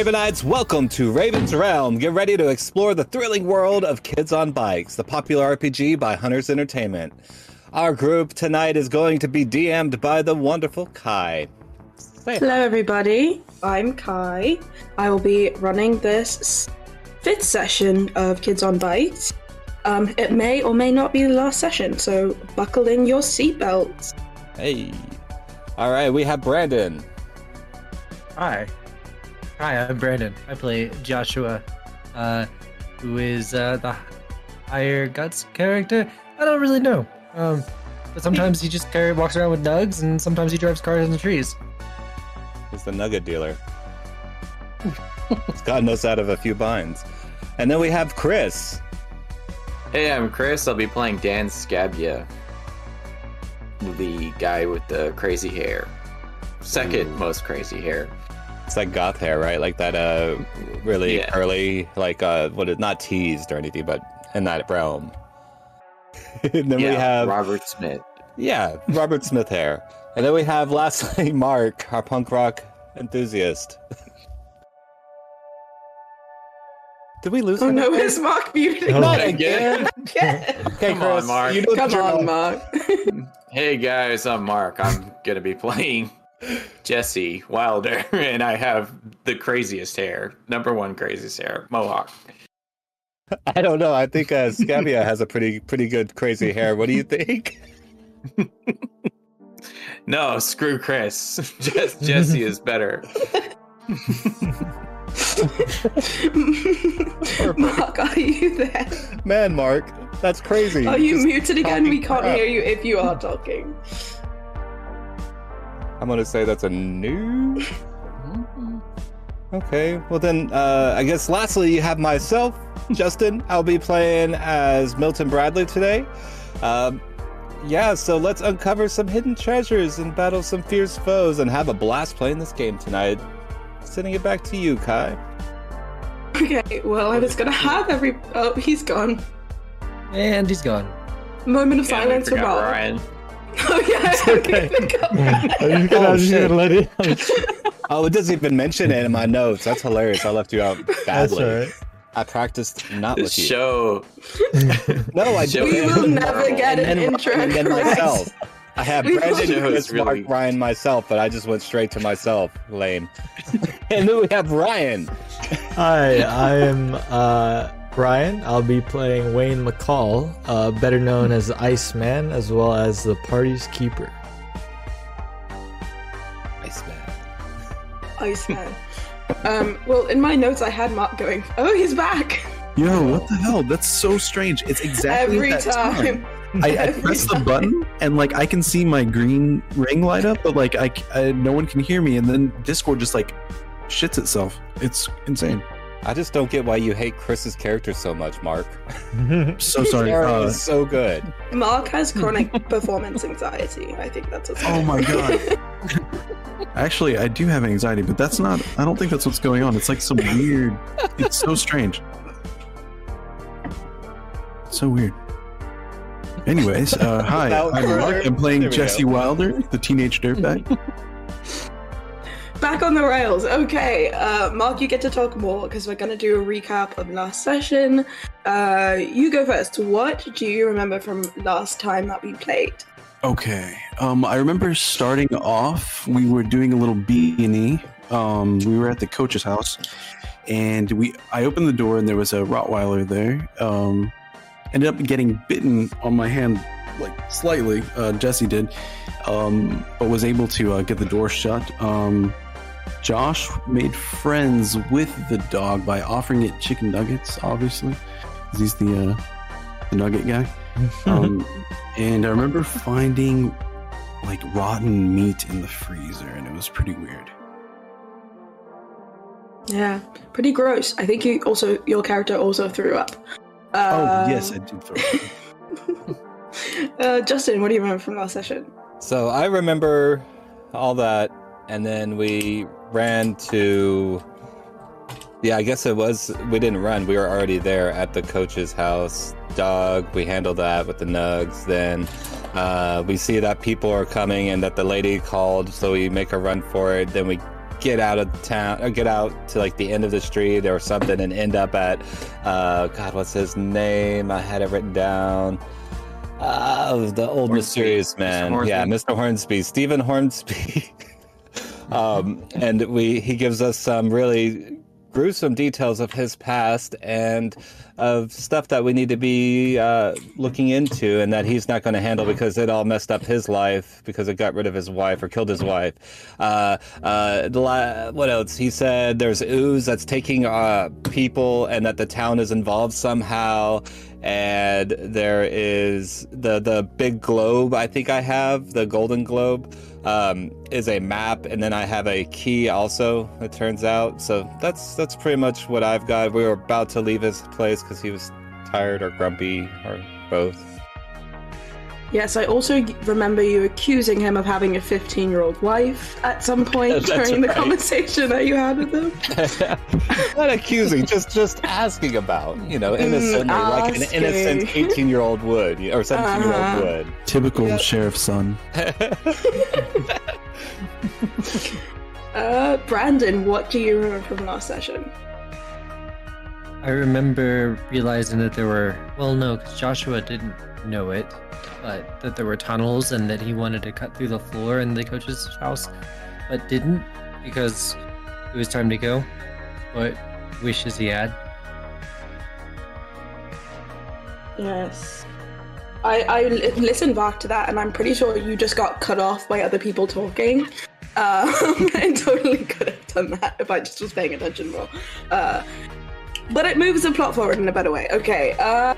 Hey, Ravenites, welcome to Raven's Realm. Get ready to explore the thrilling world of Kids on Bikes, the popular RPG by Hunters Entertainment. Our group tonight is going to be DM'd by the wonderful Kai. Say Hello, everybody. I'm Kai. I will be running this fifth session of Kids on Bikes. Um, it may or may not be the last session, so buckle in your seatbelts. Hey. All right, we have Brandon. Hi. Hi, I'm Brandon. I play Joshua, uh, who is uh, the higher guts character. I don't really know. Um, but sometimes he just carry, walks around with nugs, and sometimes he drives cars in the trees. He's the nugget dealer. He's gotten us out of a few binds. And then we have Chris. Hey, I'm Chris. I'll be playing Dan Scabia, the guy with the crazy hair. Second Ooh. most crazy hair. It's like goth hair, right? Like that uh really yeah. curly, like uh what is not teased or anything, but in that realm. and then yeah, we have Robert Smith. Yeah, Robert Smith hair. And then we have lastly Mark, our punk rock enthusiast. Did we lose? Oh no, is Mark muted? Not again. again. okay, Come Chris, on, Mark. You know Come on, Mark. hey guys, I'm Mark. I'm gonna be playing Jesse Wilder, and I have the craziest hair. Number one craziest hair, mohawk. I don't know. I think uh, Scabia has a pretty pretty good crazy hair. What do you think? no, screw Chris. Just Jesse is better. Mark, are you there? Man, Mark, that's crazy. Are you Just muted again? We can't crap. hear you if you are talking. I'm gonna say that's a new. Okay, well then, uh, I guess lastly you have myself, Justin. I'll be playing as Milton Bradley today. Um, yeah, so let's uncover some hidden treasures and battle some fierce foes and have a blast playing this game tonight. Sending it back to you, Kai. Okay, well, I was gonna have every. Oh, he's gone. And he's gone. Moment of yeah, silence for Bob. Ryan. Oh yeah, okay. I'm just gonna, oh, just let it. oh, it doesn't even mention it in my notes. That's hilarious. I left you out badly. Right. I practiced not with you. Show. no, I do. We will never get an intro. And then myself. I have Brandon, Chris, really... Mark, Ryan, myself, but I just went straight to myself. Lame. and then we have Ryan. Hi, I am uh, Brian. I'll be playing Wayne McCall, uh, better known as Iceman, as well as the party's keeper. Iceman. Iceman. um, well, in my notes, I had Mark going, "Oh, he's back." Yo, what the hell? That's so strange. It's exactly every that time. time. I, I press the button and like I can see my green ring light up, but like I, I no one can hear me, and then Discord just like shits itself. It's insane. I just don't get why you hate Chris's character so much, Mark. so sorry. Uh, is so good. Mark has chronic performance anxiety. I think that's what's. Oh my god. Actually, I do have anxiety, but that's not. I don't think that's what's going on. It's like some weird. It's so strange. so weird. Anyways, uh, hi. I'm Mark. I'm playing Jesse go. Wilder, the teenage dirtbag. Back on the rails. Okay, uh, Mark, you get to talk more because we're going to do a recap of last session. Uh, you go first. What do you remember from last time that we played? Okay, um, I remember starting off. We were doing a little B and E. Um, we were at the coach's house, and we. I opened the door, and there was a Rottweiler there. Um, ended up getting bitten on my hand, like slightly. Uh, Jesse did, um, but was able to uh, get the door shut. Um, Josh made friends with the dog by offering it chicken nuggets, obviously. He's the, uh, the nugget guy. Um, and I remember finding like rotten meat in the freezer, and it was pretty weird. Yeah, pretty gross. I think you also your character also threw up. Uh, oh yes, I did throw up. uh, Justin, what do you remember from last session? So I remember all that, and then we ran to yeah, I guess it was. We didn't run. We were already there at the coach's house. Dog. We handled that with the nugs. Then uh, we see that people are coming and that the lady called, so we make a run for it. Then we get out of town or get out to like the end of the street or something and end up at uh god what's his name i had it written down uh the old Hornsby. mysterious man Hornsby. yeah mr hornsby stephen hornsby um and we he gives us some really gruesome details of his past and of stuff that we need to be uh, looking into and that he's not going to handle because it all messed up his life because it got rid of his wife or killed his wife. Uh, uh, what else? He said there's ooze that's taking uh, people and that the town is involved somehow. And there is the the big globe. I think I have the golden globe um, is a map, and then I have a key also. It turns out, so that's that's pretty much what I've got. We were about to leave his place because he was tired or grumpy or both. Yes, I also remember you accusing him of having a 15 year old wife at some point That's during the conversation that you had with him. Not accusing, just just asking about, you know, innocently, like an innocent eighteen year old would, or seventeen year Uh-huh. old would. Typical Yep. sheriff's son. Uh, Brandon, what do you remember from last session? I remember realizing that there were, well, no, because Joshua didn't know it, but that there were tunnels and that he wanted to cut through the floor in the coach's house, but didn't because it was time to go. What wishes he had. Yes. I, I listened back to that and I'm pretty sure you just got cut off by other people talking. Um, and totally could have done that if I just was paying attention more. Uh, but it moves the plot forward in a better way. Okay, uh,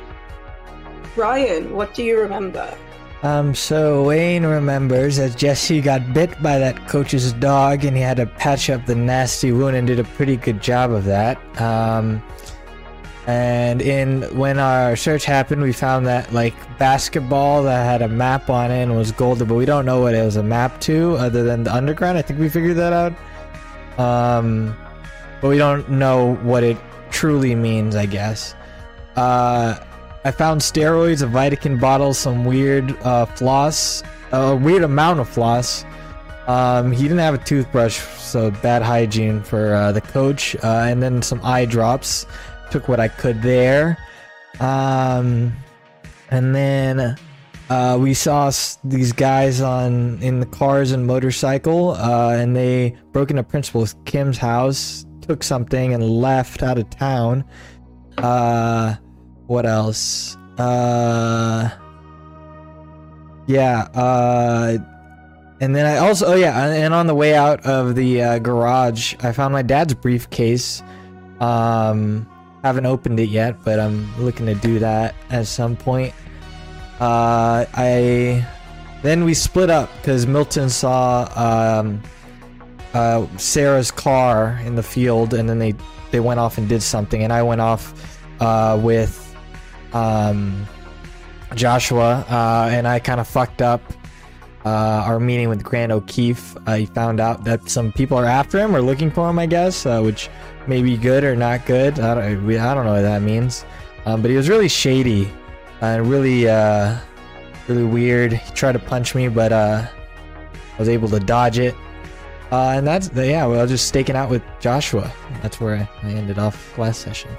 Ryan, what do you remember? Um, so Wayne remembers that Jesse got bit by that coach's dog and he had to patch up the nasty wound and did a pretty good job of that. Um, and in when our search happened, we found that like basketball that had a map on it and was golden, but we don't know what it was a map to other than the underground. I think we figured that out. Um, but we don't know what it truly means, I guess. Uh, I found steroids, a Vitakin bottle, some weird uh, floss, a weird amount of floss. Um, he didn't have a toothbrush, so bad hygiene for uh, the coach. Uh, and then some eye drops. Took what I could there. Um, and then uh, we saw s- these guys on in the cars and motorcycle, uh, and they broke into Principal Kim's house, took something, and left out of town. What else? Uh, yeah. Uh, and then I also, oh yeah, and on the way out of the uh, garage, I found my dad's briefcase. Um, haven't opened it yet, but I'm looking to do that at some point. Uh, I then we split up because Milton saw um, uh, Sarah's car in the field, and then they they went off and did something, and I went off uh, with um, Joshua, uh, and I kind of fucked up uh, our meeting with Grant O'Keefe. I found out that some people are after him or looking for him, I guess, uh, which may be good or not good. I don't, we, I don't know what that means. Um, but he was really shady and really, uh, really weird. He tried to punch me, but uh, I was able to dodge it. Uh, and that's yeah. Well, I was just staking out with Joshua. That's where I, I ended off last session.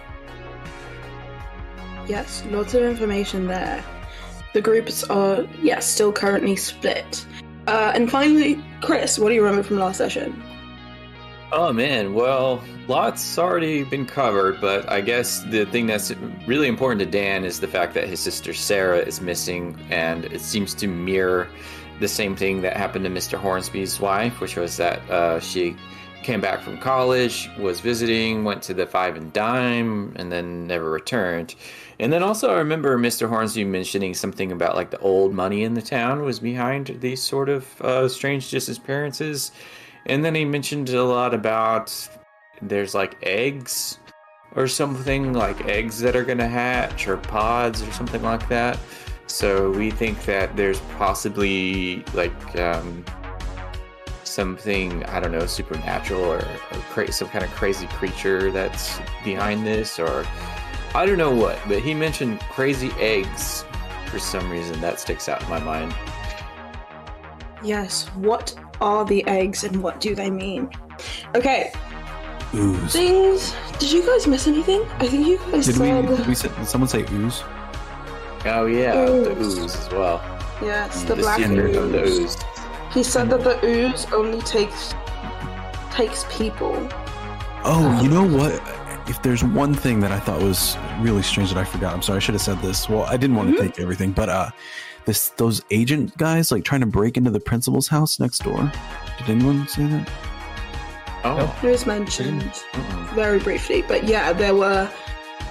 Yes, lots of information there. The groups are, yes, still currently split. Uh, and finally, Chris, what do you remember from last session? Oh man, well, lots already been covered, but I guess the thing that's really important to Dan is the fact that his sister Sarah is missing, and it seems to mirror the same thing that happened to Mr. Hornsby's wife, which was that uh, she came back from college, was visiting, went to the Five and Dime, and then never returned. And then also, I remember Mr. Hornsby mentioning something about like the old money in the town was behind these sort of uh, strange disappearances. And then he mentioned a lot about there's like eggs or something like eggs that are gonna hatch or pods or something like that. So we think that there's possibly like um, something I don't know supernatural or, or cra- some kind of crazy creature that's behind this or I don't know what. But he mentioned crazy eggs for some reason that sticks out in my mind. Yes, what are the eggs and what do they mean? Okay, Ooze. things. Did you guys miss anything? I think you guys Did we? Did, we say, did someone say ooze? Oh yeah, the Ooze. ooze as well. Yes, mm, the, the black secret of the ooze. ooze. He said that the ooze only takes takes people. Oh, you know what? If there's one thing that I thought was really strange that I forgot, I'm sorry, I should have said this. Well, I didn't want to Mhm. take everything, but uh, this those agent guys like trying to break into the principal's house next door. Did anyone say that? Oh, It was mentioned mm-mm. very briefly, but yeah, there were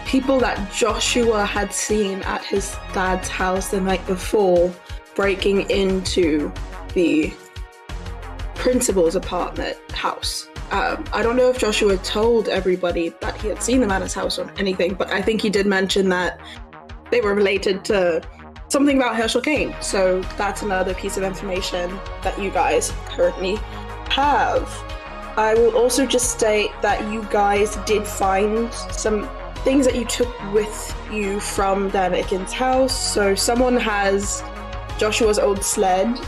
people that Joshua had seen at his dad's house the night before breaking into the principal's apartment house. Um, I don't know if Joshua told everybody that he had seen them at his house or anything, but I think he did mention that they were related to something about Herschel Kane. So that's another piece of information that you guys currently have. I will also just state that you guys did find some things that you took with you from Dan house. So someone has Joshua's old sled,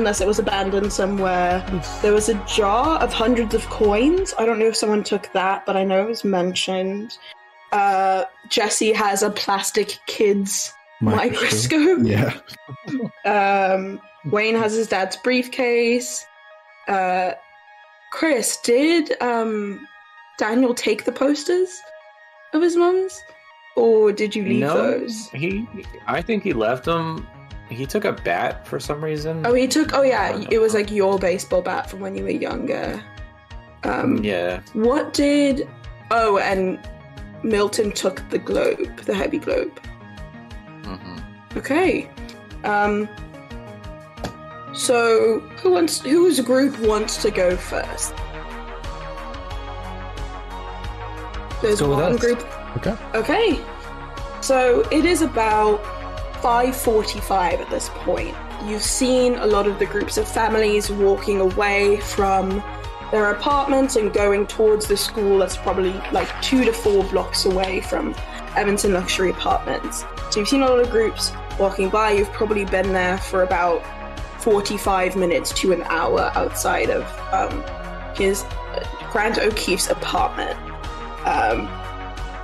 unless it was abandoned somewhere. There was a jar of hundreds of coins. I don't know if someone took that, but I know it was mentioned. Uh, Jesse has a plastic kids microscope. Yeah. Um, Wayne has his dad's briefcase. Uh, Chris, did um, Daniel take the posters of his mum's, or did you leave no, those? he. I think he left them. He took a bat for some reason. Oh, he took. Oh, yeah, it was like your baseball bat from when you were younger. Um, yeah. What did? Oh, and Milton took the globe, the heavy globe. hmm Okay. Um. So, who wants? Whose group wants to go first? There's go with one us. group. Okay. Okay. So it is about 5:45 at this point. You've seen a lot of the groups of families walking away from their apartments and going towards the school that's probably like two to four blocks away from Evanston Luxury Apartments. So you've seen a lot of groups walking by. You've probably been there for about 45 minutes to an hour outside of um, his uh, Grant O'Keefe's apartment. Um,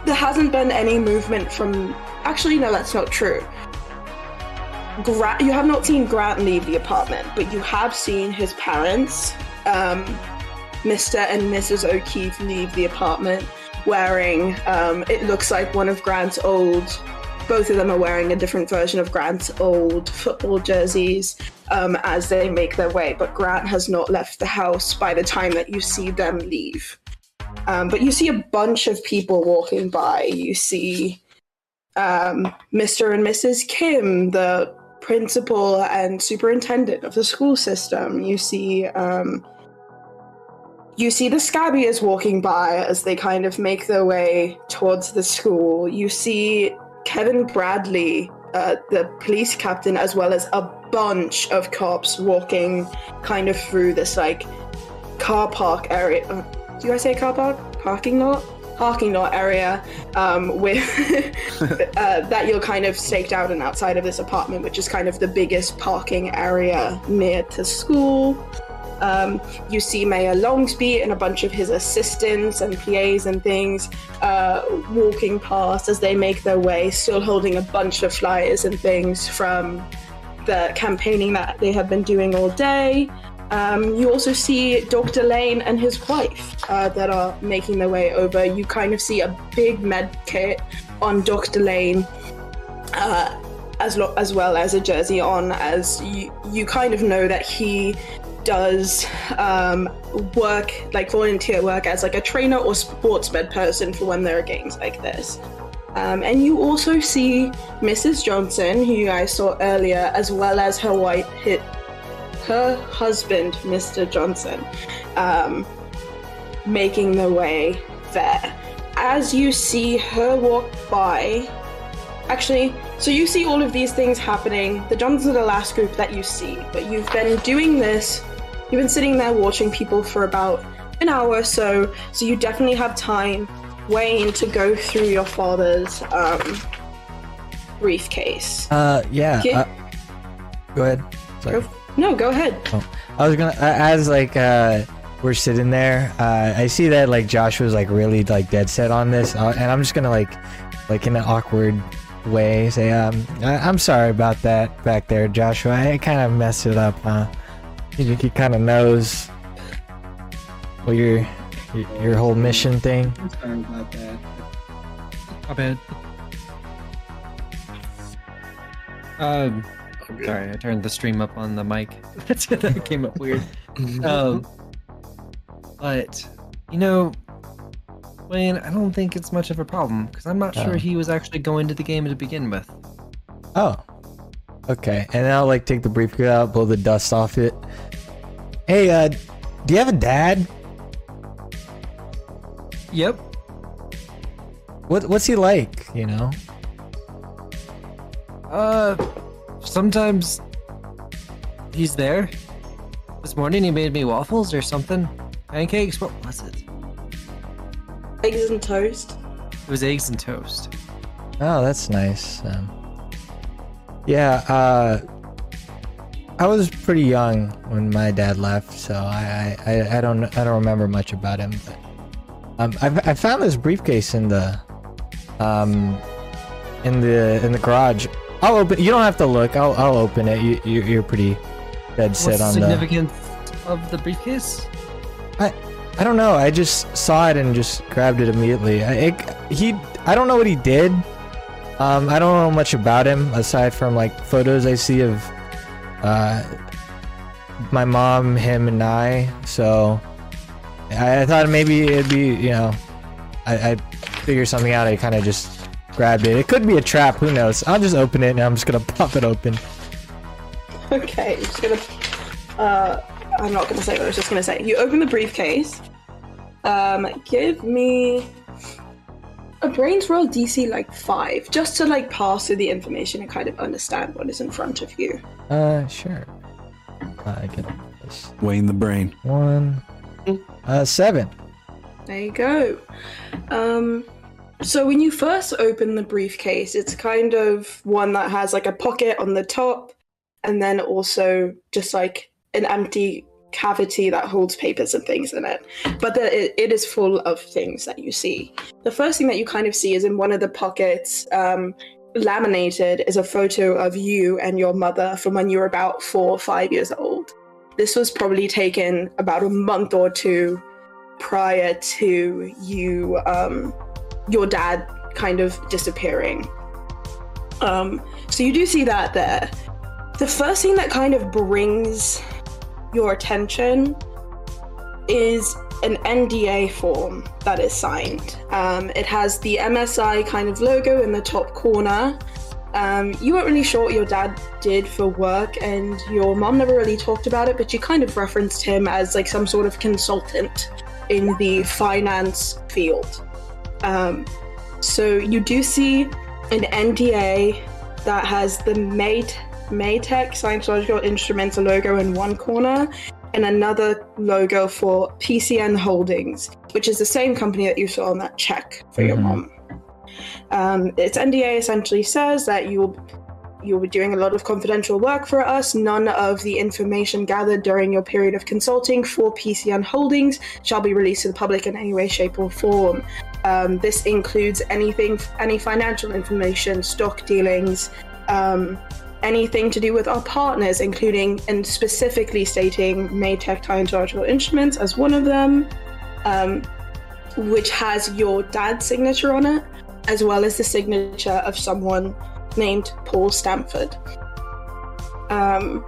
there hasn't been any movement from. Actually, no, that's not true. Gra- you have not seen Grant leave the apartment, but you have seen his parents, um, Mr. and Mrs. O'Keefe, leave the apartment wearing. Um, it looks like one of Grant's old. Both of them are wearing a different version of Grant's old football jerseys um, as they make their way, but Grant has not left the house by the time that you see them leave. Um, but you see a bunch of people walking by. You see um, Mr. and Mrs. Kim, the principal and superintendent of the school system. You see um, you see the Scabbies walking by as they kind of make their way towards the school. You see Kevin Bradley, uh, the police captain, as well as a bunch of cops walking kind of through this like car park area. Do I say car park? Parking lot? Parking lot area um, with uh, that you're kind of staked out and outside of this apartment, which is kind of the biggest parking area near to school. Um, you see Mayor Longsby and a bunch of his assistants and PAs and things uh, walking past as they make their way, still holding a bunch of flyers and things from the campaigning that they have been doing all day. Um, you also see Dr. Lane and his wife uh, that are making their way over. You kind of see a big med kit on Dr. Lane, uh, as lo- as well as a jersey on, as you you kind of know that he does um, work like volunteer work as like a trainer or sports med person for when there are games like this. Um, and you also see Mrs. Johnson, who you guys saw earlier, as well as her white hit her husband, Mr. Johnson, um, making their way there. As you see her walk by, actually, so you see all of these things happening. The Johnsons are the last group that you see, but you've been doing this. You've been sitting there watching people for about an hour or so, so you definitely have time, Wayne, to go through your father's um, briefcase. Uh, yeah. Yeah. Uh, go ahead. Sorry. Go- no, go ahead. I was gonna uh, as like uh, we're sitting there. Uh, I see that like Joshua's like really like dead set on this, uh, and I'm just gonna like, like in an awkward way say, um, I- I'm sorry about that back there, Joshua. I kind of messed it up, huh? He, he kind of knows what your, your your whole mission thing. I'm sorry about that. My bad. Um, sorry, I turned the stream up on the mic. that came up weird. Um, but you know, Wayne, I don't think it's much of a problem because I'm not sure Oh. he was actually going to the game to begin with. Oh. Okay. And I'll like take the briefcase out, blow the dust off it. Hey, uh, do you have a dad? Yep. What what's he like, you know? Uh, sometimes he's there. This morning he made me waffles or something. Pancakes? What was it? Eggs and toast. It was eggs and toast. Oh, that's nice. Um, yeah, uh I was pretty young when my dad left, so I I, I, I don't I don't remember much about him, but um I I found this briefcase in the um in the in the garage. I'll open you don't have to look. I'll I'll open it. You you're pretty dead set on the significance of the briefcase? I I don't know. I just saw it and just grabbed it immediately. I, it, he, I don't know what he did. Um, I don't know much about him aside from like photos I see of, uh, my mom, him, and I. So, I, I thought maybe it'd be, you know, I, I'd figure something out. I kind of just grabbed it. It could be a trap. Who knows? I'll just open it and I'm just gonna pop it open. Okay, I'm just gonna. Uh, I'm not gonna say what I was just gonna say. You open the briefcase. Um, give me a brains roll DC like five, just to like pass through the information and kind of understand what is in front of you. Uh, sure. I get this Wayne the brain. one. Uh, seven. There you go. Um, so when you first open the briefcase, it's kind of one that has like a pocket on the top, and then also just like an empty cavity that holds papers and things in it. But the, it, it is full of things that you see. The first thing that you kind of see is in one of the pockets. Um, laminated is a photo of you and your mother from when you were about four or five years old. This was probably taken about a month or two prior to you um your dad kind of disappearing um so you do see that there the first thing that kind of brings your attention is an NDA form that is signed. Um, it has the MSI kind of logo in the top corner. Um, you weren't really sure what your dad did for work, and your mom never really talked about it, but you kind of referenced him as like some sort of consultant in the finance field. Um, so you do see an NDA that has the Mate Maytech Scientological Instruments logo in one corner and another logo for PCN Holdings, which is the same company that you saw on that check for your Mhm. mom. Um, its NDA essentially says that you will you'll be doing a lot of confidential work for us. None of the information gathered during your period of consulting for PCN Holdings shall be released to the public in any way, shape, or form. Um, this includes anything, any financial information, stock dealings, um, anything to do with our partners, including and specifically stating Maytech Scientological Instruments as one of them, um, which has your dad's signature on it, as well as the signature of someone named Paul Stamford. Um,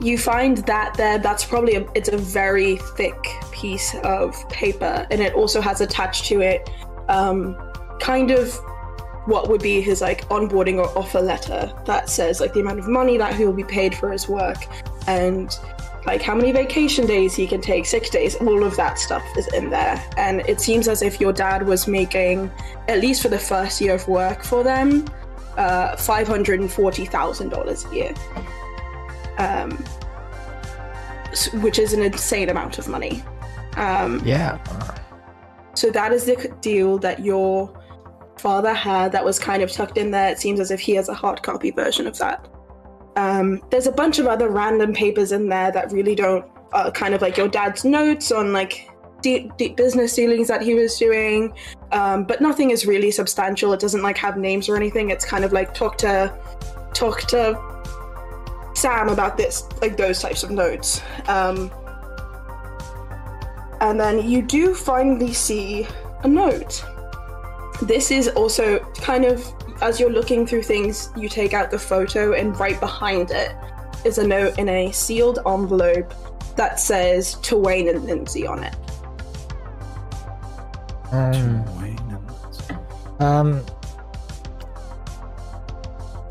you find that there that's probably a, it's a very thick piece of paper and it also has attached to it um, kind of what would be his like onboarding or offer letter that says like the amount of money that he will be paid for his work and like how many vacation days he can take sick days all of that stuff is in there. And it seems as if your dad was making at least for the first year of work for them uh, $540000 a year. Um, which is an insane amount of money. Um, Yeah. So that is the deal that your father had that was kind of tucked in there. It seems as if he has a hard copy version of that. Um, there's a bunch of other random papers in there that really don't uh, kind of like your dad's notes on like deep, deep business dealings that he was doing, um, but nothing is really substantial. It doesn't like have names or anything. It's kind of like talk to talk to Sam about this, like those types of notes. Um, and then you do finally see a note. This is also kind of as you're looking through things, you take out the photo, and right behind it is a note in a sealed envelope that says to Wayne and Lindsay on it. Um, um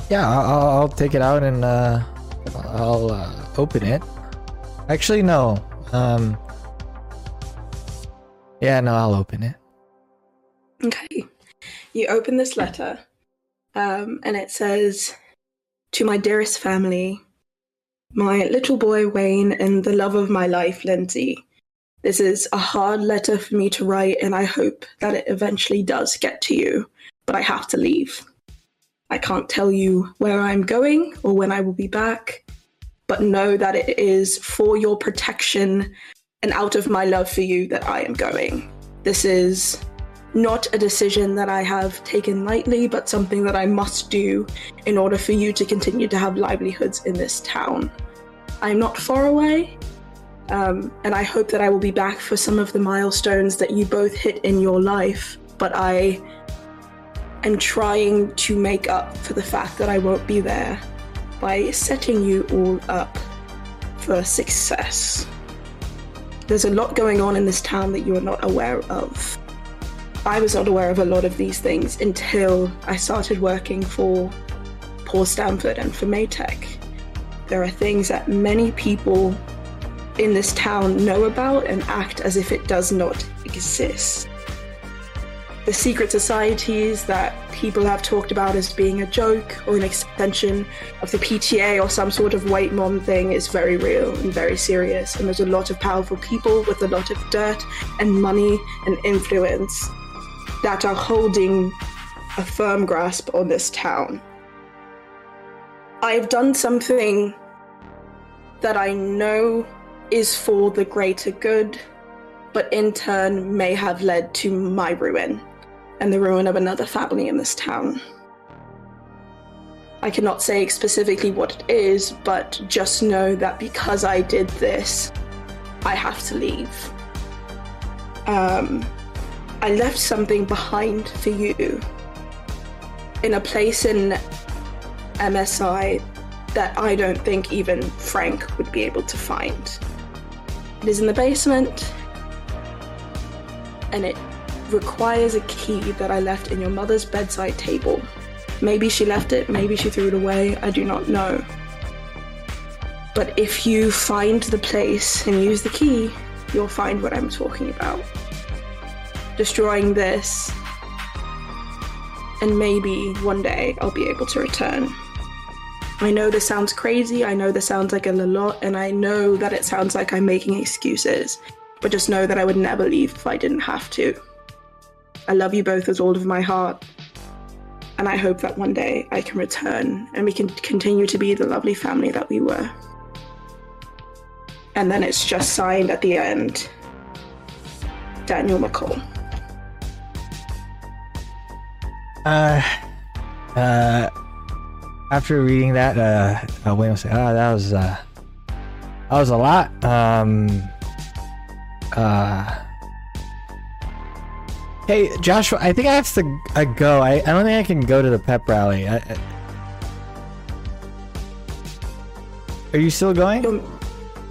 yeah, I'll, I'll take it out and uh, I'll uh, open it. Actually, no. Um, yeah, no, I'll open it. Okay. You open this letter, um, and it says, To my dearest family, my little boy Wayne, and the love of my life, Lindsay. This is a hard letter for me to write, and I hope that it eventually does get to you, but I have to leave. I can't tell you where I'm going or when I will be back, but know that it is for your protection and out of my love for you that I am going. This is not a decision that I have taken lightly, but something that I must do in order for you to continue to have livelihoods in this town. I'm not far away, um, and I hope that I will be back for some of the milestones that you both hit in your life, but I am trying to make up for the fact that I won't be there by setting you all up for success. There's a lot going on in this town that you are not aware of. I was not aware of a lot of these things until I started working for Paul Stanford and for Maytech. There are things that many people in this town know about and act as if it does not exist. The secret societies that people have talked about as being a joke or an extension of the PTA or some sort of white mom thing is very real and very serious. And there's a lot of powerful people with a lot of dirt and money and influence that are holding a firm grasp on this town. I've done something that I know is for the greater good, but in turn may have led to my ruin and the ruin of another family in this town. I cannot say specifically what it is, but just know that because I did this, I have to leave. Um, I left something behind for you in a place in MSI that I don't think even Frank would be able to find. It is in the basement, and it requires a key that I left in your mother's bedside table. Maybe she left it, maybe she threw it away, I do not know. But if you find the place and use the key, you'll find what I'm talking about destroying this, and maybe one day I'll be able to return. I know this sounds crazy, I know this sounds like a lot, and I know that it sounds like I'm making excuses, but just know that I would never leave if I didn't have to. I love you both with all of my heart, and I hope that one day I can return and we can continue to be the lovely family that we were. And then it's just signed at the end Daniel McCall. Uh, uh, after reading that, uh, uh Wayne will say, "Ah, that was uh, that was a lot." Um, uh, hey, Joshua, I think I have to uh, go. I, I don't think I can go to the pep rally. I, I... Are you still going? You're,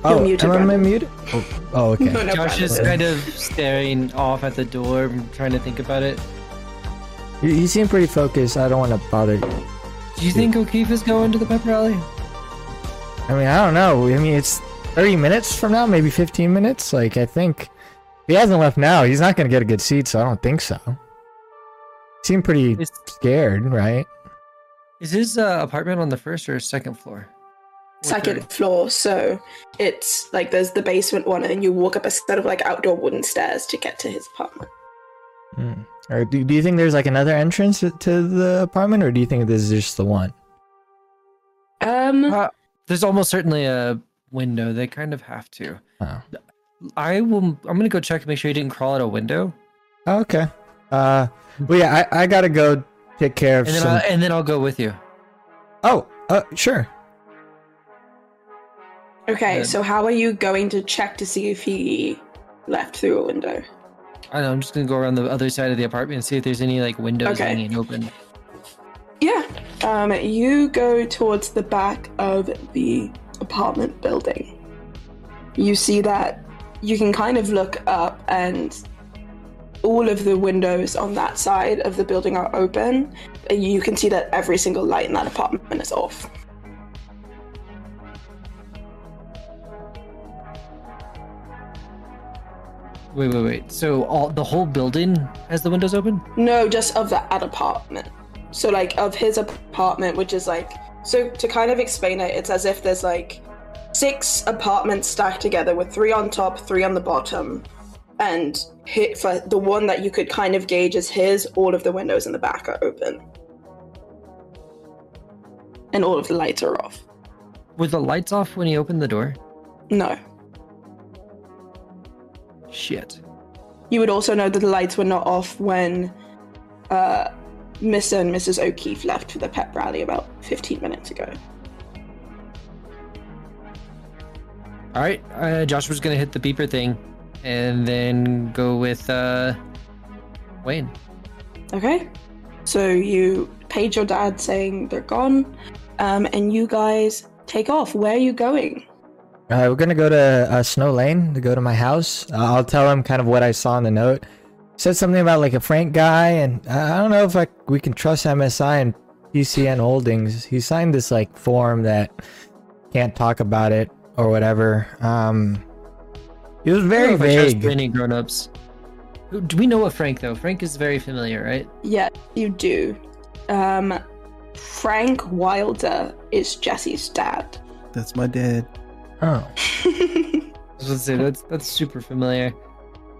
oh, muted, am I Brandon. muted? Oh, oh okay. No, no, Josh is kind of staring off at the door, trying to think about it. You, you seem pretty focused. I don't want to bother you. Do you think O'Keefe is going to the pep rally? I mean, I don't know. I mean, it's 30 minutes from now, maybe 15 minutes. Like, I think if he hasn't left now, he's not going to get a good seat, so I don't think so. Seem pretty Is, scared, right? is his uh, apartment on the first or second floor? Or second third? floor, so it's like there's the basement one, and you walk up a set of like outdoor wooden stairs to get to his apartment. Hmm. Or do, do you think there's like another entrance to- to the apartment, or do you think this is just the one? Um, Uh, there's almost certainly a window. They kind of have to. Oh. I will. I'm gonna go check to make sure you didn't crawl out a window, Oh, okay. Uh, well, yeah, I, I gotta go take care of and then some. I'll, and then I'll go with you. Oh, uh, sure. Okay, Good. so how are you going to check to see if he left through a window? I know, I'm just gonna go around the other side of the apartment and see if there's any like windows Okay. hanging open. Yeah. Um, you go towards the back of the apartment building. You see that you can kind of look up, and all of the windows on that side of the building are open. And you can see that every single light in that apartment is off. Wait, wait, wait. So all the whole building has the windows open? No, just of that apartment. So like of his apartment, which is like so to kind of explain it, it's as if there's like six apartments stacked together with three on top, three on the bottom, and hit for the one that you could kind of gauge as his, all of the windows in the back are open. And all of the lights are off. Were the lights off when he opened the door? No. Shit. You would also know that the lights were not off when uh, Mr. and Mrs. O'Keefe left for the pep rally about 15 minutes ago. All right, uh, Joshua's gonna hit the beeper thing, and then go with uh, Wayne. Okay. So you page your dad saying they're gone, um, and you guys take off. Where are you going? Uh, we're gonna go to uh, Snow Lane to go to my house. Uh, I'll tell him kind of what I saw in the note. said something about like a Frank guy, and I I don't know if I, we can trust MSI and PCN Holdings. He signed this like form that can't talk about it or whatever. Um, it was I very don't know if I trust vague. Any grown-ups? Do we know what Frank though? Frank is very familiar, right? Yeah, you do. Um, Frank Wilder is Jesse's dad. That's my dad. Oh, I was gonna say that's that's super familiar.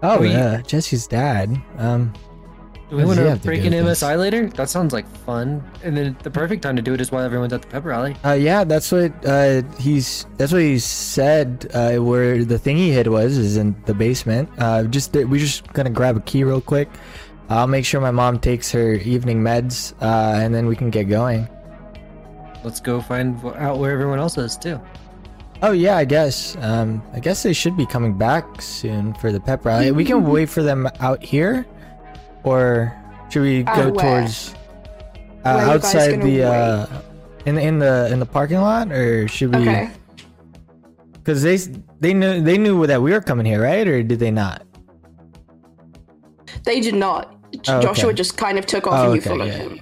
oh We- yeah, Jesse's dad. Um, Do we want to break this? MSI later? That sounds like fun. And then the perfect time to do it is while everyone's at the pep rally. Uh, yeah, that's what uh, he's. That's what he said. Uh, where the thing he hid was is in the basement. Uh, just we're just gonna grab a key real quick. I'll make sure my mom takes her evening meds, uh, and then we can get going. Let's go find out where everyone else is too. Oh yeah, I guess. Um, I guess they should be coming back soon for the pep rally. We can wait for them out here, or should we go where? towards uh, Where are you guys outside the uh, in in the in the parking lot, or should we? Okay. Because they they knew they knew that we were coming here, right? Or did they not? They did not. Oh, okay. Joshua just kind of took off Oh, and you okay, followed yeah, him.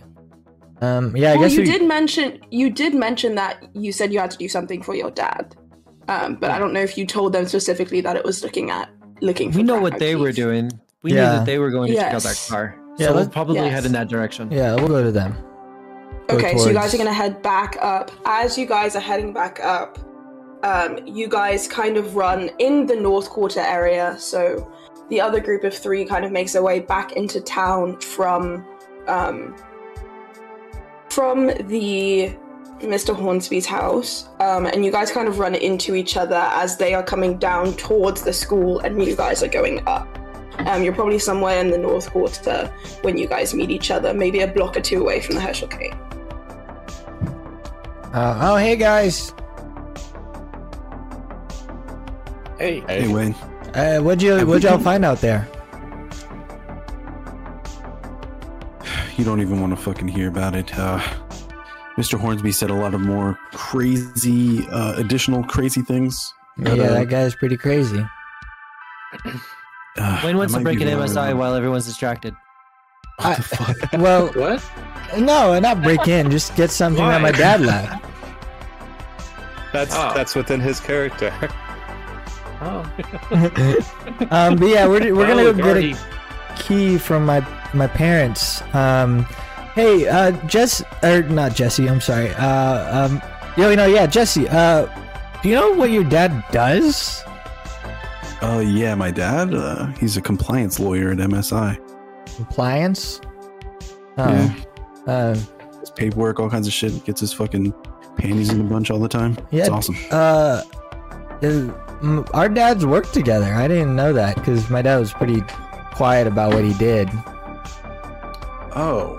Um, yeah, I well, guess you we. did mention you did mention that you said you had to do something for your dad, um, but I don't know if you told them specifically that it was looking at looking. For We know Frank what they were doing. We knew that they were going to check out that Yes. car. Yeah, so we'll probably Yes. head in that direction. Yeah, we'll go to them. Go Okay, so you guys are gonna head back up. As you guys are heading back up, um, you guys kind of run in the North Quarter area. So the other group of three kind of makes their way back into town from um, from the Mr. Hornsby's house, um, and you guys kind of run into each other as they are coming down towards the school, and you guys are going up. Um, you're probably somewhere in the North Quarter when you guys meet each other, maybe a block or two away from the Herschel Gate. Uh, oh, hey guys. Hey, Hey, Wayne. Uh, what'd you what'd y'all find out there? You don't even want to fucking hear about it. Uh, Mr. Hornsby said a lot of more crazy, uh, additional crazy things. Yeah, that, uh, that guy's pretty crazy. uh, Wayne wants I to break be an. MSI while everyone's distracted. What the fuck? Well, what? no, not break in. Just get something that my dad left. That's Oh. that's within his character. Oh, Um, but yeah, we're, we're gonna Well, go get a key from my my parents. Um, hey, uh, Jess or not Jesse? I'm sorry. Uh, um, yo, you know, yeah, Jesse. Uh, do you know what your dad does? Oh, yeah, my dad. Uh, he's a compliance lawyer at MSI. Compliance. Yeah. Oh, uh, His paperwork, all kinds of shit. Gets his fucking panties in a bunch all the time. Yeah. It's awesome. uh, uh, m- our dads worked together. I didn't know that because my dad was pretty quiet about what he did. Oh.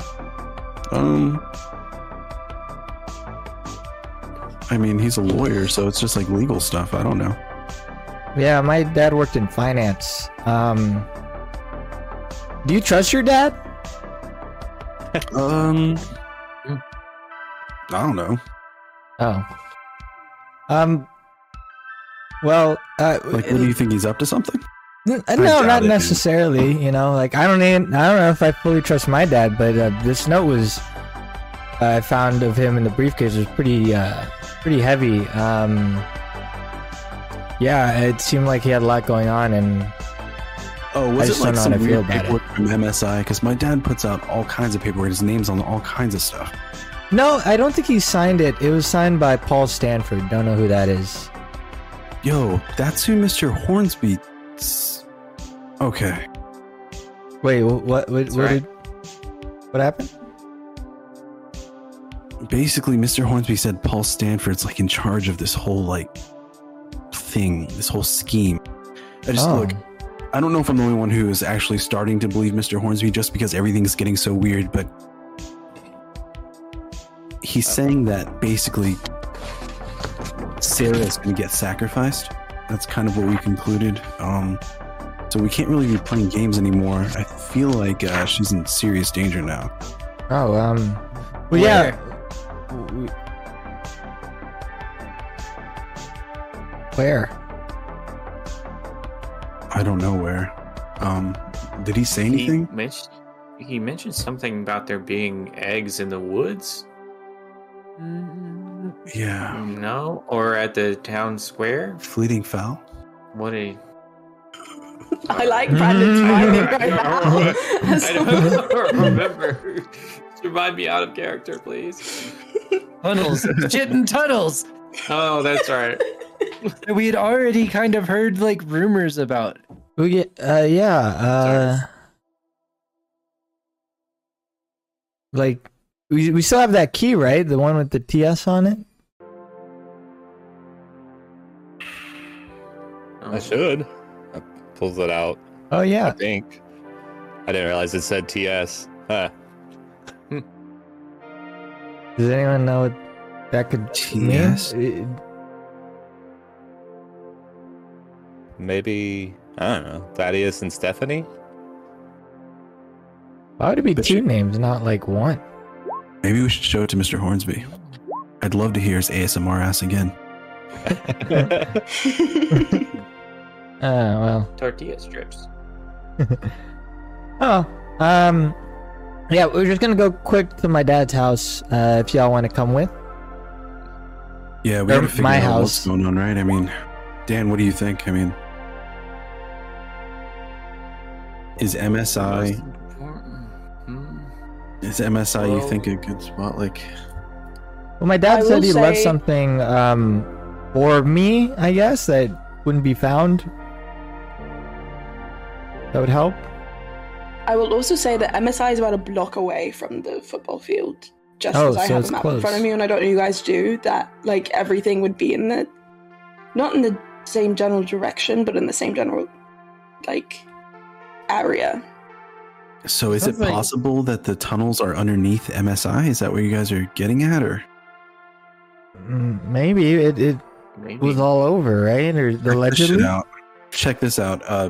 Um. I mean, he's a lawyer, so it's just like legal stuff. I don't know. Yeah, my dad worked in finance. Um, do you trust your dad? Um. I don't know. Oh. Um. Well, uh, Like, what do you think he's up to something? N- I no, not it, dude. necessarily. You know, like I don't even I don't know if I fully trust my dad, but uh, this note was uh, I found of him in the briefcase was pretty uh, pretty heavy. Um, yeah, it seemed like he had a lot going on, and Oh, was just it like some weird paperwork from MSI? Because my dad puts out all kinds of paperwork. His name's on all kinds of stuff. no, I don't think he signed it. It was signed by Paul Stanford. Don't know who that is. Yo, that's who Mr. Hornsby. Okay. Wait, wh- what? What? What, right. did, what happened? Basically, Mr. Hornsby said Paul Stanford's like in charge of this whole like thing, this whole scheme. I just Oh. look. I don't know if I'm the only one who is actually starting to believe Mr. Hornsby just because everything's getting so weird, but he's saying that basically Sarah is going to get sacrificed. That's kind of what we concluded. Um, so we can't really be playing games anymore. I feel like uh, she's in serious danger now. Oh, um, well, yeah. Where? I don't know where. Um, did he say He anything? mentioned he mentioned something about there being eggs in the woods. Mm, Yeah, No, or at the town square. Fleeting Fowl. What a I like Brandon's timing right now. I don't remember. Remind me out of character, please. Tunnels, shit in tunnels. Oh, that's right. We had already kind of heard like rumors about. We get, uh, yeah, uh, like we we still have that key, right? The one with the TS on it. I should. I pulls it out. Oh yeah. I think. I didn't realize it said TS. Huh. Does anyone know what that could TS? mean? Uh, Maybe I don't know. Thaddeus and Stephanie. Why would it be But two you- names, not like one? Maybe we should show it to Mr. Hornsby. I'd love to hear his ASMR ass again. Oh well. Tortilla strips. Oh, um, yeah, we're just gonna go quick to my dad's house. Uh, if y'all want to come with. Yeah, we Or gotta figure my out what's going on, right? I mean, Dan, what do you think? I mean, is MSI Hmm. is MSI you think a good spot? Like, Well, my dad I said will he left something um for me, I guess that wouldn't be found. That would help. I will also say that MSI is about a block away from the football field. Just Oh, as I so have it's a map in front of me, and I don't know you guys do that. Like everything would be in the, not in the same general direction, but in the same general, like, area. so is it Sounds like- possible that the tunnels are underneath MSI? Is that what you guys are getting at, or Mm, Maybe it, it Maybe. was all over, right? Or Check this out. Check this out. Uh,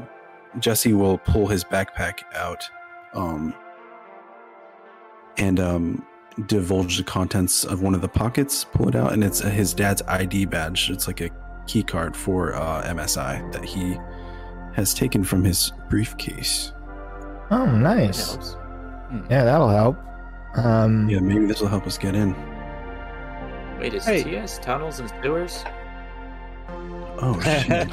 Jesse will pull his backpack out, um, and um, divulge the contents of one of the pockets. Pull it out, and it's uh, his dad's ID badge. It's like a key card for uh, MSI that he has taken from his briefcase. Oh, That nice. helps. Yeah, that'll help. Um, Yeah, maybe this will help us get in. Wait, is Hey. TS tunnels and sewers? Oh shit!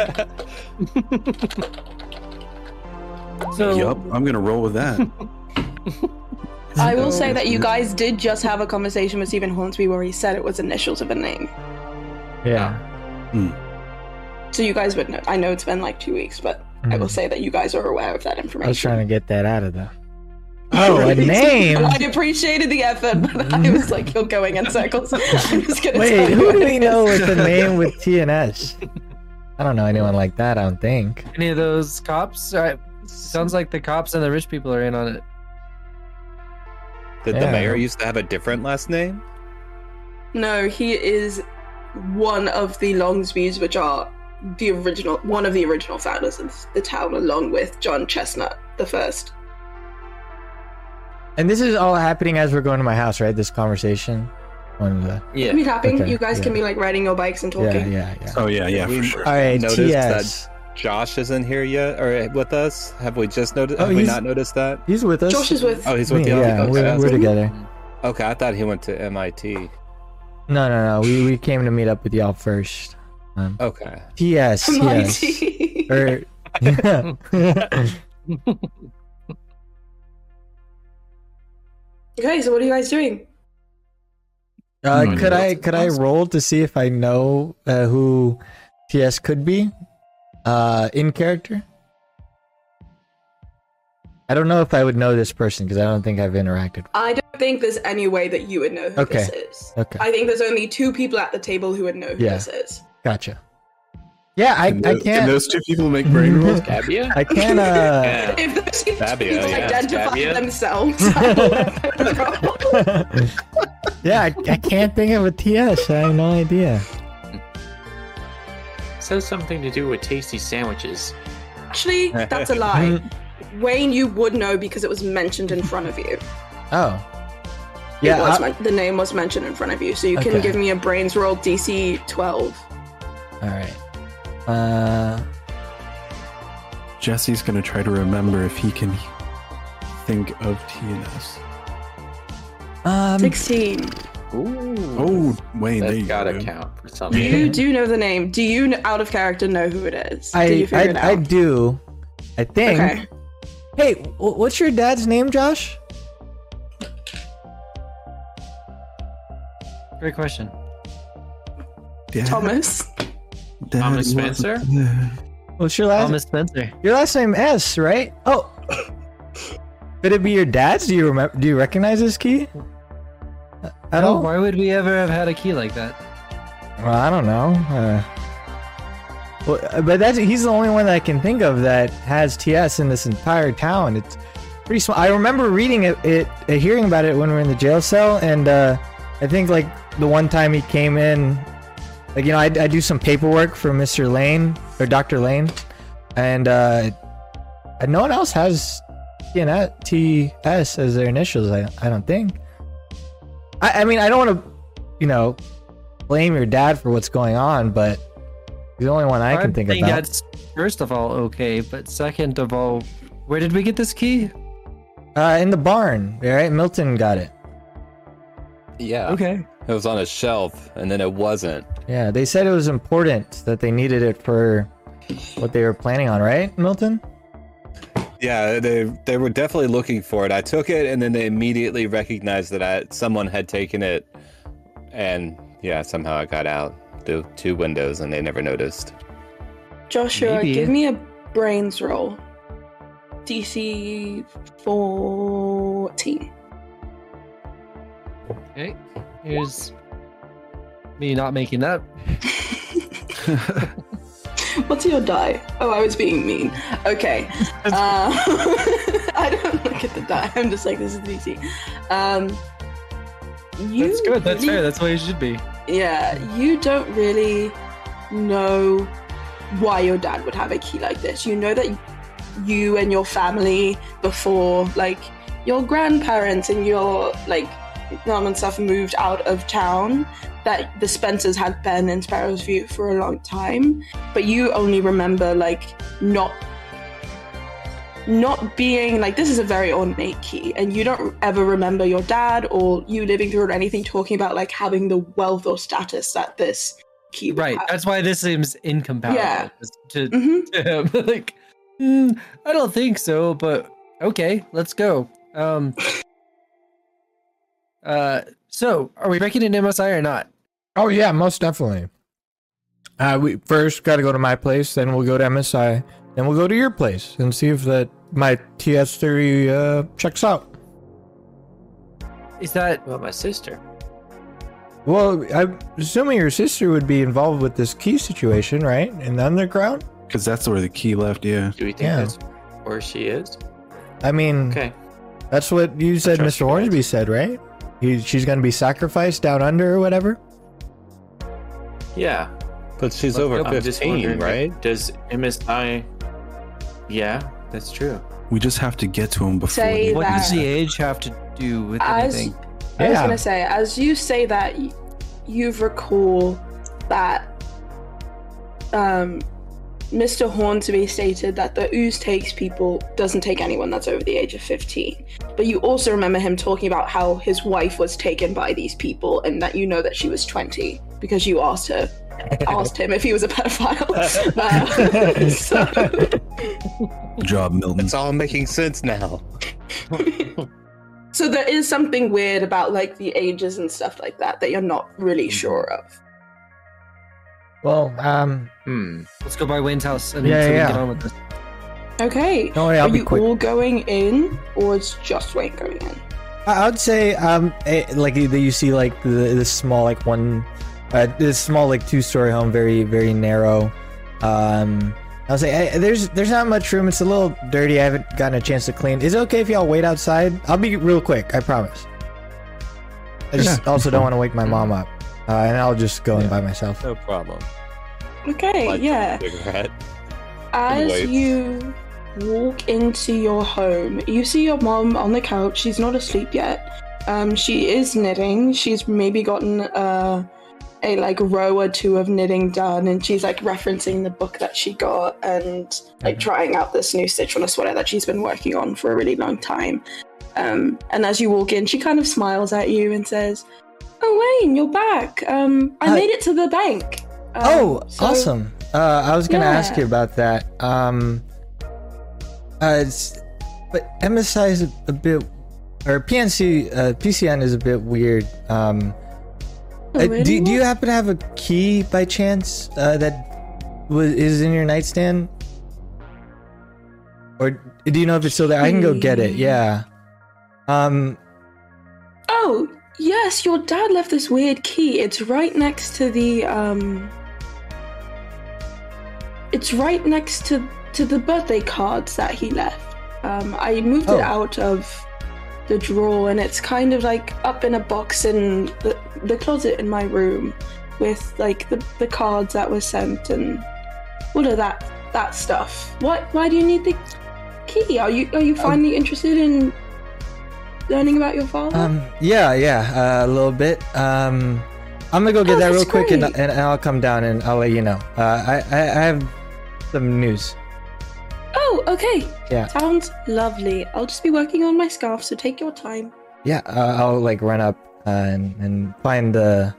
So yup, I'm gonna roll with that. I will say that you guys did just have a conversation with Stephen Hornsby where he said it was initials of a name. yeah. So you guys would know. I know it's been like two weeks, but I will Mm. say that you guys are aware of that information. I was trying to get that out of there. Oh, a name. I appreciated the effort, but I was like, you're going in circles. I'm just gonna tell Wait, you who what do we know with the name with TNS? I don't know anyone like that. I don't think. Any of those cops? Sounds like the cops and the rich people are in on it. Did the mayor used to have a different last name? No, he is one of the Longsbys, which are the original, one of the original founders of the town, along with John Chestnut the first. And this is all happening as we're going to my house, right? This conversation. One of the. Yeah. Be tapping. Okay, you guys can be like riding your bikes and talking. yeah, yeah. Oh yeah, yeah, We- for sure. All right, Noticed TS. Josh isn't here yet, or with us. Have we just noticed? Oh, have we not noticed that? He's with us. Josh is with. Oh, he's with Me, you. yeah, Okay. we're, we're together. Okay, I thought he went to MIT. No, no, no. We, we came to meet up with y'all first. Um, Okay. TS, yes. MIT. Or, okay, so what are you guys doing? Uh, could I could I roll to see if I know uh, who TS could be uh, in character? I don't know if I would know this person because I don't think I've interacted. I don't think there's any way that you would know who Okay. this is. Okay, I think there's only two people at the table who would know who Yeah. this is. gotcha. Yeah, I, Can I tho- Can can't. those two people make brain rolls? Gabia? I can't. Uh, Yeah. If those two Fabio, people yeah, identify Fabio. themselves, I will let them roll. yeah, I, I can't think of a TS. I have no idea. Says something to do with tasty sandwiches. Actually, that's a lie. Wayne, you would know because it was mentioned in front of you. Oh, yeah. was I- the name was mentioned in front of you, so you can Okay. give me a brains roll DC 12. all right. Uh, Jesse's gonna try to remember if he can think of TNS. um, 16. Ooh. Oh, Wayne, there That's you gotta count for something. You do know the name. Do you, out of character, know who it is? Did I you figure it I, I do. I think. Okay. Hey, what's your dad's name, Josh? Great question. Dad- Thomas. Dad Thomas Spencer? What's your last? Thomas Spencer. Your last name S, right? Oh. Could it be your dad's? Do you remember? Do you recognize this key? At No, all? Why would we ever have had a key like that? Well, I don't know. Uh, well, but that's he's the only one that I can think of that has TS in this entire town. It's pretty small. I remember reading it, it uh, hearing about it when we were in the jail cell, and uh, I think like the one time he came in, like you know, I, I do some paperwork for Mr. Lane or Dr. Lane, and uh, no one else has TNS, TS as their initials. I I don't think. I, I mean, I don't want to, you know, blame your dad for what's going on, but he's the only one I can think think about. that's first of all okay, but second of all, where did we get this key? Uh, in the barn, right? Milton got it. Yeah. Okay. It was on a shelf, and then it wasn't. Yeah, they said it was important that they needed it for what they were planning on, right, Milton? Yeah, they they were definitely looking for it. I took it, and then they immediately recognized that I, someone had taken it, and yeah, somehow I got out through two windows, and they never noticed. Joshua, Maybe. give me a brains roll. DC 14. Okay. Here's me not making that. What's your die? Oh, I was being mean. Okay. Uh, I don't look at the die. I'm just like, this is DC. Um, you That's good. That's really- fair. That's what it should be. Yeah, you don't really know why your dad would have a key like this. You know that you and your family before, like, your grandparents and your, like, mom and stuff moved out of town, that the Spencers had been in Sparrow's View for a long time, but you only remember, like, not not being like this is a very ornate key and you don't ever remember your dad or you living through it or anything talking about like having the wealth or status that this key Right. have. That's why this seems incompatible. Yeah. To, Mhm. to him. like, "Hmm, I don't think so, but okay, let's go. Um. Uh. So, are we breaking into MSI or not? Oh yeah, most definitely. Uh, we first got to go to my place, then we'll go to MSI, then we'll go to your place and see if that my TS theory uh, checks out. Is that Well, my sister. Well, I'm assuming your sister would be involved with this key situation, right? In the underground? Because that's where the key left. Yeah. Do we think Yeah. that's where she is? I mean, Okay. that's what you said Mr. you guys. Hornsby said, right? He, she's going to be sacrificed down under or whatever? Yeah. But she's Let's over go. 15, right? Does MSI? Yeah, that's true. We just have to get to him before. Say he- What does the age have to do with As anything? I was gonna say, as you say that, y- you recall that um, Mr. Hornsby stated that the ooze takes people, doesn't take anyone that's over the age of 15. But you also remember him talking about how his wife was taken by these people and that you know that she was 20 because you asked her. Asked him if he was a pedophile. Uh, so, Good job, Milton. It's all making sense now. so there is something weird about like the ages and stuff like that that you're not really sure of. Well, um, Hmm. Let's go by Wayne's house and Yeah, so yeah. get on with this. Okay. don't worry, I'll Are be you quick. all going in, or is just Wayne going in? I I would say, um, eh, like you you see, like the, this small, like one, uh, this small, like two-story home, very, very narrow. Um, I would say eh, there's there's not much room. It's a little dirty. I haven't gotten a chance to clean. Is it okay if y'all wait outside? I'll be real quick. I promise. I just also don't want to wake my mom up, uh, and I'll just go in by myself. No problem. Okay, Light yeah. Cigarette. As Anyways. you walk into your home, you see your mom on the couch. She's not asleep yet. Um, she is knitting. She's maybe gotten uh, a like row or two of knitting done, and she's like referencing the book that she got and like trying out this new stitch on a sweater that she's been working on for a really long time. Um, and as you walk in, she kind of smiles at you and says, "Oh, Wayne, you're back. Um, I Hi. made it to the bank." Um, oh, so- awesome! Uh, I was gonna ask you about that. Um, uh, but MSI is a, a bit, or PNC, uh, PCN is a bit weird. Um, uh, do, do you happen to have a key by chance uh, that was is in your nightstand, or do you know if it's still there? I can go get it. Yeah. Um. Oh, yes, your dad left this weird key. It's right next to the um It's right next to to the birthday cards that he left. Um I moved Oh. it out of the drawer and it's kind of like up in a box in the, the closet in my room with like the, the cards that were sent and all of that that stuff. What why do you need the key? Are you are you finally interested in learning about your father? Um. Yeah. Yeah. Uh, a little bit. Um. I'm gonna go get Oh, that real quick, and, and I'll come down and I'll let you know. Uh, I, I I have some news. Oh, okay. Yeah. Sounds lovely. I'll just be working on my scarf, so take your time. Yeah. Uh, I'll like run up uh, and and find the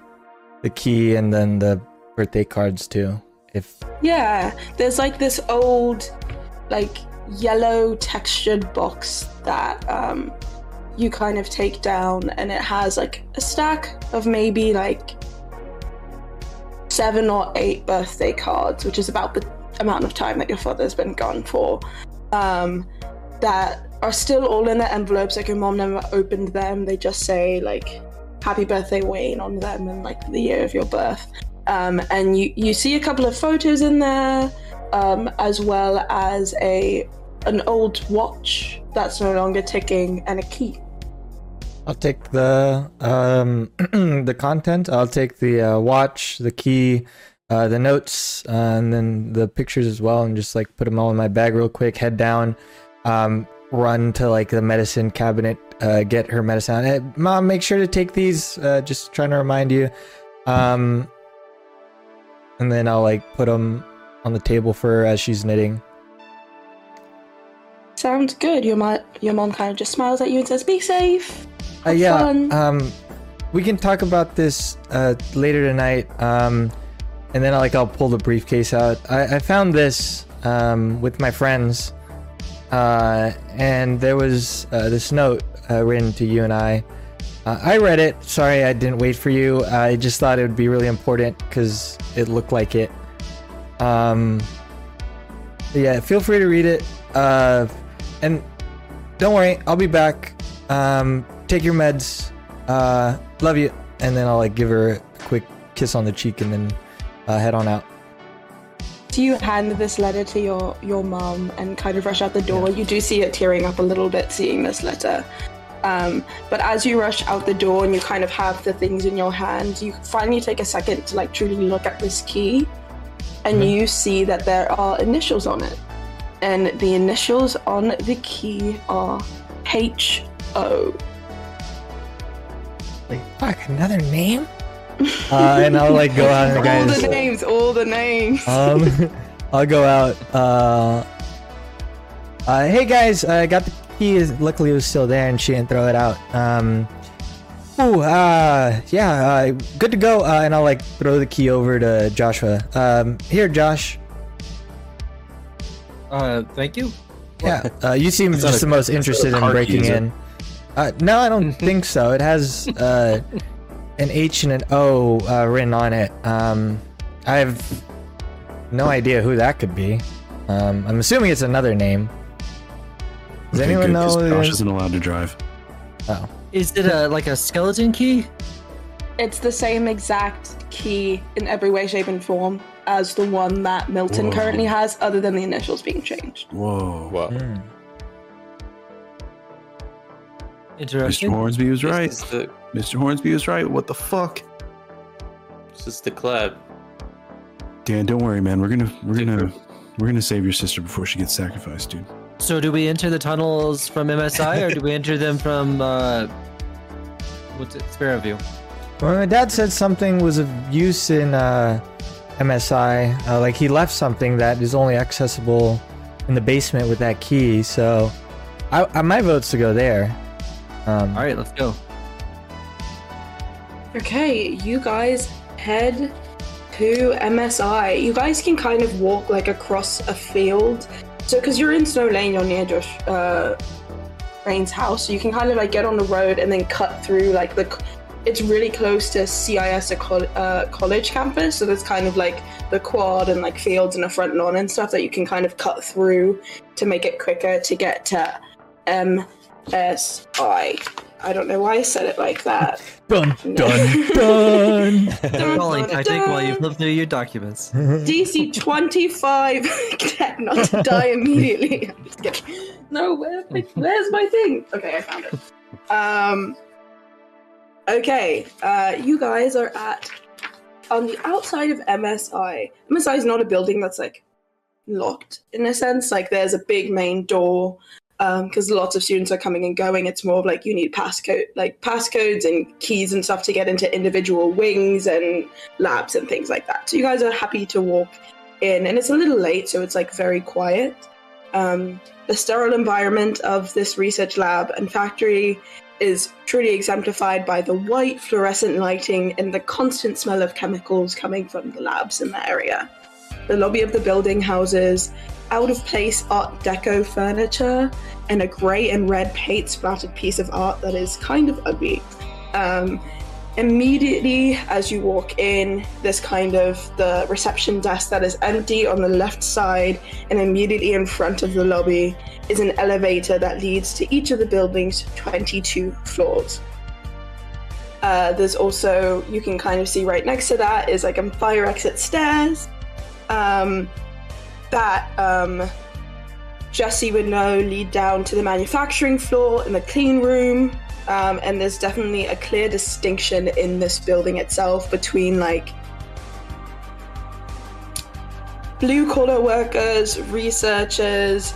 the key and then the birthday cards too. If Yeah, there's like this old, like yellow textured box that um you kind of take down, and it has like a stack of maybe like seven or eight birthday cards, which is about the amount of time that your father's been gone for. Um, that are still all in their envelopes. Like your mom never opened them. They just say like "Happy Birthday, Wayne" on them and like the year of your birth. Um, and you you see a couple of photos in there, um, as well as a an old watch that's no longer ticking and a key. I'll take the um the content. I'll take the uh, watch, the key, uh, the notes, uh, and then the pictures as well, and just like put them all in my bag real quick. Head down, um, run to like the medicine cabinet, uh, get her medicine. Hey, Mom, make sure to take these. Uh, just trying to remind you. Um, and then I'll like put them on the table for her as she's knitting. Sounds good. Your mom your mom kind of just smiles at you and says, "Be safe." Uh, yeah. fun." Um, we can talk about this uh, later tonight. And then like I'll pull the briefcase out. I, I found this um, with my friends, uh, and there was uh, this note uh, written to you and I. Uh, I read it. Sorry, I didn't wait for you. I just thought it would be really important because it looked like it. Um, yeah, feel free to read it. Uh, and don't worry, I'll be back. Um, take your meds. Uh, love you. and then I'll like give her a quick kiss on the cheek, and then uh, head on out. Do you hand this letter to your your mom and kind of rush out the door? You do see her tearing up a little bit seeing this letter. Um, but as you rush out the door and you kind of have the things in your hand, you finally take a second to like truly look at this key, and you see that there are initials on it, and the initials on the key are H O. Like, fuck, another name? uh, and I'll like go out and the All guys. the names, all the names. Um, I'll go out. Uh, uh, hey guys, I got the key. Luckily, it was still there, and she didn't throw it out. Um, ooh, uh, yeah, uh, good to go. Uh, and I'll like throw the key over to Joshua. Um, here, Josh. Uh, thank you. Yeah, uh, you seem just the most interested in breaking is it? in. Uh, no, I don't think so. It has uh, an H and an O uh, written on it. Um, I have no idea who that could be. Um, I'm assuming it's another name. Does Okay, anyone good, know? 'cause who it Josh is? isn't allowed to drive. Oh, Is it a like a skeleton key? It's the same exact key in every way, shape, and form as the one that Milton Whoa. currently has, other than the initials being changed. Whoa. Whoa. hmm. Mr. Hornsby was This right. is the, Mr. Hornsby was right. What the fuck? this is the club. Dan, don't worry, man. We're gonna we're gonna Super. we're gonna save your sister before she gets sacrificed, dude. So do we enter the tunnels from MSI or do we enter them from uh what's it Sparrow View? Well, my dad said something was of use in uh, MSI. Uh, like he left something that is only accessible in the basement with that key. So, I, I my vote's to go there. Um, All right, let's go. Okay, you guys head to MSI. You guys can kind of walk like across a field. So, because you're in Snow Lane, you're near Josh uh, Rain's house, so you can kind of like get on the road and then cut through like the. It's really close to CIS a uh, college campus, so there's kind of like the quad and like fields and a front lawn and stuff that you can kind of cut through to make it quicker to get to MSI. I don't know why I said it like that. Dun No. dun dun. Dun, Calling dun, I think while you dun. flip through your documents. DC 25 Get not to die immediately. I'm just kidding. No, where's my, where's my thing? Okay, I found it. Um. Okay, uh, you guys are at on the outside of MSI. MSI is not a building that's like locked in a sense. Like there's a big main door because lots of students are coming and going. It's more of like you need passcode, like passcodes and keys and stuff to get into individual wings and labs and things like that. So you guys are happy to walk in, and it's a little late, so it's like very quiet. Um, the sterile environment of this research lab and factory is truly exemplified by the white fluorescent lighting and the constant smell of chemicals coming from the labs in the area. The lobby of the building houses out of place Art Deco furniture and a grey and red paint splattered piece of art that is kind of ugly. Um, immediately as you walk in, there's kind of the reception desk that is empty on the left side, and immediately in front of the lobby is an elevator that leads to each of the building's 22 floors. Uh, there's also, you can kind of see right next to that is like a fire exit stairs um, that um, Jesse would know lead down to the manufacturing floor and the clean room. Um, and there's definitely a clear distinction in this building itself between like blue collar workers, researchers,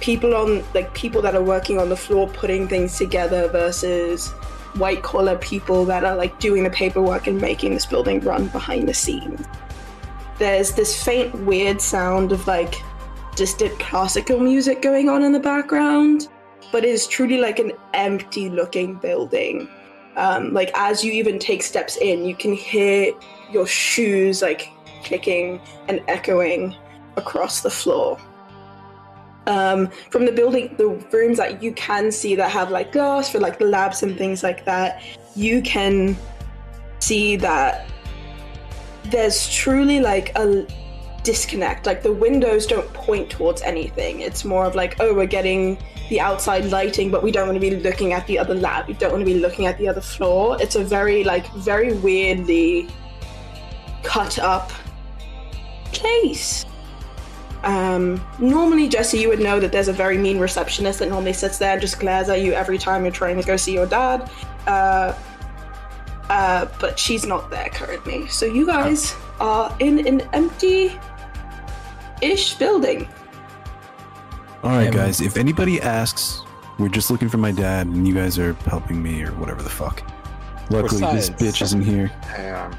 people on like people that are working on the floor putting things together versus white collar people that are like doing the paperwork and making this building run behind the scenes. There's this faint weird sound of like distant classical music going on in the background, but it is truly like an empty looking building. Um, like as you even take steps in, you can hear your shoes like clicking and echoing across the floor. Um, from the building, the rooms that you can see that have like glass for like the labs and things like that, you can see that there's truly like a disconnect. Like the windows don't point towards anything. It's more of like, oh, we're getting the outside lighting, but we don't want to be looking at the other lab. We don't want to be looking at the other floor. It's a very like very weirdly cut up place. Um, normally, Jesse, you would know that there's a very mean receptionist that normally sits there and just glares at you every time you're trying to go see your dad. Uh, uh, but she's not there currently. So you guys are in an empty ish building. All right, Um, guys. If anybody asks, we're just looking for my dad, and you guys are helping me or whatever the fuck. Luckily, this science. bitch isn't here. Um,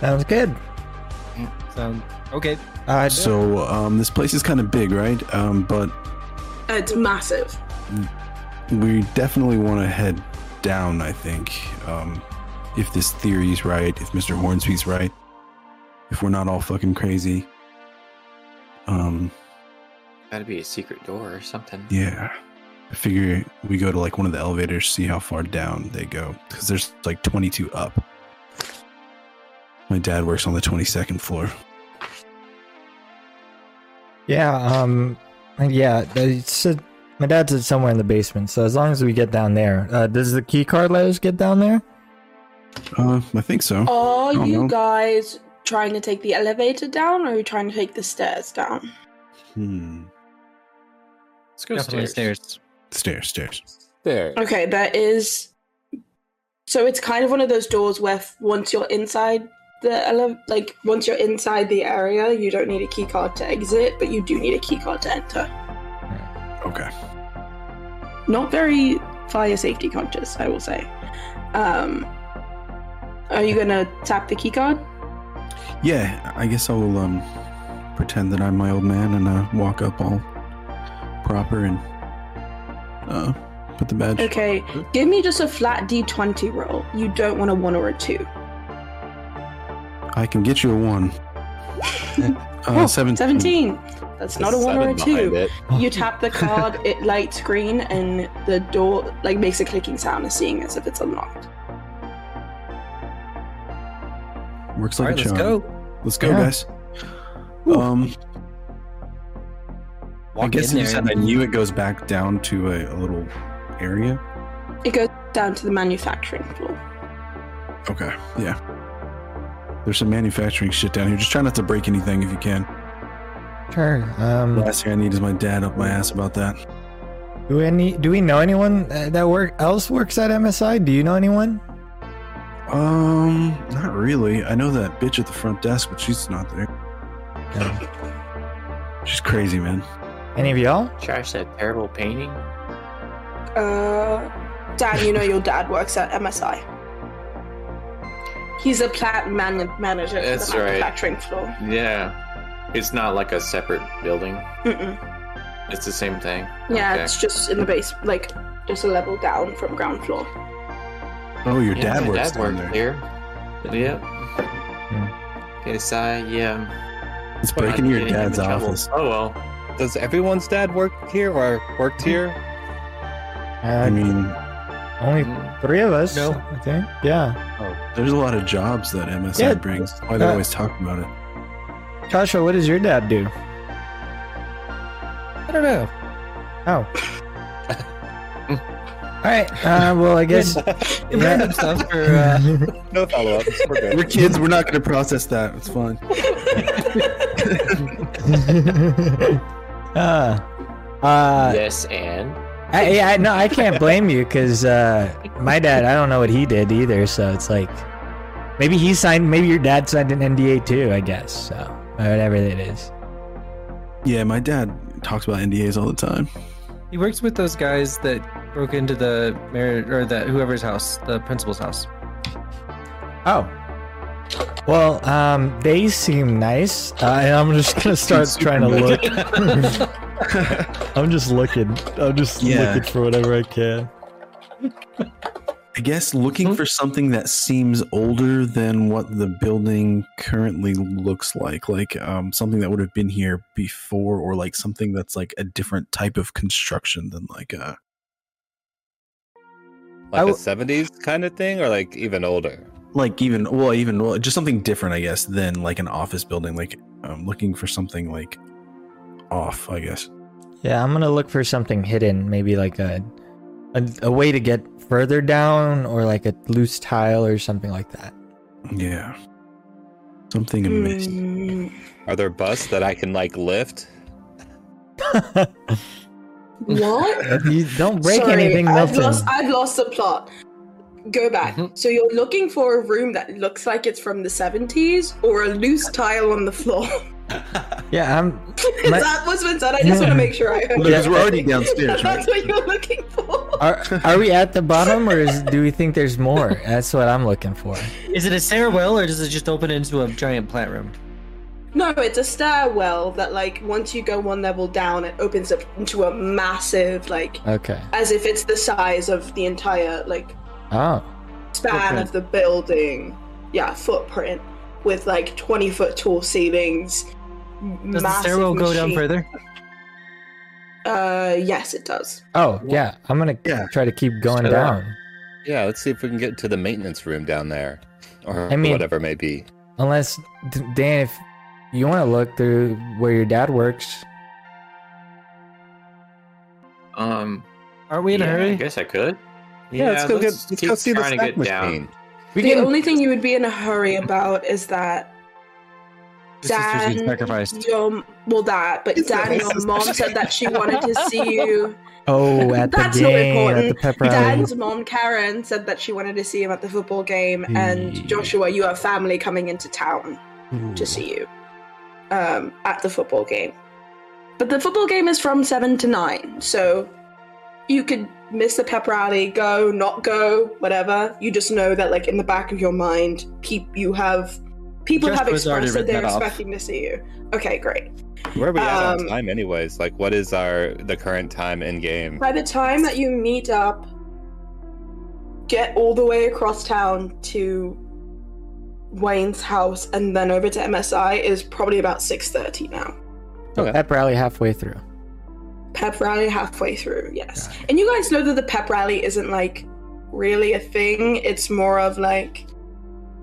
Sounds good. Sound okay. Uh, So um, this place is kind of big, right? Um, but It's massive. we definitely want to head down. I think um, if this theory's right, if Mr. Hornsby's right, if we're not all fucking crazy. Um, gotta be a secret door or something. yeah. I figure we go to like one of the elevators, see how far down they go, because there's like 22 up. My dad works on the 22nd floor. Yeah, um, yeah, it's uh my dad said somewhere in the basement. So as long as we get down there, uh, does the key card let us get down there? Uh, I think so. Are you know. guys trying to take the elevator down or are you trying to take the stairs down? Hmm. Let's go Definitely stairs. stairs. Stairs, stairs. There. Okay, there is. So it's kind of one of those doors where f- once you're inside the ele- like once you're inside the area, you don't need a key card to exit, but you do need a key card to enter. Okay. Not very fire safety conscious, I will say. Um, are you gonna tap the key card? Yeah, I guess I will um pretend that I'm my old man and uh, walk up all proper and uh put the badge. Okay, give me just a flat d20 roll. You don't want a one or a two. I can get you a one. Uh, seven, 17. That's not a one or a two. You tap the card, it lights green, and the door like makes a clicking sound, as seeing as if it's unlocked. Works like right, a let's go. Let's go, Yeah. guys. Um, I guess in you there said I knew it goes back down to a, a little area. It goes down to the manufacturing floor. Okay, yeah. There's some manufacturing shit down here. Just try not to break anything if you can. Sure. Um, Last thing I need is my dad up my ass about that. do any do we know anyone uh, that work else works at MSI? Do you know anyone? Um, not really. I know that bitch at the front desk, but she's not there. No. She's crazy, man. Any of y'all? Trash that terrible painting. Uh, Dan, you know your dad works at MSI. He's a plant man- manager for That's the right. manufacturing floor. Yeah. It's not like a separate building. Mm-mm. It's the same thing. Yeah, Okay. it's just in the base, like just a level down from ground floor. Oh, your Yeah, dad my works dad worked there. there. Yep. Okay, so yeah. It's Well, breaking your getting him dad's trouble. office. Oh well. Does everyone's dad work here or worked here? I Uh, mean, only Mm. three of us. No. I think. Yeah. Oh, there's a lot of jobs that MSI Yeah. brings. That's why they're Uh, always talk about it. Joshua, what does your dad do? I don't know. Oh. All right. Uh, well, I guess. Random stuff for uh, No follow up. We're good. We're kids. We're not going to process that. It's fine. uh, uh, yes, and I, yeah, I, no, I can't blame you because uh, my dad, I don't know what he did either. So it's like maybe he signed, maybe your dad signed an NDA too. I guess so, or whatever it is. Yeah, my dad talks about NDAs all the time. He works with those guys that broke into the mayor or that whoever's house, the principal's house. Oh. Well, um, they seem nice. Uh, and I'm just gonna start Super trying to look. I'm just looking. I'm just Yeah. looking for whatever I can. I guess looking mm-hmm. for something that seems older than what the building currently looks like, like um, something that would have been here before, or like something that's like a different type of construction than like a Like I a w- 70s kind of thing or like even older? like even well even well just something different, I guess, than like an office building. Like I'm looking for something like off, I guess. Yeah, I'm gonna look for something hidden, maybe like a, a a way to get further down, or like a loose tile or something like that. Yeah. Something amiss. Mm, Are there busts that I can like lift? what? you don't break Sorry, anything, I've Milton. lost, I've lost the plot. Go back. Mhm. So you're looking for a room that looks like it's from the 70s or a loose tile on the floor? Yeah, I'm. Is My- that what's been said? I just want to make sure I heard. Because it we're already downstairs, That's right? what you're looking for. Are are we at the bottom, or is, do we think there's more? That's what I'm looking for. Is it a stairwell or does it just open into a giant plant room? No, it's a stairwell that, like, once you go one level down, it opens up into a massive, like, Okay. as if it's the size of the entire, like, Oh. span Footprint. of the building. Yeah, footprint with like 20 foot tall ceilings. Does the stairwell go down further? Uh, yes, it does. Oh yeah. I'm gonna Yeah. try to keep going Shut down. Yeah, let's see if we can get to the maintenance room down there, or I mean- whatever it may be. Unless D- Dan, if you want to look through where your dad works, Um, Aren't we in a yeah, I hurry? guess I could. Yeah, let's go get let's keep go see the trying to snack get down. machine. we the can. only thing you would be in a hurry about is that The sisters Dan, sacrificed. your well, that, but Dan, your mom said that she wanted to see you. oh, at the That's not game, at the important. pep rally. Dan's mom, Karen, said that she wanted to see him at the football game, and Joshua, you have family coming into town. to see you um, at the football game. But the football game is from 7 to 9, so you could miss the pep rally, go, not go, whatever. You just know that, like, in the back of your mind, peop- you have people have Joshua's expressed that they're written that off. expecting to see you. Okay, great. Where are we at on Um, time, anyways? Like, what is our the current time in game? By the time that you meet up, get all the way across town to Wayne's house and then over to MSI is probably about 6.30 now. So pep rally halfway through. pep rally halfway through yes and you guys know that the pep rally isn't like really a thing it's more of like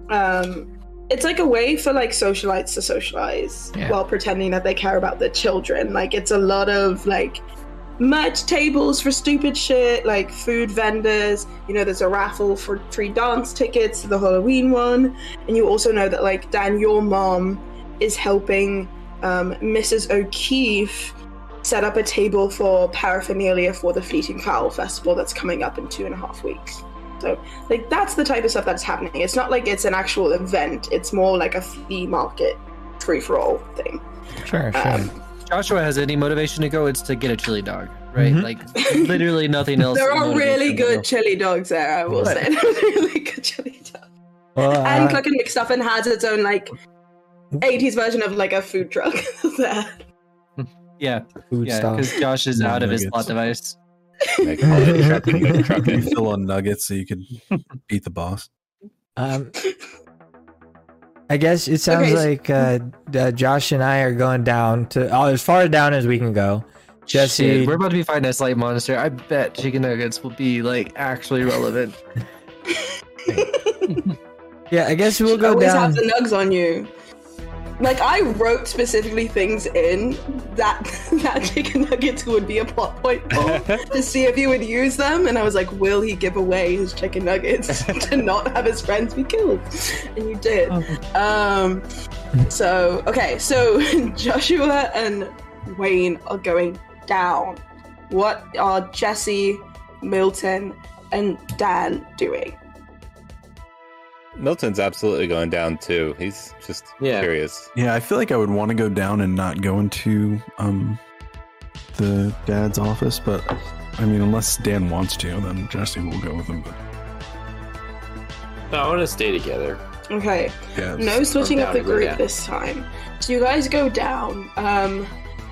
um it's like a way for like socialites to socialize Yeah. while pretending that they care about their children like it's a lot of like merch tables for stupid shit like food vendors you know there's a raffle for free dance tickets to the halloween one and you also know that like dan your mom is helping um, mrs o'keefe set up a table for paraphernalia for the Fleeting Fowl Festival that's coming up in two and a half weeks. So, like, that's the type of stuff that's happening. It's not like it's an actual event, it's more like a flea market free for all thing. Sure, sure. Um, Joshua has any motivation to go, it's to get a chili dog, right? Mhm. Like literally nothing else. there are really good go. chili dogs there, I will Right. say. really good chili dogs. well, and uh, Cluck and McStuffin has its own, like, 80s version of, like, a food truck there. Yeah, food yeah, because Josh is No out of his plot device. They call it trucking, You trucking. fill on nuggets so you could beat the boss. Um, I guess it sounds Okay, so- like uh, uh, Josh and I are going down to oh, as far down as we can go. Jesse, Shit, we're about to be fighting a slime monster. I bet chicken nuggets will be like actually relevant. yeah, I guess we'll go always down. have the nugs on you. Like I wrote specifically things in that that chicken nuggets would be a plot point for to see if he would use them, and I was like, will he give away his chicken nuggets to not have his friends be killed? And you did. Um. So okay, so Joshua and Wayne are going down. What are Jesse, Milton, and Dan doing? Milton's absolutely going down too. He's just Yeah. curious. Yeah, I feel like I would want to go down and not go into um the dad's office, but I mean, unless Dan wants to, then Jesse will go with him. But No, I want to stay together. Okay. yeah, No switching up the group down. this time. So you guys go down, um,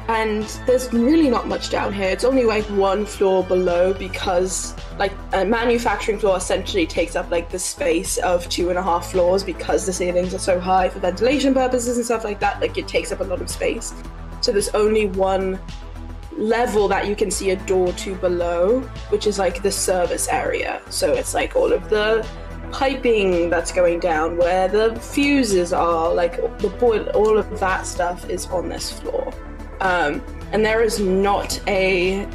and there's really not much down here. It's only like one floor below because, like, a manufacturing floor essentially takes up like the space of two and a half floors because the ceilings are so high for ventilation purposes and stuff like that. Like, it takes up a lot of space. So there's only one level that you can see a door to below, which is like the service area. So it's like all of the piping that's going down, where the fuses are, like the boil, all of that stuff is on this floor. Um, and there is not a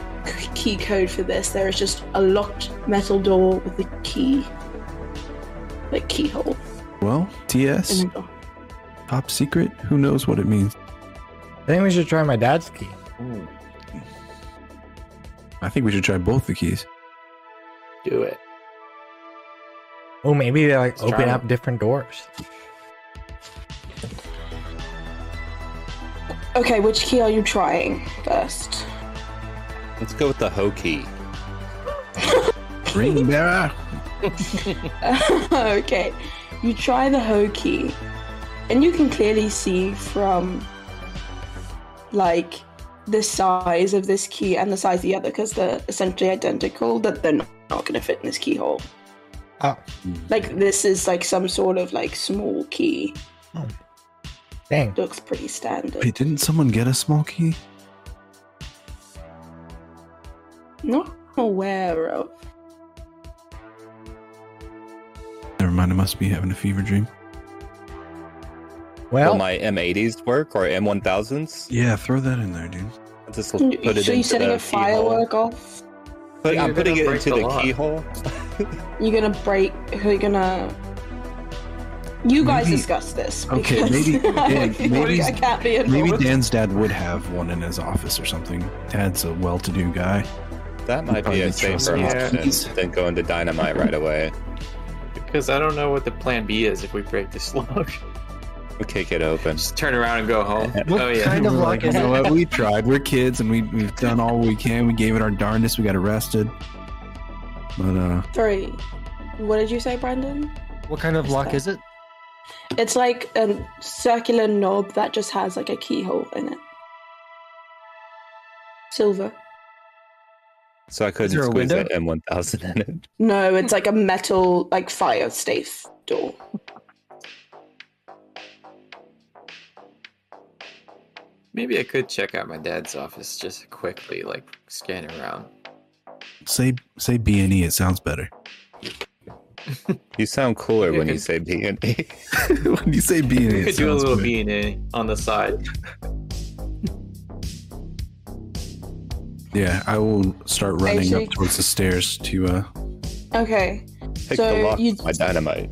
key code for this. There is just a locked metal door with a key, like keyhole. Well, TS, in the door. top secret. Who knows what it means? I think we should try my dad's key. I think we should try both the keys. Do it. Oh, maybe they like Let's try open it. up different doors. Okay, which key are you trying first? Let's go with the hoe key. Ring bearer. okay, you try the hoe key, and you can clearly see from like the size of this key and the size of the other, because they're essentially identical, that they're not, not going to fit in this keyhole. Oh, Like this is like some sort of like small key. Hmm. Dang. Looks pretty standard. Wait, didn't someone get a small key? Not aware of. Never mind. I must be having a fever dream. Will Well, my M80s work or M1000s? Yeah, throw that in there, dude. I'll just So put it you into setting the a firework off? Put, I'm putting it into the the keyhole. You're gonna break. You're gonna. You guys Maybe- discuss this. Okay, because maybe- I, yeah, feel maybe- I can't be Maybe. Dan's dad would have one in his office or something. Dad's a well-to-do guy. That might be a trust safer option than going to dynamite right away. Because I don't know what the plan B is if we break this lock. We'll kick it open. Just turn around and go home. What oh yeah. kind of We're lock like, is you know what? We tried. We're kids, and we we've done all we can. We gave it our darndest. We got arrested. But uh, Sorry. What did you say, Brandon? What kind of What's lock that? is it? It's like a circular knob that just has like a keyhole in it. Silver. So I couldn't squeeze window? that M1000 in it. No, it's like a metal, like fire safe door. Maybe I could check out my dad's office just quickly, like scan around. say say B and E. It sounds better. You sound cooler when you say B and E. when you say B and E, We could do a little. B and A on the side. Yeah, I will start running Actually- up towards the stairs to uh. Okay. Pick So the lock you- my dynamite.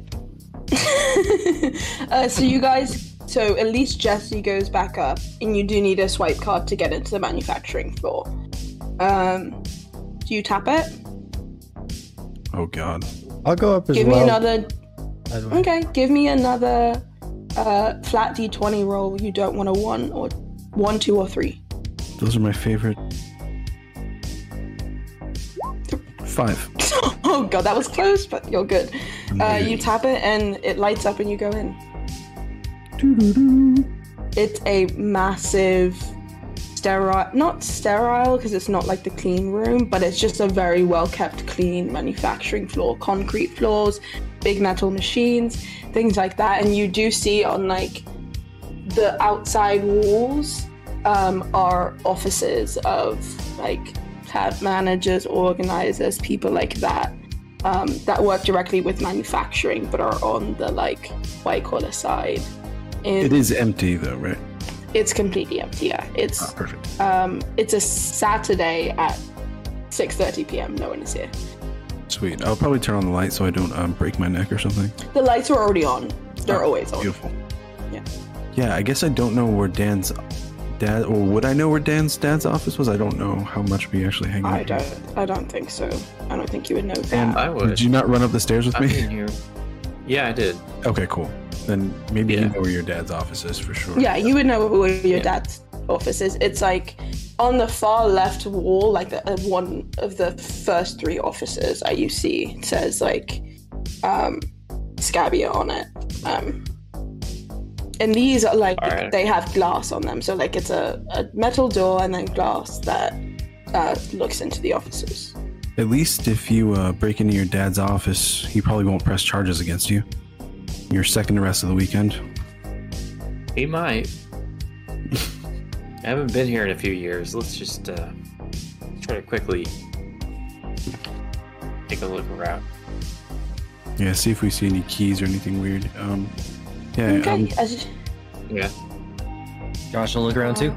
uh, so you guys, so at least Jesse goes back up, and you do need a swipe card to get into the manufacturing floor. Um, do you tap it? Oh God. I'll go up as well. Give well. me another. by the way. Okay, give me another uh, flat d20 roll. You don't want a one or one, two, or three. Those are my favorite. Five. oh god, that was close, but you're good. Uh, you tap it and it lights up and you go in. It's a massive sterile, not sterile because it's not like the clean room, but it's just a very well kept, clean manufacturing floor. Concrete floors, big metal machines, things like that. And you do see on like the outside walls um, are offices of like tab managers, organizers, people like that um, that work directly with manufacturing but are on the like white collar side. And It is empty though, right? It's completely empty. Yeah, it's Oh, perfect. um, it's a Saturday at 6:30 p.m. No one is here. Sweet. I'll probably turn on the light so I don't um, break my neck or something. The lights are already on. They're Oh, always on. Beautiful. Yeah. Yeah, I guess I don't know where Dan's dad, or would I know where Dan's dad's office was? I don't know how much we actually hang out. I here. don't. I don't think so. I don't think you would know that. And I would. Did you not run up the stairs with I'm me? in here. Yeah, I did. Okay, cool. Then maybe you know where your dad's office is for sure. Yeah, you would know where your Yeah. dad's office is. It's like on the far left wall, like the, uh, one of the first three offices that you see it says like um, Scabia on it. Um, and these are like Alright. they have glass on them, so like it's a, a metal door and then glass that uh, looks into the offices. At least if you uh, break into your dad's office, he probably won't press charges against you. You're second arrest of the weekend. He might. I haven't been here in a few years. Let's just uh, try to quickly take a look around. Yeah, see if we see any keys or anything weird. Um, yeah, Okay. um, As, Yeah. Josh will look around too.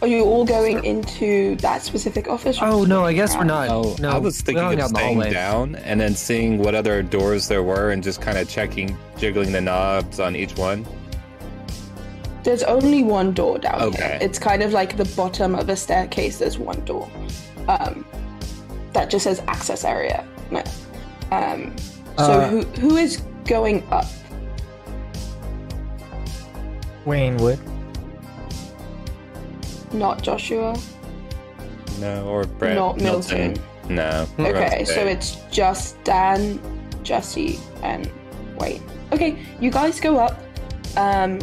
Are you all going into that specific office? Oh no, I guess we're not. Oh, no, I was thinking hanging of out staying down and then seeing what other doors there were and just kind of checking, jiggling the knobs on each one. There's only one door down Okay. here. It's kind of like the bottom of a staircase. There's one door. Um, that just says access area. No. Um, so Uh, who who is going up? Wayne would. Not Joshua. No, or Brett. Not Milton. No. Okay, so it's just Dan, Jesse, and Wayne. Okay, you guys go up. Um,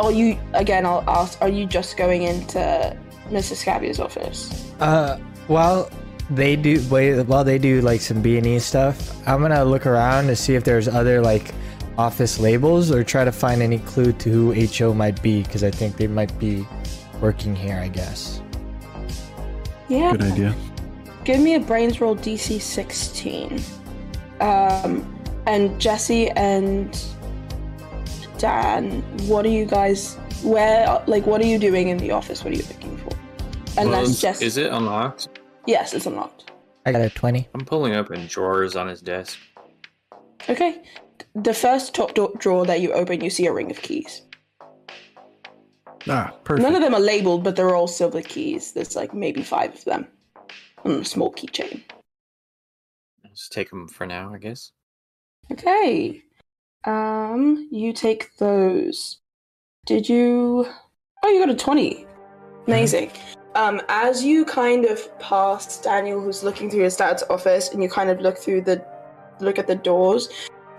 are you again? I'll ask. Are you just going into Mrs. Scabia's office? Uh, while they do, wait, while they do like some B and E stuff, I'm gonna look around to see if there's other like office labels or try to find any clue to who HO might be because I think they might be working here. I guess. Yeah. good idea. Give me a brains roll DC 16. Um, and Jesse and Dan, what are you guys? Where, like, what are you doing in the office? What are you looking for? Well, Unless is- Jesse. is it unlocked? Yes, it's unlocked. I got a twenty. I'm pulling open drawers on his desk. Okay. The first top drawer that you open, you see a ring of keys. Ah, perfect. None of them are labeled, but they're all silver keys. There's like maybe five of them on a small keychain. Just take them for now, I guess. Okay. Um, you take those. Did you? Oh, you got a twenty. Amazing. Um, as you kind of pass Daniel, who's looking through his dad's office, and you kind of look through the, look at the doors,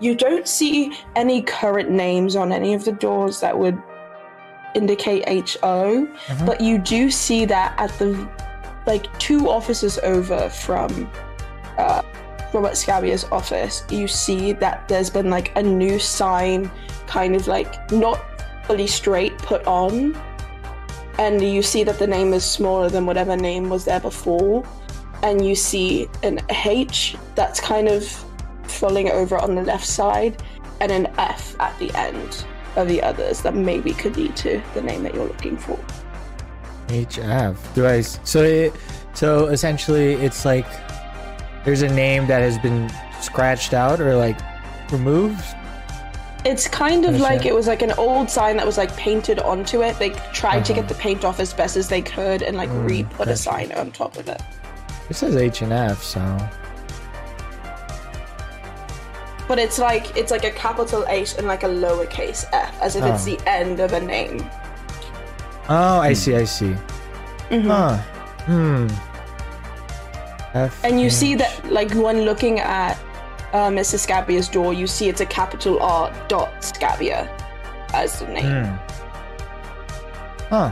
you don't see any current names on any of the doors that would indicate HO, Mhm. but you do see that at the, like two offices over from, uh, Robert Scabia's office, you see that there's been like a new sign, kind of like not fully straight, put on. And you see that the name is smaller than whatever name was there before. And you see an H that's kind of falling over on the left side, and an F at the end of the others that maybe could lead to the name that you're looking for. HF. Do I? So it, so essentially, it's like there's a name that has been scratched out or like removed. It's kind of like it was like an old sign that was like painted onto it. They tried to Uh-huh. get the paint off as best as they could and like Mm, re-put a sign on top of it. It says H and F, so But it's like it's like a capital H and like a lowercase f, as if it's Oh. the end of a name. oh, I see, I see. Mhm. Huh. Hmm. F And you see that like when looking at uh, Mrs. Scabia's door, you see it's a capital R dot Scabia as the name. Hmm. Huh.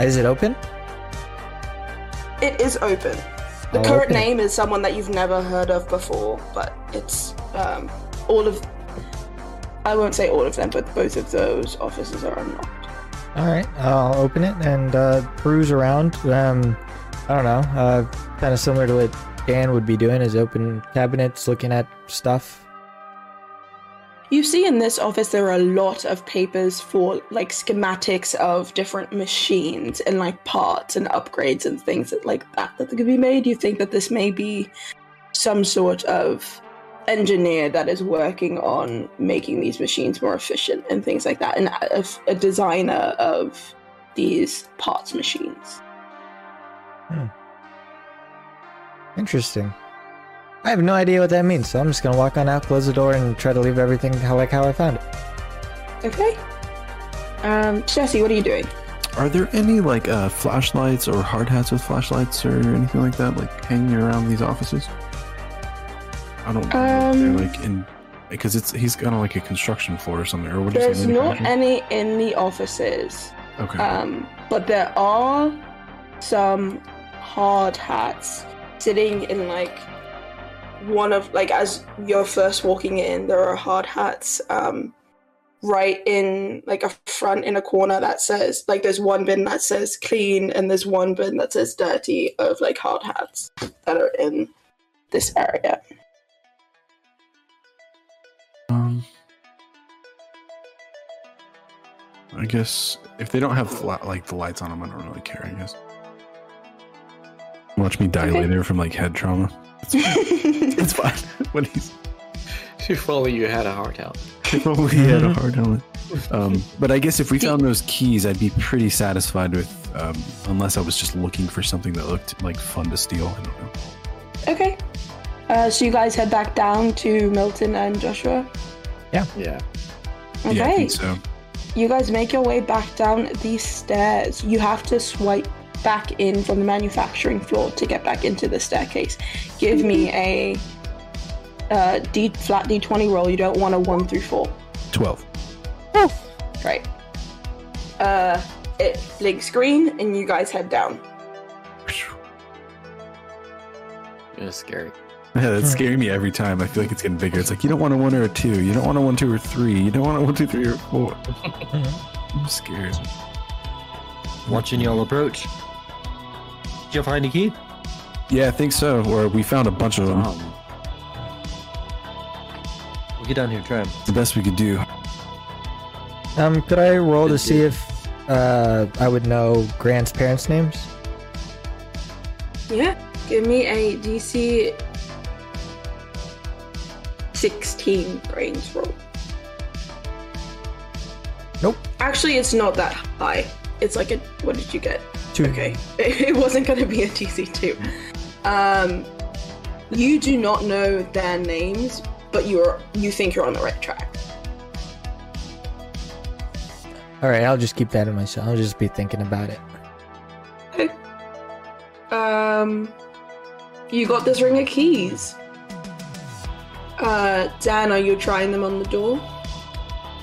Is it open? It is open. The I'll current it. name is someone that you've never heard of before, but it's um, all of. I won't say all of them, but both of those offices are unlocked. All right, I'll open it and uh, peruse around. Um, I don't know, uh, kind of similar to what Dan would be doing, is open cabinets, looking at stuff. You see in this office there are a lot of papers for like schematics of different machines and like parts and upgrades and things that like that that could be made. You think that this may be some sort of engineer that is working on making these machines more efficient and things like that, and a, a designer of these parts machines. Hmm. Interesting. I have no idea what that means, so I'm just gonna walk on out, close the door, and try to leave everything how like how I found it. Okay. Um, Jesse, what are you doing? Are there any like uh, flashlights or hard hats with flashlights or anything like that, like hanging around these offices? I don't know. Um, they're like in because it's he's kind of like a construction floor or something. Or what There's say? not any in the offices. Okay. Um, but there are some hard hats sitting in like one of like as you're first walking in, there are hard hats um right in like a front in a corner that says like there's one bin that says clean and there's one bin that says dirty of like hard hats that are in this area. Um, I guess if they don't have li- like the lights on them, I don't really care. I guess. Watch me die Okay. later from like head trauma. It's fine. when he's If only you had a heart health. probably had a hard helmet. Um, but I guess if we found those keys, I'd be pretty satisfied with. Um, unless I was just looking for something that looked like fun to steal. I don't know. okay. Uh, so you guys head back down to Milton and Joshua. Yeah. Yeah, I Okay. think so. You guys make your way back down these stairs. You have to swipe back in from the manufacturing floor to get back into the staircase. Give me a uh, D flat D20 roll. You don't want a one through four. Twelve. Right. Uh, it blinks green, and you guys head down. It was scary. Yeah, that's scaring me every time. I feel like it's getting bigger. It's like you don't want a one or a two. You don't want a one, two, or three. You don't want a one, two, three, or four. I'm scared. Watching y'all approach. Did you find a key? Yeah, I think so. Or we found a bunch of them. Um, We'll get down here, try 'em. It's the best we could do. Um, could I roll to see if uh I would know Grant's parents' names? Yeah. Give me a DC 16 brains roll. Nope. Actually, it's not that high. It's like a. What did you get? Two. Okay. It wasn't going to be a DC 2. Um, you do not know their names, but you're you think you're on the right track. All right, I'll just keep that in myself. I'll just be thinking about it. Okay. Um, you got this ring of keys. Uh, Dan, are you trying them on the door?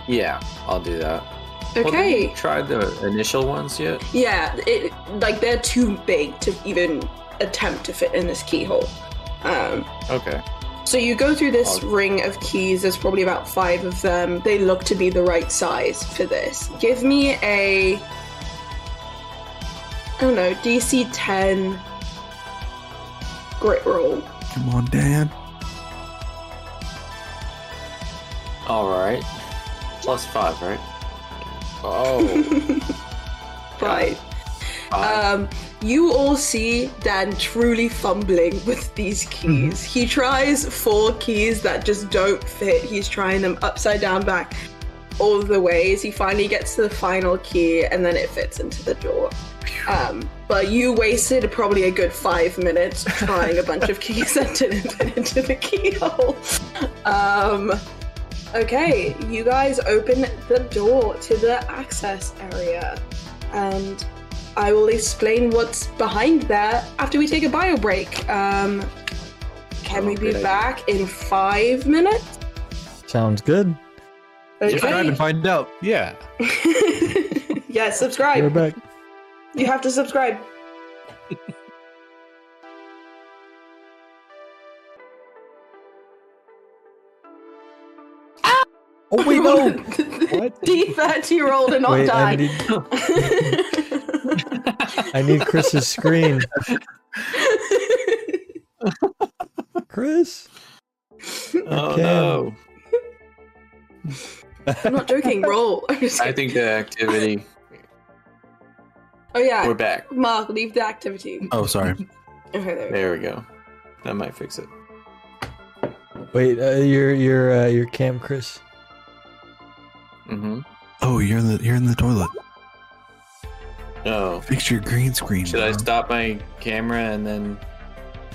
yeah, I'll do that. Well, Okay. you try the initial ones yet? Yeah, it like they're too big to even attempt to fit in this keyhole. Um, Okay. so you go through this I'll- ring of keys. There's probably about five of them. They look to be the right size for this. Give me a, I don't know, DC 10 grit roll. Come on, Dan. All right. Plus five, right? Oh. Right. Um, you all see Dan truly fumbling with these keys. He tries four keys that just don't fit. He's trying them upside down back all the ways. He finally gets to the final key and then it fits into the door. Um, but you wasted probably a good five minutes trying a bunch of keys that didn't fit into the keyhole. Um, okay, you guys open the door to the access area and I will explain what's behind there after we take a bio break. Um, can Oh, we be good idea. back in five minutes? Sounds good. Subscribe and find out. Yeah. yeah, We're subscribe. back. You have to subscribe. Oh wait, no. What? D30 rolled and not Wait, I died. need, I need Chris's screen. Chris. oh okay. no. I'm not joking. Roll. I'm just I think the activity. Oh yeah. We're back. Mark, leave the activity. Oh, sorry. Okay, there. we go. There we go. That might fix it. Wait, uh, your your uh, your cam, Chris. Mm-hmm. Oh, you're in the you're in the toilet. Oh. Fix your green screen. Should I stop my camera and then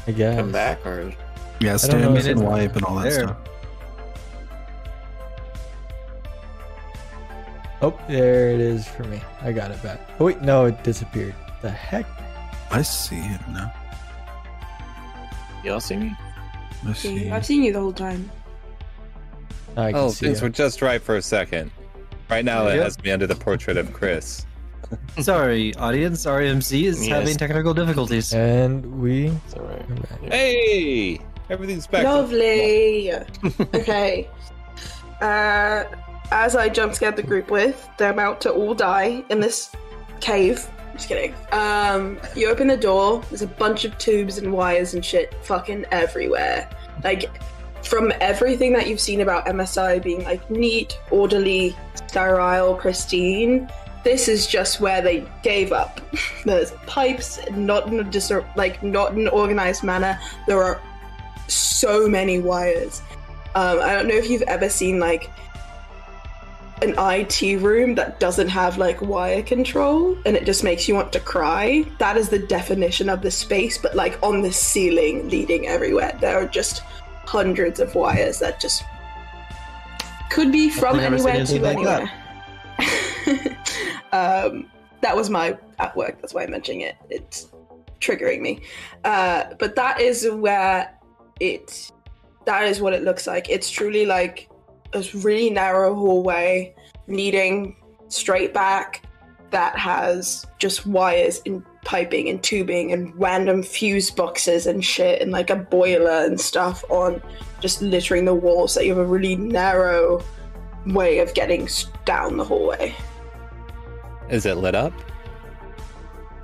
I guess. come back, or Yeah, know stand if and wipe and all that there. stuff. Oh, there it is for me. I got it back. Oh wait, no, it disappeared. The heck? I see it now. y'all see me? I see. I've seen you the whole time. I can Oh, see things it. were just right for a second. Right now, it Yep. has me under the portrait of Chris. Sorry, audience. RMC is Yes. having technical difficulties. And we. It's all right. are. Hey, everything's back. Lovely. okay. Uh, as I jump scared the group with, they're about to all die in this cave. Just kidding. Um, you open the door. There's a bunch of tubes and wires and shit fucking everywhere. Like, from everything that you've seen about MSI being like neat, orderly, sterile, pristine, this is just where they gave up. There's pipes, not in a dis- like not in an organized manner. There are so many wires. Um, I don't know if you've ever seen like an IT room that doesn't have like wire control and it just makes you want to cry. That is the definition of the space, but like on the ceiling, leading everywhere. There are just hundreds of wires that just could be from anywhere to like anywhere. um, that was my at work. That's why I'm mentioning it. It's triggering me. Uh, but that is where it. That is what it looks like. It's truly like a really narrow hallway leading straight back that has just wires and piping and tubing and random fuse boxes and shit and like a boiler and stuff on just littering the walls that you have a really narrow way of getting down the hallway. Is it lit up?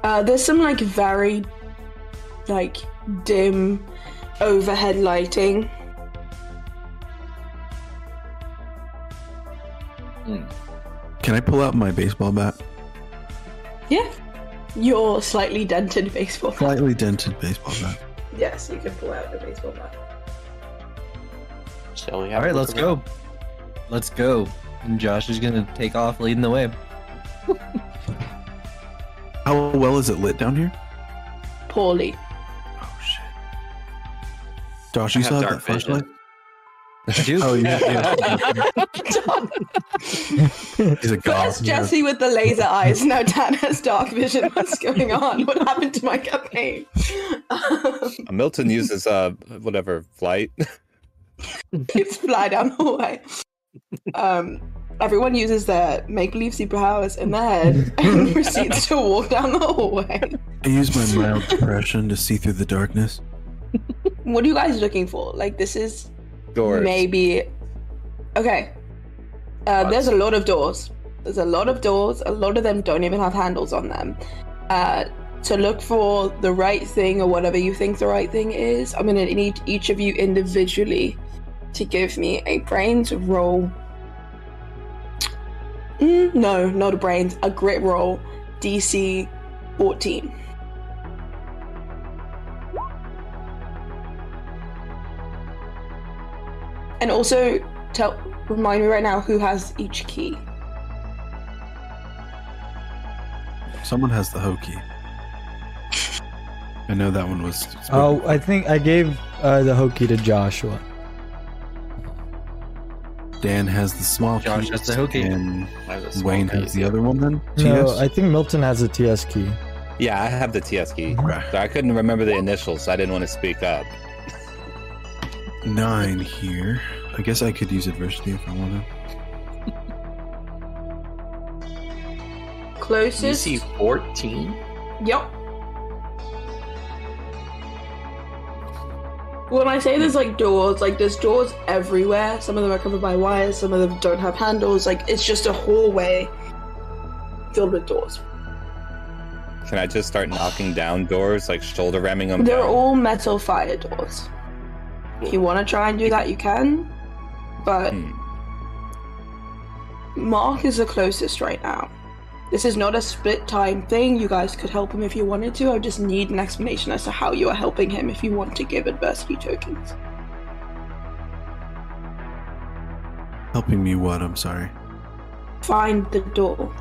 Uh, there's some like very like dim overhead lighting. Can I pull out my baseball bat? Yeah. Your slightly dented baseball bat. Slightly dented baseball bat. Yes, you can pull out the baseball bat. Shall we have All right, let's look around? go. Let's go. And Josh is gonna take off, leading the way. How well is it lit down here? Poorly. Oh shit. Josh, you I still have have that flashlight? I do. Oh yeah. yeah. He's a goth. First Jesse with the laser eyes, now Dan has dark vision. What's going on? What happened to my campaign? Um, Uh, Milton uses uh whatever flight. it's fly down the hallway. Um, everyone uses their make believe superpowers in their head and proceeds to walk down the hallway. I use my mild depression to see through the darkness. What are you guys looking for? Like, this is Doors. maybe. Okay. Uh, there's a lot of doors. There's a lot of doors. A lot of them don't even have handles on them. Uh, to look for the right thing or whatever you think the right thing is, I'm going to need each of you individually to give me a brains roll. Mm, no, not a brains, a grit roll. DC 14. And also, tell remind me right now who has each key. Someone has the hokey. I know that one was. Oh, I think I gave uh, the hokey to Joshua. Dan has the small Josh key. has the hokey. And I have a small Wayne key, has the other one then? No, TS? I think Milton has the TS key. Yeah, I have the TS key. Right. So I couldn't remember the initials, so I didn't want to speak up. Nine here. I guess I could use adversity if I want to. Closest. DC 14? Yep. When I say there's like doors, like there's doors everywhere. Some of them are covered by wires, some of them don't have handles. Like it's just a hallway filled with doors. Can I just start knocking down doors, like shoulder ramming them? They're down? all metal fire doors. If you want to try and do that, you can. But Hmm. Mark is the closest right now. This is not a split time thing. You guys could help him if you wanted to. I just need an explanation as to how you are helping him if you want to give adversity tokens. Helping me what? I'm sorry. Find the door.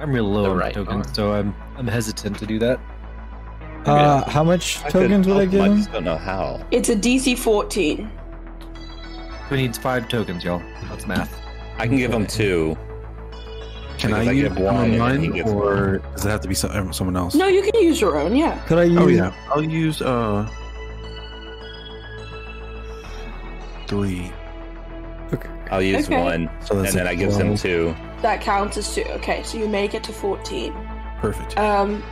I'm real low The on right tokens, arm. so I'm I'm hesitant to do that. Uh, how much I tokens would I help give him, I just don't know how. It's a DC 14. Who needs five tokens, y'all? That's math. I can give him two. Can I, I use give one and then he mine, gets or does it have to be some, someone else? No, you can use your own, yeah. Could I use? Oh yeah, I'll use uh three. Okay. I'll use Okay. one, So and that's then a I gives him two. That counts as two. Okay, so you make it to 14. Perfect. Um,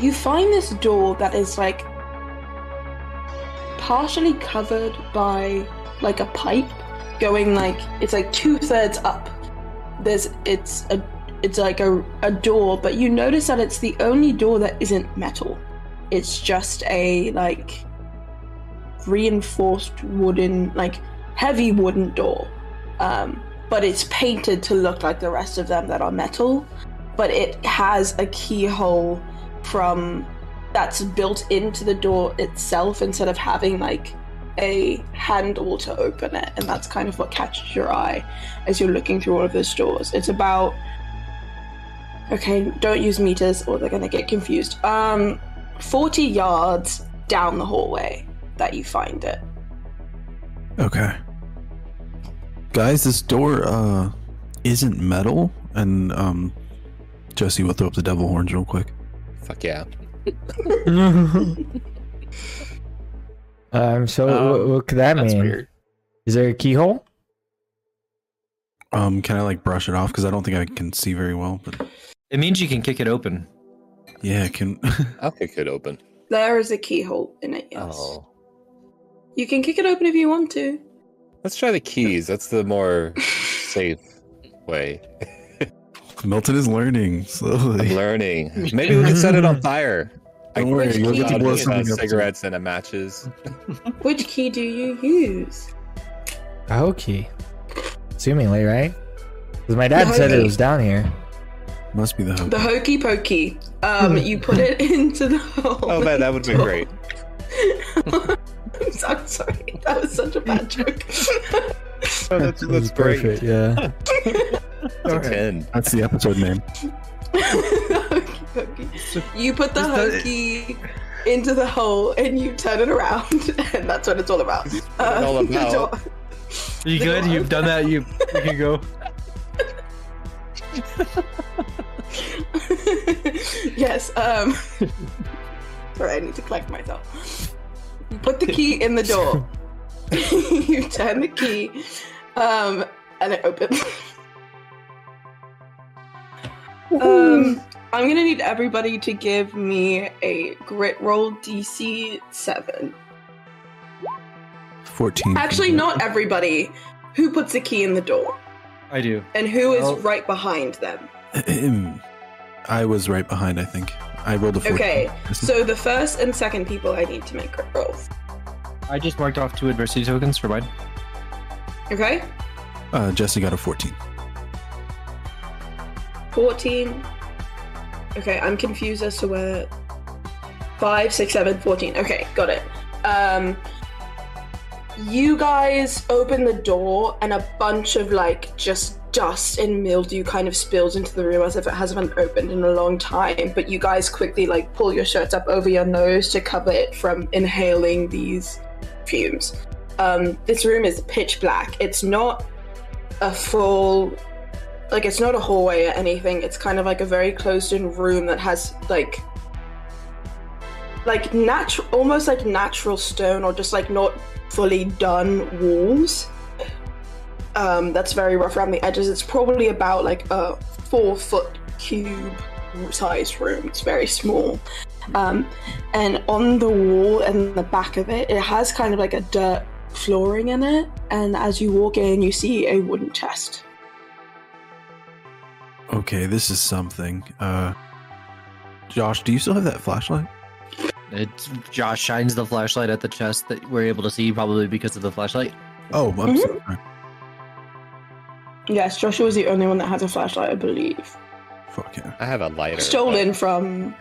you find this door that is like partially covered by like a pipe going like it's like two thirds up. There's it's a it's like a, a door, but you notice that it's the only door that isn't metal. It's just a like reinforced wooden, like heavy wooden door. Um, but it's painted to look like the rest of them that are metal. But it has a keyhole from that's built into the door itself instead of having like a handle to open it, and that's kind of what catches your eye as you're looking through all of those doors. It's about okay, don't use meters or they're gonna get confused. Um, forty yards down the hallway that you find it. Okay. Guys, this door uh isn't metal and um Jesse will throw up the devil horns real quick. Fuck yeah. um. So Um, what, what could that That's mean? weird. Is there a keyhole? Um can I like brush it off cuz I don't think I can see very well, but It means you can kick it open. yeah, can I'll kick it open. There is a keyhole in it. Yes. Oh. You can kick it open if you want to. Let's try the keys. That's the more safe way. Milton is learning I'm learning. Maybe we can set it on fire. Don't worry, Which you'll get to do blow you- something up. cigarettes and a matches. Which key do you use? A key. Assumingly, right? Because my dad The said hoe it was down here. Must be the hope. The hokey pokey. Um, you put it into the hole. Oh man, that would be great. I'm so I'm sorry. That was such a bad joke. Oh, that's, It that's great. perfect. Yeah. It's a ten. That's the episode name. Hokey pokey. You put the Is that- hokey into the hole and you turn it around, and that's what it's all about. Uh, all about. door- You good? You've done that. You, you can go. yes. Um. Sorry, I need to collect myself. You put the key in the door. You turn the key, um, and it opens. um, I'm gonna need everybody to give me a grit roll DC seven. 14. Actually, not everybody. Who puts the key in the door, I do. and who is Oh. right behind them? I was right behind, I think. I rolled a 14. Okay, so the first and second people I need to make grit rolls. I just marked off two adversity tokens for mine. Okay. Uh, Jesse got a 14. 14. Okay, I'm confused as to where. 5, 6, 7, 14. Okay, got it. Um, you guys open the door, and a bunch of like just dust and mildew kind of spills into the room as if it hasn't been opened in a long time. But you guys quickly like pull your shirts up over your nose to cover it from inhaling these fumes. Um, this room is pitch black. It's not a full like it's not a hallway or anything. It's kind of like a very closed in room that has like like natural almost like natural stone or just like not fully done walls. Um that's very rough around the edges. It's probably about like a four foot cube sized room. It's very small um and on the wall and the back of it it has kind of like a dirt flooring in it and as you walk in you see a wooden chest Okay, this is something. Uh, Josh, do you still have that flashlight? It's Josh shines the flashlight at the chest that we're able to see, probably because of the flashlight. Oh, I'm Mhm. sorry. Yes, Joshua was the only one that has a flashlight, I believe. Fuck yeah. I have a lighter. Stolen from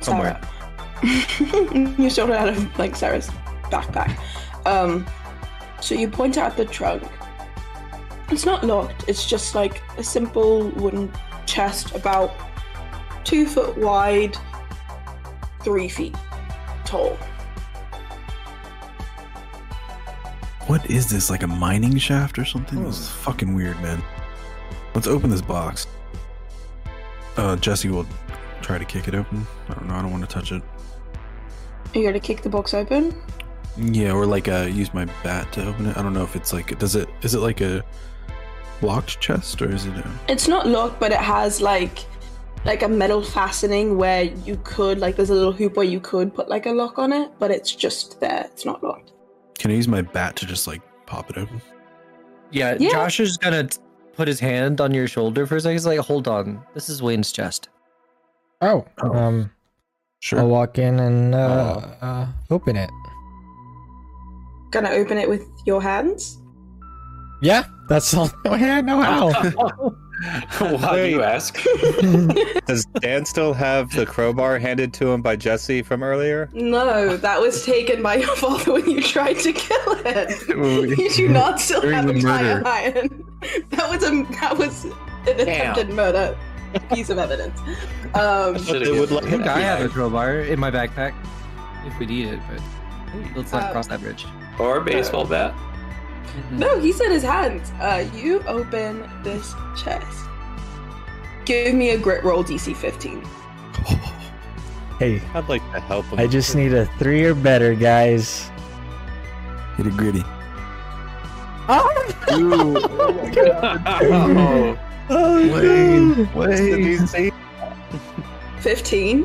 Somewhere. Sarah. you stole it out of like Sarah's backpack. Um, so you point out the trunk. It's not locked. It's just like a simple wooden chest, about two foot wide, three feet tall. What is this? Like a mining shaft or something? This is fucking weird, man. Let's open this box. Uh, Jesse will try to kick it open. I don't know. I don't want to touch it. You gotta kick the box open. Yeah, or like uh, use my bat to open it. I don't know if it's like does it is it like a locked chest or is it a It's not locked, but it has like like a metal fastening where you could like there's a little hoop where you could put like a lock on it, but it's just there. It's not locked. Can I use my bat to just like pop it open? Yeah, Yeah. Josh is gonna t- put his hand on your shoulder for a second. He's like, "Hold on, this is Wayne's chest." Oh, Oh. um, Sure. I'll walk in and uh, uh, open it. Gonna open it with your hands? Yeah, that's all. No I no how. Why do you ask? Does Dan still have the crowbar handed to him by Jesse from earlier? No, that was taken by your father when you tried to kill him. you do not still During have the a tire murder. iron. That was a that was an attempted murder piece of evidence. Um, Should've They would given let I him think. I have a crowbar in my backpack if we need it, but let's not Uh, cross that bridge. Or a baseball bat. no, he said his hands. Uh, you open this chest. Give me a grit roll DC 15. hey, I'd like to help him. I just need a three or better, guys. Hit a gritty. oh, Wayne, Wait, Wayne. 15.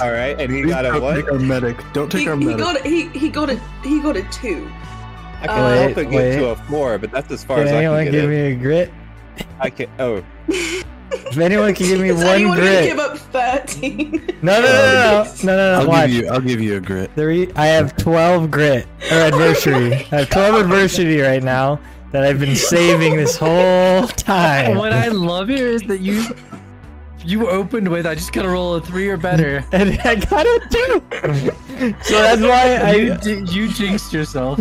All right, and he Please got a don't what? take our medic. Don't take He, our he medic. got a, he, he got a he got a two. I can Uh, help it get Wait, to a four, but that's as far Can as I anyone can get give it. me a grit? I can. Oh, If anyone can give me Is one anyone gonna grit. give up 13? No, no, no, no, no, no, no, no. I'll Watch. give you. I'll give you a grit. Three. I have twelve grit or adversity. I have twelve adversity right now that I've been saving this whole time. What I love here is that you you opened with I just gotta roll a three or better. and I got it too. so that's why I. di- you jinxed yourself.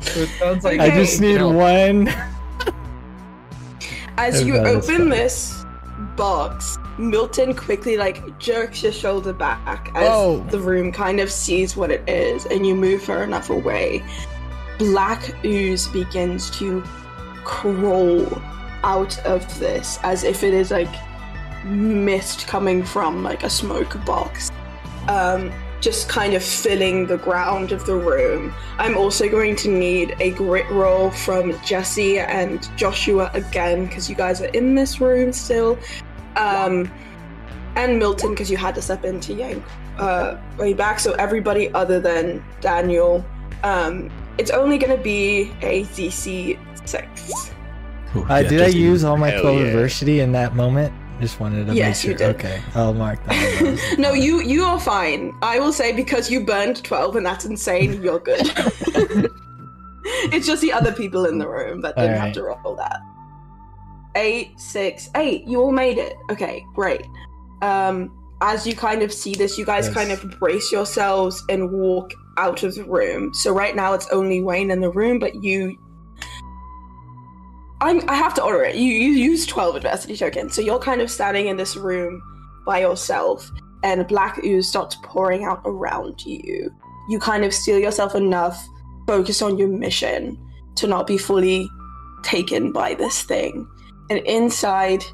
So it sounds like I just need Help. one. As you open funny. this box, Milton quickly like jerks your shoulder back as Whoa. the room kind of sees what it is, and you move far enough away. Black ooze begins to crawl out of this as if it is like mist coming from like a smoke box. Um, just kind of filling the ground of the room. I'm also going to need a grit roll from Jesse and Joshua again because you guys are in this room still. Um, and Milton because you had to step in to yank uh, way back. So everybody other than Daniel. Um, it's only going to be a DC six. Ooh, Uh, yeah, did I use all my Hell 12 yeah. adversity in that moment? Just wanted to Yes, make you sure. did. Okay, I'll mark that. no, you you are fine. I will say because you burned twelve and that's insane. You're good. it's just the other people in the room that didn't have to roll that. Eight, six, eight. You all made it. Okay, great. Um, as you kind of see this, you guys Yes. kind of brace yourselves and walk out of the room. So right now it's only Wayne in the room, but you. I'm, I have to order it. You, you use 12 adversity tokens, so you're kind of standing in this room by yourself, and black ooze starts pouring out around you. You kind of steel yourself enough, focus on your mission to not be fully taken by this thing. And inside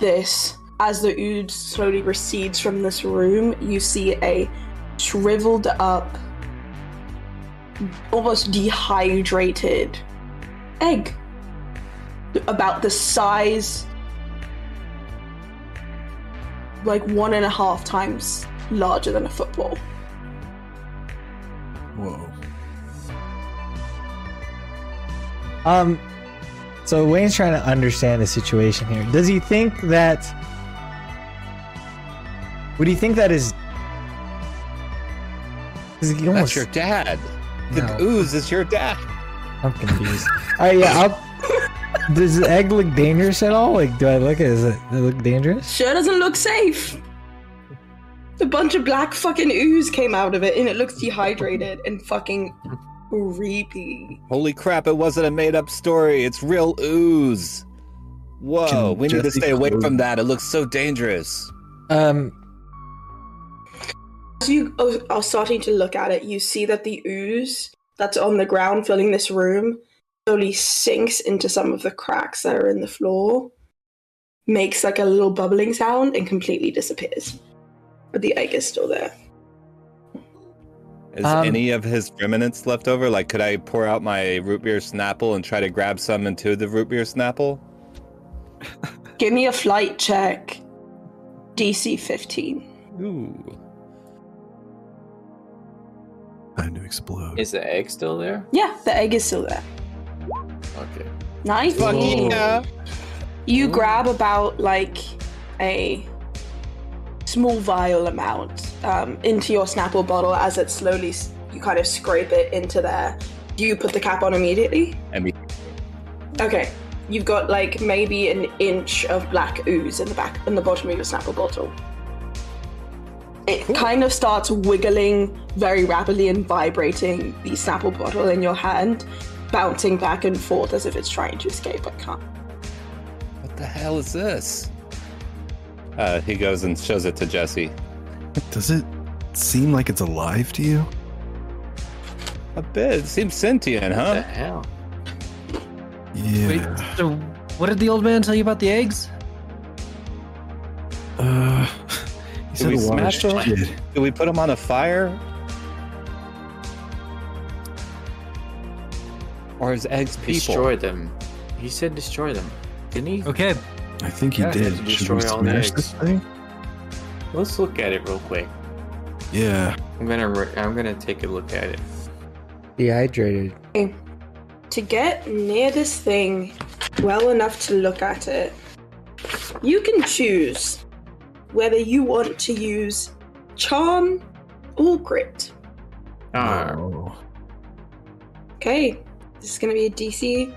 this, as the ooze slowly recedes from this room, you see a shriveled up, almost dehydrated egg. About the size, like one and a half times larger than a football. Whoa. Um, so Wayne's trying to understand the situation here. Does he think that? Would you think that is? Because he that's your dad. The No. ooze is your dad. I'm confused. All right, yeah. I'll, does the egg look dangerous at all? Like, do I look? Does it, does it look dangerous? Sure doesn't look safe. A bunch of black fucking ooze came out of it, and it looks dehydrated and fucking creepy. Holy crap! It wasn't a made-up story. It's real ooze. Whoa, Can we need to stay away from that. It looks so dangerous. Um, As you are starting to look at it, you see that the ooze that's on the ground filling this room slowly sinks into some of the cracks that are in the floor, makes like a little bubbling sound, and completely disappears. But the egg is still there. Is Um, any of his remnants left over? Like, could I pour out my root beer snapple and try to grab some into the root beer snapple? Give me a flight check. DC 15. Ooh. Time to explode. Is the egg still there? Yeah, the egg is still there. Okay. Nice. Fuck yeah. You grab about like a small vial amount um, into your Snapple bottle as it slowly, you kind of scrape it into there. Do you put the cap on immediately? I mean, Okay. You've got like maybe an inch of black ooze in the back, in the bottom of your Snapple bottle. It kind of starts wiggling very rapidly and vibrating the Snapple bottle in your hand, bouncing back and forth as if it's trying to escape but can't. what the hell is this? Uh, he goes and shows it to Jesse. Does it seem like it's alive to you? A bit. It seems sentient, huh? What the huh? hell? Yeah. Wait, so what did the old man tell you about the eggs? Uh, he said we a lot of smash them? shit. Do we put them on a fire? Or is eggs people? Destroy them. He said destroy them. Didn't he? Okay, I think he Yeah, did. to Should we destroy all the smash this thing? Let's look at it real quick. Yeah. I'm gonna re- I'm gonna take a look at it. Dehydrated. To get near this thing well enough to look at it, you can choose whether you want to use charm or grit. Ah, Oh. Okay, this is going to be a DC.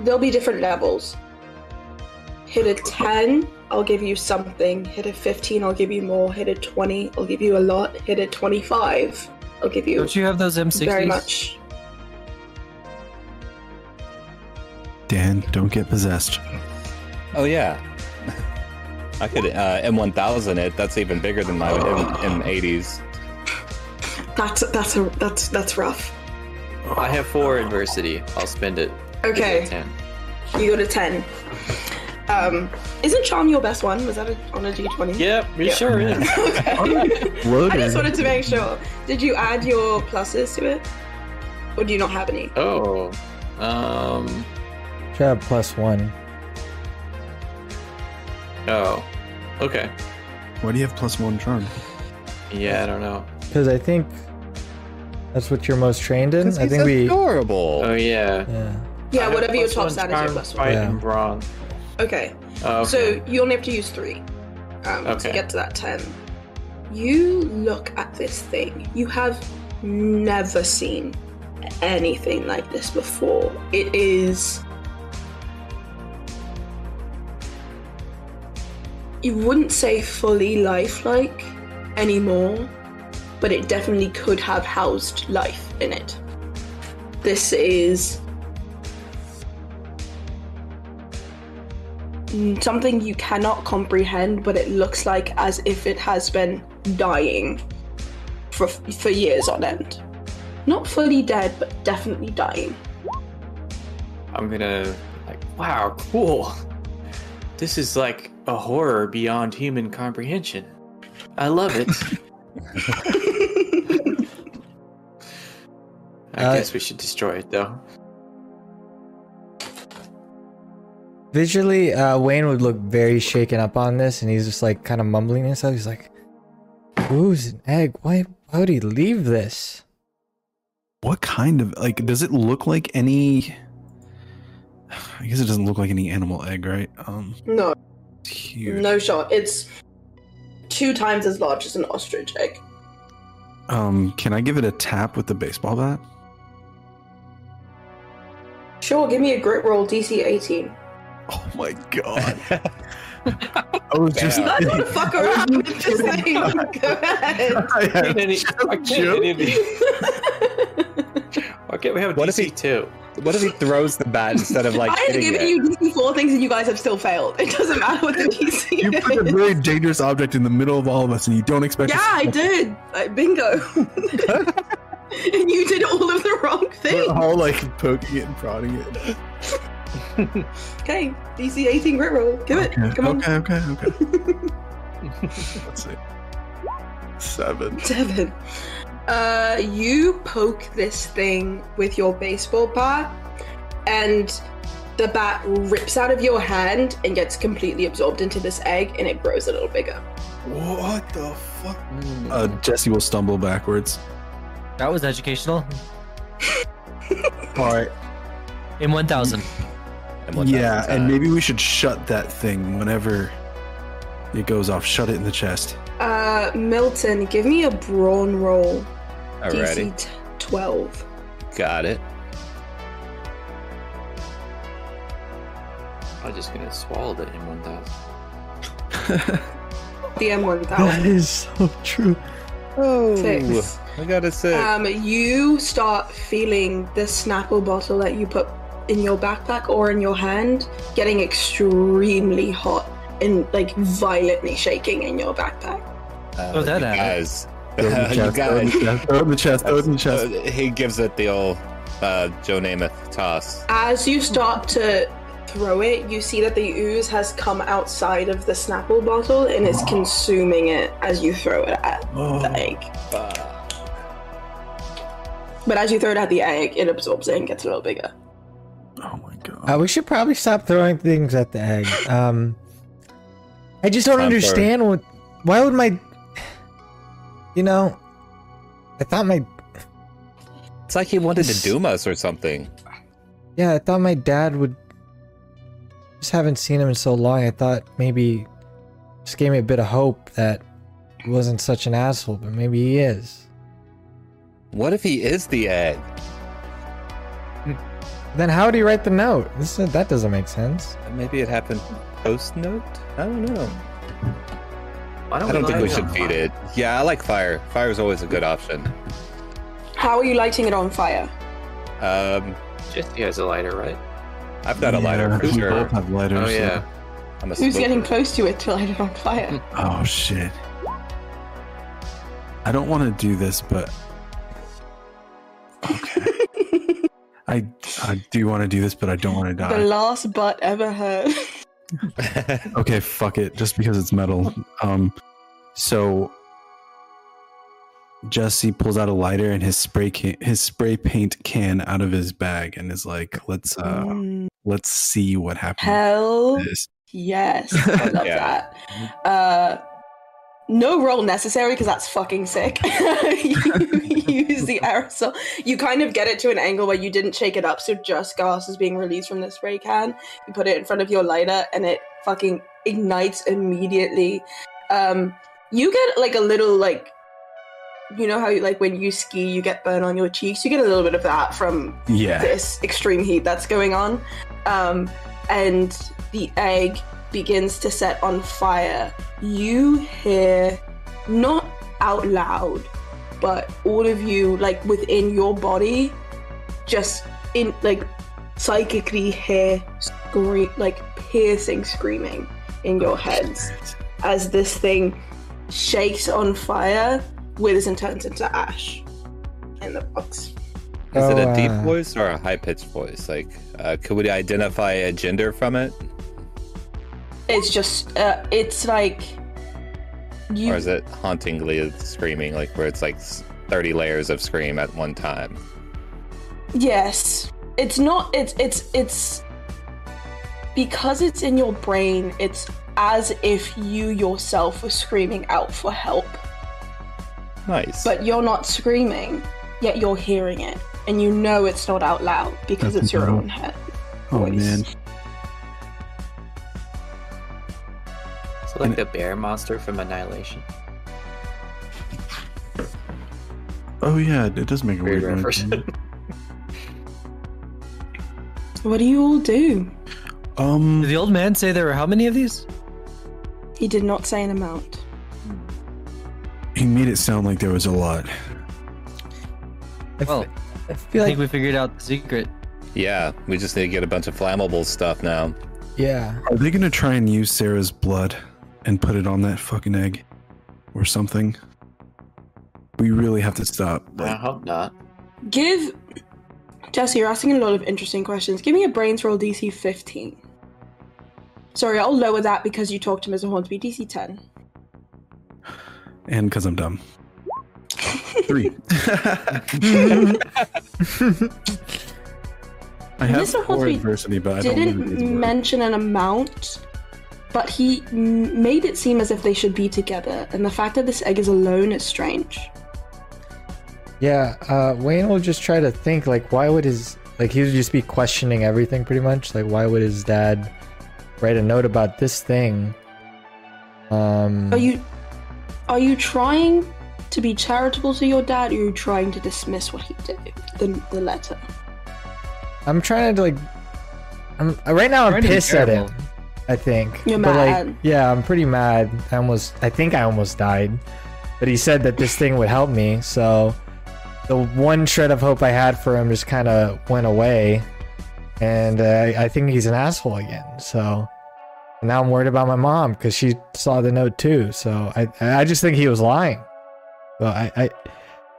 There'll be different levels. Hit a 10, I'll give you something. Hit a 15, I'll give you more. Hit a 20, I'll give you a lot. Hit a 25, I'll give you don't you have those M60s? very much. Dan, don't get possessed. Oh yeah. I could uh, M1000 it. That's even bigger than my M- M80s. That's that's a that's that's rough. I have four adversity. I'll spend it. Okay, Ten. you go to 10. Um, isn't charm your best one? Was that a, on a d20? Yep, it Yeah. sure is. Okay. I just wanted to make sure. Did you add your pluses to it? Or do you not have any? Oh, um, Should have plus one. Oh, okay. Why do you have plus one charm? Yeah, I don't know. Because I think that's what you're most trained in. 'Cause I he's think we. adorable. Oh yeah. Yeah. Yeah, I whatever your top one stat is, your charm, plus one. Fight Yeah. and brawn. Okay. Oh, So you only have to use three um, to get to that 10. You look at this thing. You have never seen anything like this before. It is. You wouldn't say fully lifelike anymore, but it definitely could have housed life in it. This is something you cannot comprehend, but it looks like as if it has been dying for for years on end. Not fully dead, but definitely dying. I'm gonna like, wow, cool. This is like a horror beyond human comprehension. I love it. I Uh, guess we should destroy it though. Visually, uh, Wayne would look very shaken up on this, and he's just like kind of mumbling himself. He's like, "Ooze an egg? Why? Why would he leave this?" What kind of like does it look like any I guess it doesn't look like any animal egg, right? Um no, it's huge. no shot. It's two times as large as an ostrich egg. Um can I give it a tap with the baseball bat? Sure, give me a grit roll, DC 18. Oh my god. I was just Bam. I don't want to fuck around with this thing. Go ahead. I Can't had any- why can't any of these- Why can't we have a What if he- too? What if he throws the bat instead of like I have hitting given it? you DC 4 things and you guys have still failed. It doesn't matter what the DC you put a is. very dangerous object in the middle of all of us and you don't expect Yeah, I did. Like, bingo. and you did all of the wrong We're things. all like poking it and prodding it. Okay, DC 18 grit roll. Give it. Okay, Come on. okay, okay, okay. Let's see. Seven. Seven. Uh, you poke this thing with your baseball bat, and the bat rips out of your hand and gets completely absorbed into this egg, and it grows a little bigger. What the fuck? Uh, Jesse will stumble backwards. That was educational. All right. In 1000. Yeah, and maybe we should shut that thing whenever it goes off. Shut it in the chest. Uh, Milton, give me a brawn roll. Alrighty, DC t- 12. got it. I'm just gonna swallow the M1000. The M1000. That is so true. Oh, Six. I got a six. Um, you start feeling the Snapple bottle that you put in your backpack or in your hand getting extremely hot and like violently shaking in your backpack. Uh, Oh, that you guys, Throw it in the chest. Throw it in the chest. Throw it in the chest. Throw it in the chest. Uh, he gives it the old uh, Joe Namath toss. As you start to throw it, you see that the ooze has come outside of the Snapple bottle and is consuming it as you throw it at the egg. But as you throw it at the egg, it absorbs it and gets a little bigger. Oh my god. Uh, we should probably stop throwing things at the egg. Um, I just don't Time for- understand what. Why would my. You know, I thought my. It's like he wanted to doom us or something. Yeah, I thought my dad would. Just haven't seen him in so long. I thought maybe. Just gave me a bit of hope that he wasn't such an asshole, but maybe he is. What if he is the egg? Then how would he write the note? This that doesn't make sense. Maybe it happened post note. I don't know. Why I don't think we should on feed it. Yeah, I like fire. Fire is always a good option. How are you lighting it on fire? Um, Jesse has a lighter, right? I've got a lighter Yeah, for we sure. both have lighters. Oh so- yeah. I'm a Who's smoker. getting close to it to light it on fire? Oh shit. I don't want to do this, but okay. I I do want to do this, but I don't want to die. the last butt ever heard. Okay, fuck it. Just because it's metal. Um, so Jesse pulls out a lighter and his spray can, his spray paint can out of his bag, and is like, "Let's uh, Mm, let's see what happens." Hell with yes. I love Yeah. that. Uh, no roll necessary because that's fucking sick. you use the aerosol. You kind of get it to an angle where you didn't shake it up, so just gas is being released from the spray can. You put it in front of your lighter, and it fucking ignites immediately. Um, you get like a little like, you know how you, like when you ski, you get burn on your cheeks. You get a little bit of that from Yeah. this extreme heat that's going on. Um, and the egg begins to set on fire. You hear, not out loud, but all of you, like within your body, just in like psychically hear scream, like piercing screaming in your heads as this thing shakes on fire, withers and turns into ash in the box. Is it Oh, a deep uh, voice or a high pitched voice? Like, uh, could we identify a gender from it, It's just, uh, it's like you. or is it hauntingly screaming, like where it's like thirty layers of scream at one time? Yes, it's not. It's it's it's because it's in your brain. It's as if you yourself were screaming out for help, Nice. but you're not screaming. Yet you're hearing it, and you know it's not out loud because That's it's your own head. Oh man. It's like the bear monster from Annihilation. Oh yeah, it does make a Weird weird reference. noise. What do you all do? Um, Did the old man say there were how many of these? He did not say an amount. he made it sound like there was a lot. Well, f- I I feel think like we figured out the secret. yeah, we just need to get a bunch of flammable stuff now. yeah. Are they gonna try and use Sarah's blood and put it on that fucking egg or something? We really have to stop. I hope not. Give Jesse. You're asking a lot of interesting questions. Give me a brains roll DC 15. Sorry, I'll lower that because you talked to Mr. Hornsby. DC 10. and because I'm dumb. Three. I have Mr. four Hornsby adversity, but I don't know didn't mention an amount, but he made it seem as if they should be together, and the fact that this egg is alone is strange. Yeah, uh, Wayne will just try to think like, why would his Like he would just be questioning everything pretty much. Like why would his dad write a note about this thing? Um Are you are you trying to be charitable to your dad or are you trying to dismiss what he did? The the letter. I'm trying to like I'm right now I'm Trying to be pissed at him. Careful. I think. You're But, mad. Like, yeah, I'm pretty mad. I almost I think I almost died. But he said that this thing would help me, so the one shred of hope I had for him just kind of went away. And uh, I think he's an asshole again. So now I'm worried about my mom because she saw the note too. So I I just think he was lying. So I I,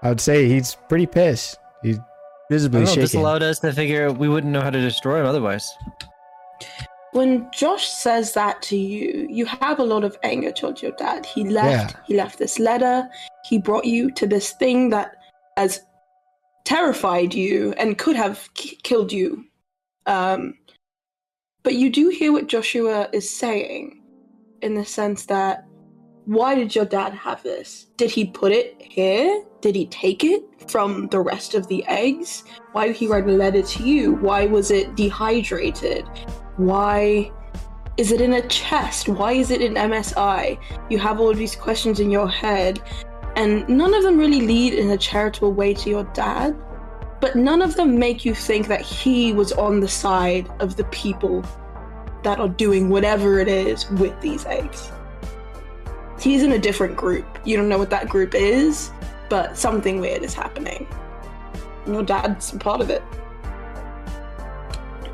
I would say he's pretty pissed. He's I visibly don't know, this allowed us to figure we wouldn't know how to destroy him otherwise. When Josh says that to you, you have a lot of anger towards your dad. He left. Yeah. He left this letter. He brought you to this thing that has terrified you and could have k- killed you. Um, but you do hear what Joshua is saying, in the sense that why did your dad have this? Did he put it here? Did he take it from the rest of the eggs? Why did he write a letter to you? Why was it dehydrated? Why is it in a chest? Why is it in MSI? You have all these questions in your head, and none of them really lead in a charitable way to your dad, but none of them make you think that he was on the side of the people that are doing whatever it is with these eggs. He's in a different group. You don't know what that group is, but something weird is happening. Your dad's part of it.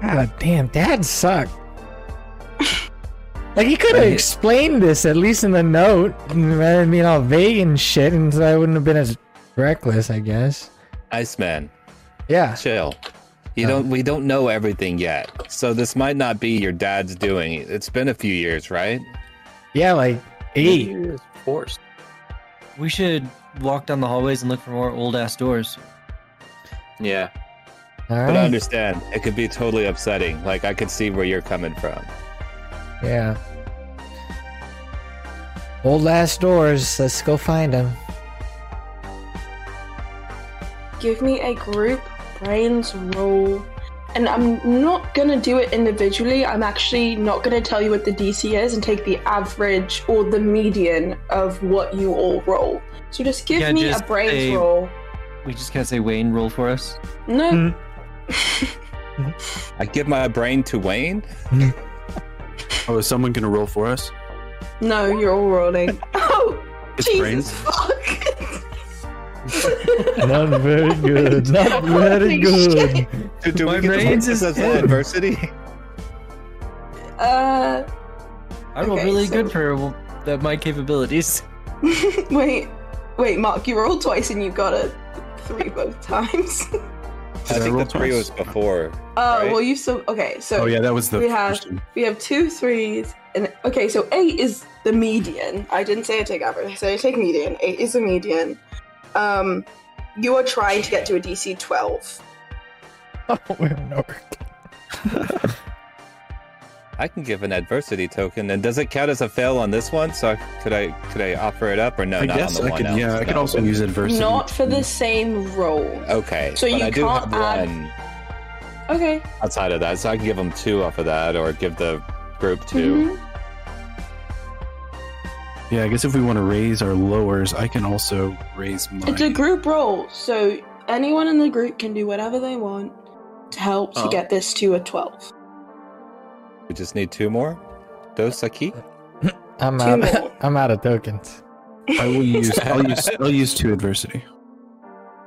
God damn, dad sucked. like he could have explained this at least in the note, rather than being all vague and shit, and so I wouldn't have been as reckless, I guess. Iceman, Yeah. chill. You Oh. don't. We don't know everything yet, so this might not be your dad's doing. It's been a few years, right? Yeah, like eight. Forced. We should walk down the hallways and look for more old ass doors. Yeah. All But I understand it could be totally upsetting. Like I could see where you're coming from. Yeah. Old ass doors. Let's go find them. give me a group brains roll and i'm not gonna do it individually i'm actually not gonna tell you what the dc is and take the average or the median of what you all roll so just give Yeah, me just a brains say- roll We just can't say Wayne roll for us. no hmm. I give my brain to Wayne. Oh, is someone gonna roll for us? no you're all rolling oh It's jesus brains. fuck Not very good. Not very good. Do, do My we brains is as ten. adversity? uh I roll Okay, really so- good for the, my capabilities. wait wait mark you rolled twice and you got a three both times I Did I think roll the three twice? was before. Oh Right. well, you so okay. So Oh yeah, that was the we have one. we have two threes, and okay, so eight is the median. I didn't say I take average. I said I take median. Eight is the median. Um, you are trying to get to a DC twelve. Oh, we're not working. I can give an adversity token, and does it count as a fail on this one? So I, could I could I offer it up or no? I not guess on the I one could. else? Yeah, I could No. also use adversity. Not for the same roll. Okay, So but you I can't have add- one Okay. outside of that, so I can give them two off of that, or give the group 2 Mhm. Yeah, I guess if we want to raise our lowers, I can also raise my. It's a group roll, so anyone in the group can do whatever they want to help to Oh. get this to a twelve. We just need two more. Dos aquí. I'm out. more. I'm out of tokens. I will use. I'll use. I'll use two adversity.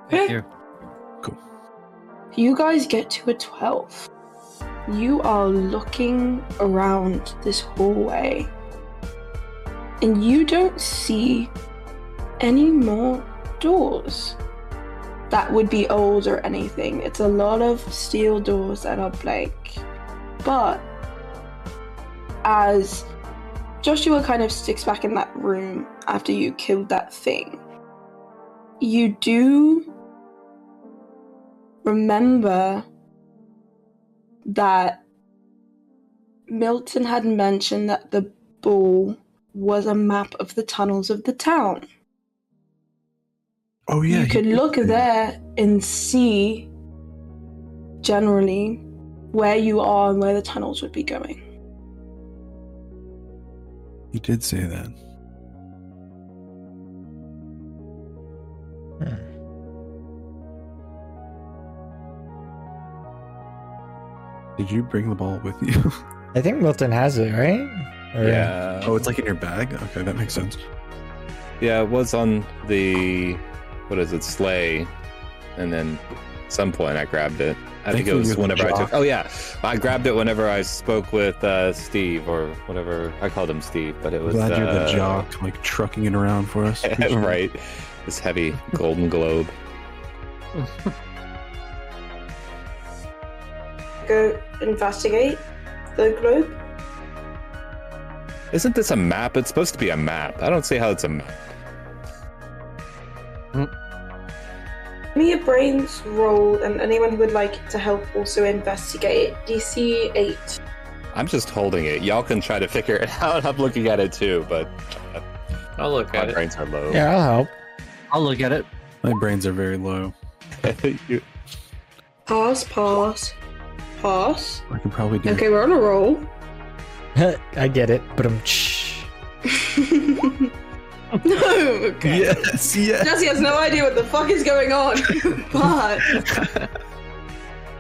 Okay. Here. You guys get to a 12. You are looking around this hallway and you don't see any more doors that would be old or anything. It's a lot of steel doors that are blank. But as Joshua kind of sticks back in that room after you killed that thing, you do remember that Milton had mentioned that the ball was a map of the tunnels of the town. Oh yeah, you could look that. there and see generally where you are and where the tunnels would be going. You did say that. Hmm. Did you bring the ball with you? I think Milton has it, right? Or- Yeah. oh, it's like in your bag? Okay, that makes sense. Yeah, it was on the what is it, sleigh, and then some point I grabbed it. I think it was you're whenever I took. Oh yeah, I grabbed it whenever I spoke with uh, Steve or whatever I called him Steve, but it was Glad you're the uh, jock, like trucking it around for us. right, this heavy golden globe. Go investigate the globe. Isn't this a map? It's supposed to be a map. I don't see how it's a map. Give me your brains roll, and anyone who would like to help also investigate. DC 8. I'm just holding it. Y'all can try to figure it out. I'm looking at it too, but uh, I'll look my at it. My brains are low. Yeah, I'll help. I'll look at it. My brains are very low. You- Pass, pass, pass. I could probably do Okay, we're on a roll. I get it, but I'm. no, okay. Yes, yes. Jesse has no idea what the fuck is going on. but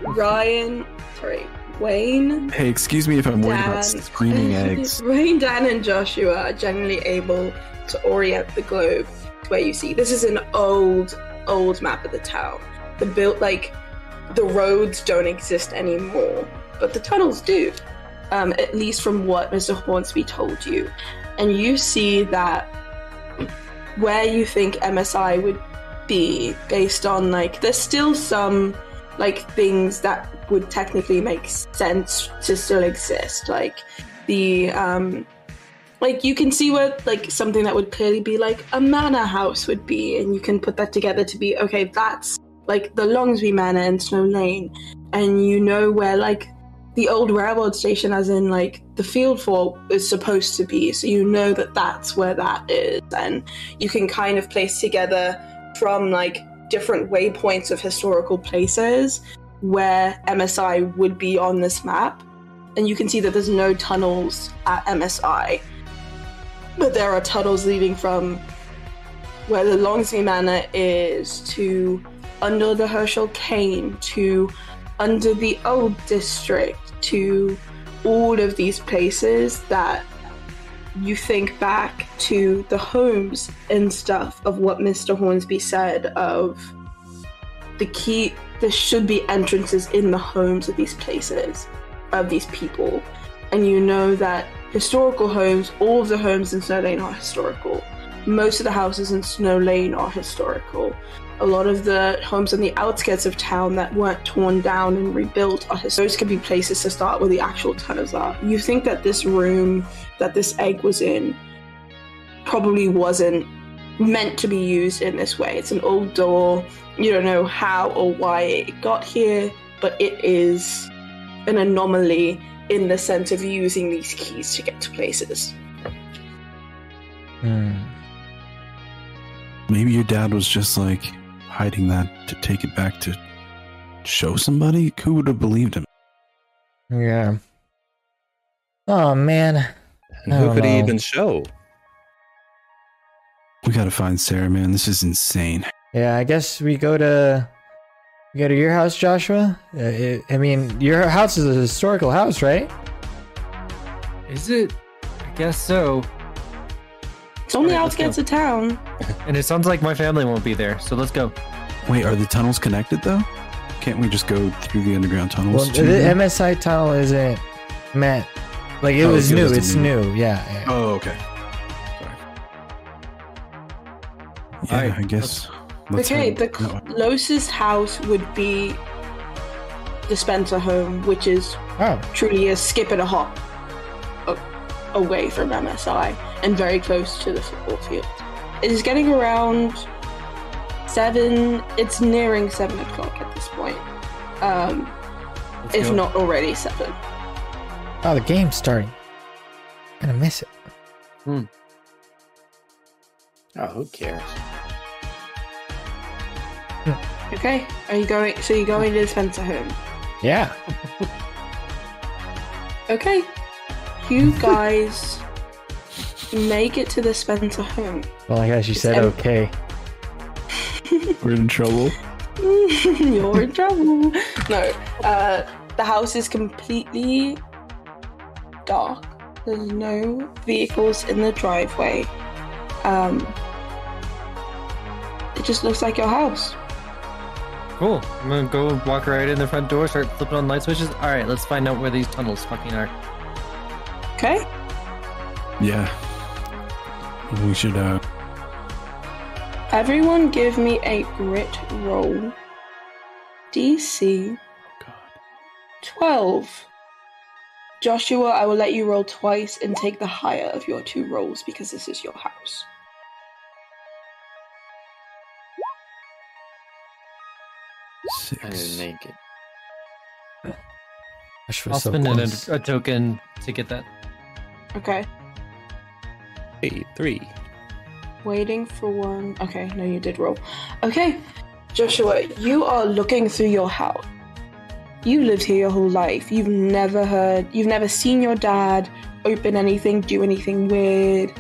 Ryan, sorry, Wayne, Hey, excuse me if I'm worried about screaming eggs. Wayne, Dan, and Joshua are generally able to orient the globe to where you see. This is an old, old map of the town. The built like the roads don't exist anymore, but the tunnels do. Um, at least from what Mr. Hornsby told you, and you see that where you think MSI would be based on like there's still some like things that would technically make sense to still exist like the um like you can see where like something that would clearly be like a manor house would be and you can put that together to be okay that's like the longsby manor in snow lane and you know where like the old railroad station as in like the field fort is supposed to be so you know that that's where that is and you can kind of place together from like different waypoints of historical places where MSI would be on this map. And you can see that there's no tunnels at MSI. But there are tunnels leading from where the Longsby Manor is to under the Herschel Cane to under the Old District to all of these places that you think back to the homes and stuff of what Mr. Hornsby said of the key there should be entrances in the homes of these places of these people and you know that historical homes all of the homes in snow lane are historical most of the houses in snow lane are historical a lot of the homes on the outskirts of town that weren't torn down and rebuilt are his- those could be places to start where the actual tunnels are you think that this room that this egg was in probably wasn't meant to be used in this way. It's an old door. You don't know how or why it got here, but it is an anomaly in the sense of using these keys to get to places. Hmm. Maybe your dad was just like hiding that to take it back to show somebody. Who would have believed him? Yeah. Oh man. And who don't could he even show? We gotta find Sarah, man. This is insane. Yeah, I guess we go to we go to your house, Joshua. Uh, it, I mean, your house is a historical house, right? Is it? I guess so. It's on the Alright, outskirts of town. And it sounds like my family won't be there, so let's go. Wait, are the tunnels connected though? Can't we just go through the underground Well, tunnels? the them? MSI tunnel isn't meant like it Oh, was it new. It's new. new. Yeah. yeah. Oh, okay. Sorry. Yeah, Alright, I guess. let's okay, head the that way. closest house would be the Spencer home, which is Oh. truly a skip and a hop a- away from MSI and very close to the football field. It is getting around seven. It's nearing seven o'clock at this point, um, Let's if go. not already seven. Oh, the game's starting. Gonna miss it. Hmm. Oh, who cares? Okay, are you going? So you're going to the Spencer home. Yeah. Okay. You guys make it to the Spencer home. Well, I guess you said em- okay. We're in trouble. You're in trouble. No, uh, the house is completely dark. There's no vehicles in the driveway. Um, it just looks like your house. Cool. I'm gonna go walk right in the front door, start flipping on light switches. All right, let's find out where these tunnels fucking are. Okay. Yeah. We should uh Everyone, give me a grit roll. DC God. 12. Joshua, I will let you roll twice and take the higher of your two rolls because this is your house. Six. I didn't six. make it. I'll spend a, a token to get that. Okay. Hey, three. Waiting for one. Okay, no, you did roll. Okay, Joshua, you are looking through your house. You lived here your whole life. You've never heard, you've never seen your dad open anything, do anything weird.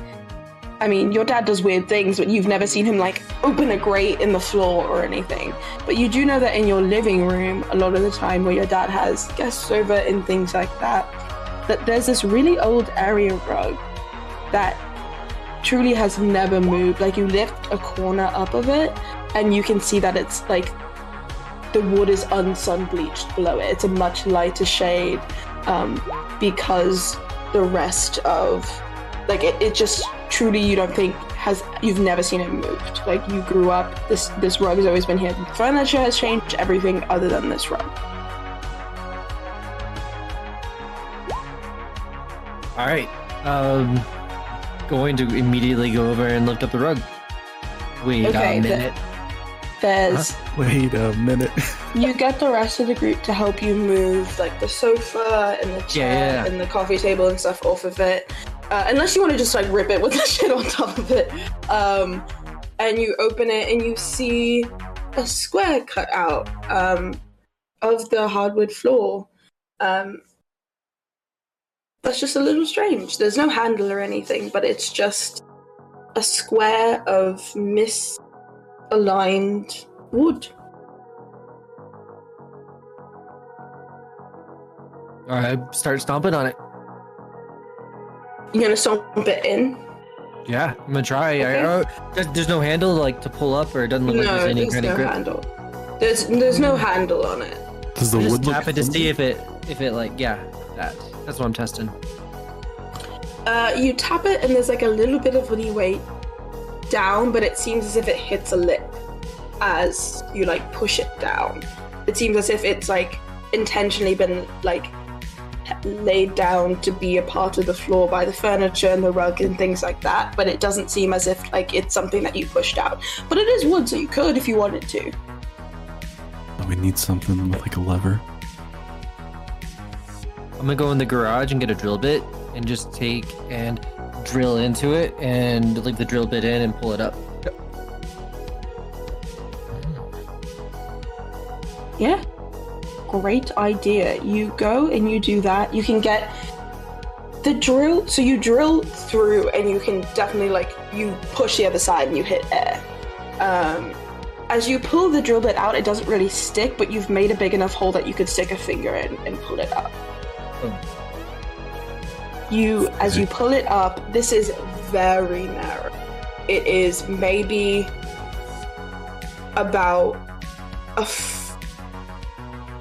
I mean, your dad does weird things, but you've never seen him like open a grate in the floor or anything. But you do know that in your living room, a lot of the time where your dad has guests over and things like that, that there's this really old area rug that truly has never moved. Like you lift a corner up of it, and you can see that it's like the wood is unsun bleached below it. It's a much lighter shade um, because the rest of like it, it just truly you don't think has you've never seen it moved. Like you grew up, this this rug has always been here. Furniture has changed, everything other than this rug. All right. Um, going to immediately go over and lift up the rug. Wait Okay, a the- minute. There's Wait a minute. you get the rest of the group to help you move like the sofa and the chair Yeah, yeah, yeah. and the coffee table and stuff off of it uh, unless you want to just like rip it with the shit on top of it um, and you open it and you see a square cut out um, of the hardwood floor um, that's just a little strange there's no handle or anything but it's just a square of misaligned wood All right, start stomping on it. You're gonna stomp it in? Yeah, I'm gonna try. I, Okay. oh, there's, there's no handle like to pull up, or it doesn't look like there's any there's kind no of grip. handle. There's there's no handle on it. Does the I'm wood just look tapping to see if it if it like yeah that that's what I'm testing. Uh, you tap it and there's like a little bit of leeway down, but it seems as if it hits a lip as you like push it down. It seems as if it's like intentionally been like laid down to be a part of the floor by the furniture and the rug and things like that, but it doesn't seem as if like it's something that you pushed out. But it is wood, so you could if you wanted to. We need something with like a lever. I'm gonna go in the garage and get a drill bit and just take and drill into it and leave the drill bit in and pull it up. Yeah. Great idea. You go and you do that. You can get the drill. So you drill through and you can definitely, like, you push the other side and you hit air. Um, as you pull the drill bit out, it doesn't really stick, but you've made a big enough hole that you could stick a finger in and pull it up. Boom. You, as you pull it up, this is very narrow. It is maybe about a f-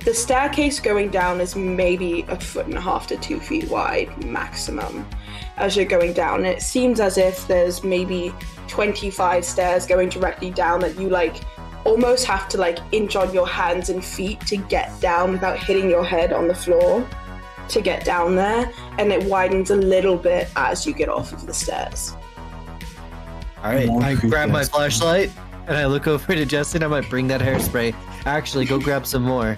the staircase going down is maybe a foot and a half to two feet wide maximum as you're going down. It seems as if there's maybe 25 stairs going directly down that you like almost have to like inch on your hands and feet to get down without hitting your head on the floor to get down there. And it widens a little bit as you get off of the stairs. All right, I grab my flashlight and I look over to Justin. I might bring that hairspray. Actually, go grab some more.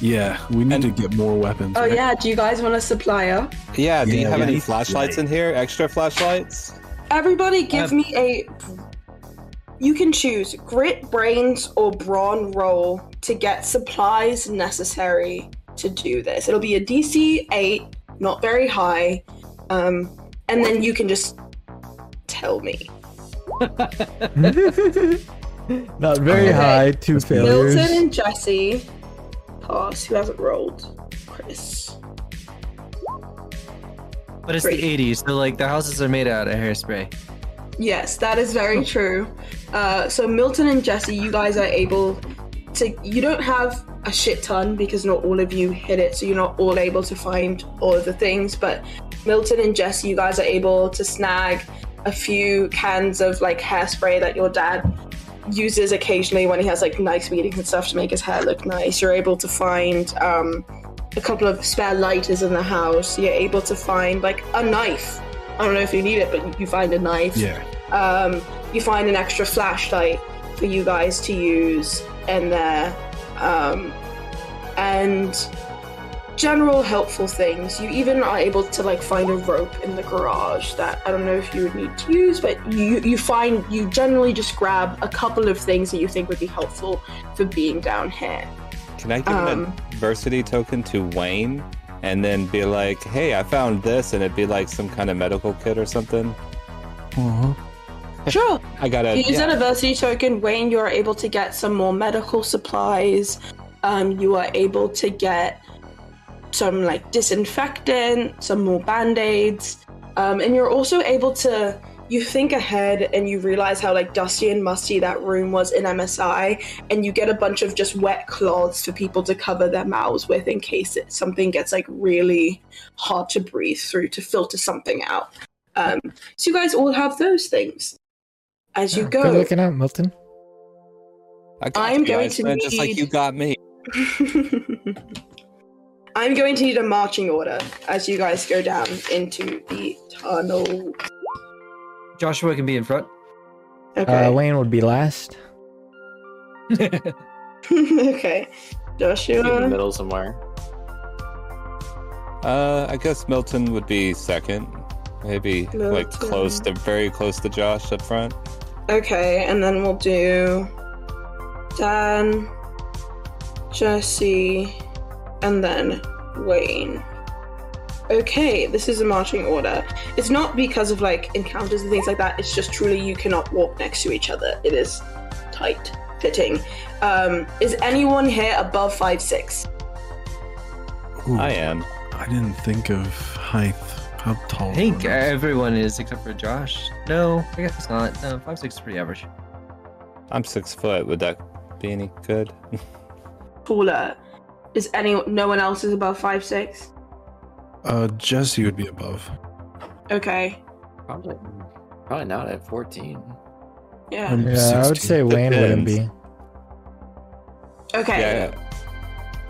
Yeah, we need And- to get more weapons. Oh right? yeah, do you guys want a supplier? Yeah, do you have we any need flashlights in here? Extra flashlights? Everybody give Um, me a. You can choose grit, brains, or brawn roll to get supplies necessary to do this. It'll be a DC 8, not very high. Um, and then you can just tell me. Not very Okay. high, two failures. Milton and Jesse pass. Who hasn't rolled? Chris. But it's Great. the 80s, so like the houses are made out of hairspray. Yes, that is very true. Uh, so Milton and Jesse, you guys are able to. You don't have a shit ton because not all of you hit it, so you're not all able to find all of the things. But Milton and Jesse, you guys are able to snag a few cans of like hairspray that your dad uses occasionally when he has like nice meetings and stuff to make his hair look nice. You're able to find um, a couple of spare lighters in the house. You're able to find like a knife. I don't know if you need it, but you find a knife. Yeah. Um, you find an extra flashlight for you guys to use in there. Um, and general helpful things. You even are able to like find a rope in the garage that I don't know if you would need to use, but you you find you generally just grab a couple of things that you think would be helpful for being down here. Can I give an Um, adversity token to Wayne and then be like, hey, I found this, and it'd be like some kind of medical kit or something? Uh-huh. Sure. I gotta. Use yeah. an token, Wayne. You are able to get some more medical supplies. Um, you are able to get some like disinfectant, some more band aids, um, and you're also able to. You think ahead and you realize how like dusty and musty that room was in MSI, and you get a bunch of just wet cloths for people to cover their mouths with in case it, something gets like really hard to breathe through to filter something out. Um, so you guys all have those things as you Yeah, go. Good looking out, Milton. I got I'm you, going Ice to Man, just like need- you got me. I'm going to need a marching order as you guys go down into the tunnel. Joshua can be in front. Okay. Uh, Wayne would be last. okay. Joshua. in the middle somewhere. Uh, I guess Milton would be second. Maybe like close to very close to Josh up front. Okay, and then we'll do Dan, Jesse, and then Wayne. Okay, this is a marching order. It's not because of like encounters and things like that. It's just truly you cannot walk next to each other. It is tight fitting. Um, is anyone here above five six? Ooh, I am. I didn't think of height. How tall? I think everyone is except for Josh. No, I guess it's not. No, five six is pretty average. I'm six foot. Would that be any good? Taller. Is any no one else is above five six? Uh, Jesse would be above. Okay. Probably, probably not at 14. Yeah. I'm Yeah, I would say Wayne wouldn't be. Okay. Yeah.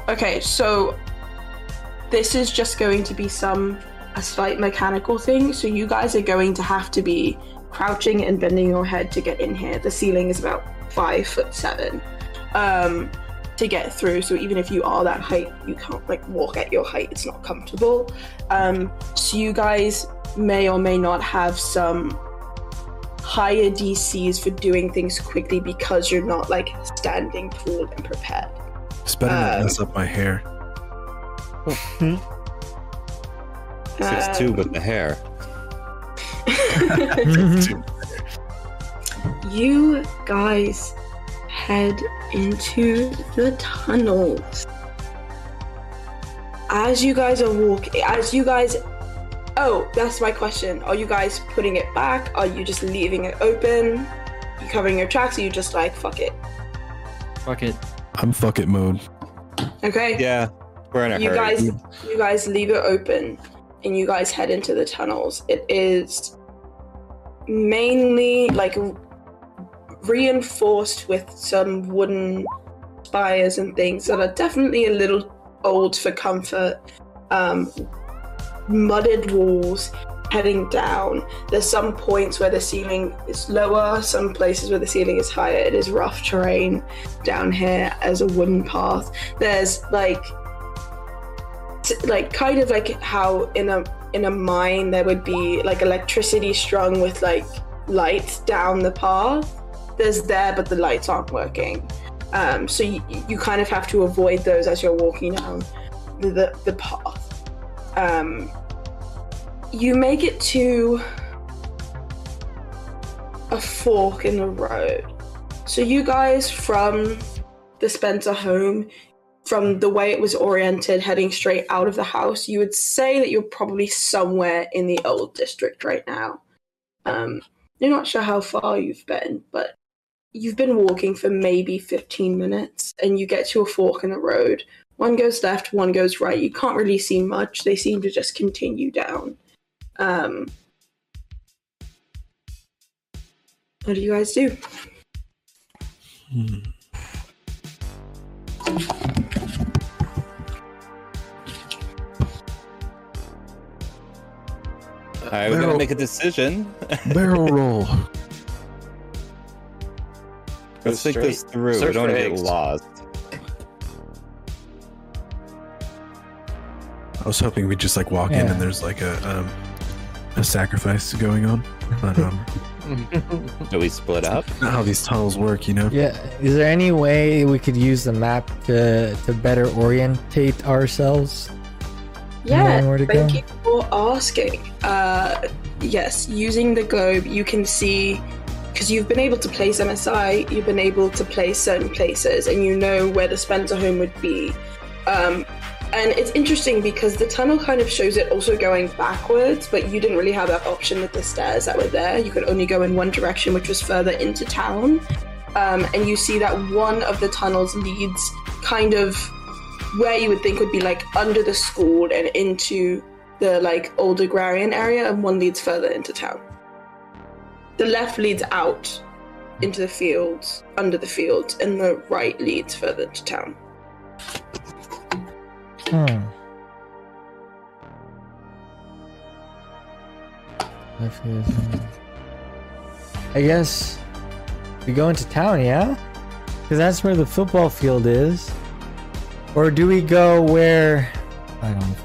Okay, so this is just going to be some a slight mechanical thing. So you guys are going to have to be crouching and bending your head to get in here. The ceiling is about five foot seven um, to get through. So even if you are that height, you can't like walk at your height. It's not comfortable. Um, so you guys may or may not have some higher DCs for doing things quickly because you're not like standing tall and prepared. It's better not Um, mess up my hair. Six two Um, with the hair. you guys head into the tunnels. As you guys are walking, as you guys. Oh, that's my question. Are you guys putting it back? Are you just leaving it open? You covering your tracks? Or you just like fuck it? Fuck it. I'm fuck it mode. Okay. Yeah, we're in a you hurry. guys you guys leave it open and you guys head into the tunnels. It is mainly like reinforced with some wooden spires and things that are definitely a little old for comfort. Um, mudded walls heading down. There's some points where the ceiling is lower some places where the ceiling is higher. It is rough terrain down here as a wooden path. There's like like kind of like how in a in a mine there would be like electricity strung with like lights down the path there's there but the lights aren't working um, so you, you kind of have to avoid those as you're walking down the the path. Um, you make it to a fork in the road. So you guys from the Spencer home, from the way it was oriented, heading straight out of the house, you would say that you're probably somewhere in the old district right now. Um, you're not sure how far you've been, but you've been walking for maybe 15 minutes and you get to a fork in the road. One goes left, one goes right. You can't really see much. They seem to just continue down. Um, what do you guys do? All right, we gotta make a decision. Barrel roll. Let's think this straight. through. we don't want to get lost. I was hoping we'd just like walk in and there's like a um, a sacrifice going on. But um, Do we split up? not how these tunnels work, you know. Yeah. Is there any way we could use the map to to better orientate ourselves? Yeah, where to thank go? you for asking. Uh, yes, using the globe, you can see because you've been able to place MSI, you've been able to place certain places, and you know where the Spencer home would be. Um, and it's interesting because the tunnel kind of shows it also going backwards, but you didn't really have that option with the stairs that were there. You could only go in one direction, which was further into town. Um, and you see that one of the tunnels leads kind of where you would think would be like under the school and into the like old agrarian area, and one leads further into town. The left leads out into the fields, under the fields, and the right leads further into town. Hmm. Left is- I guess we go into town, yeah? Because that's where the football field is. Or do we go where. I don't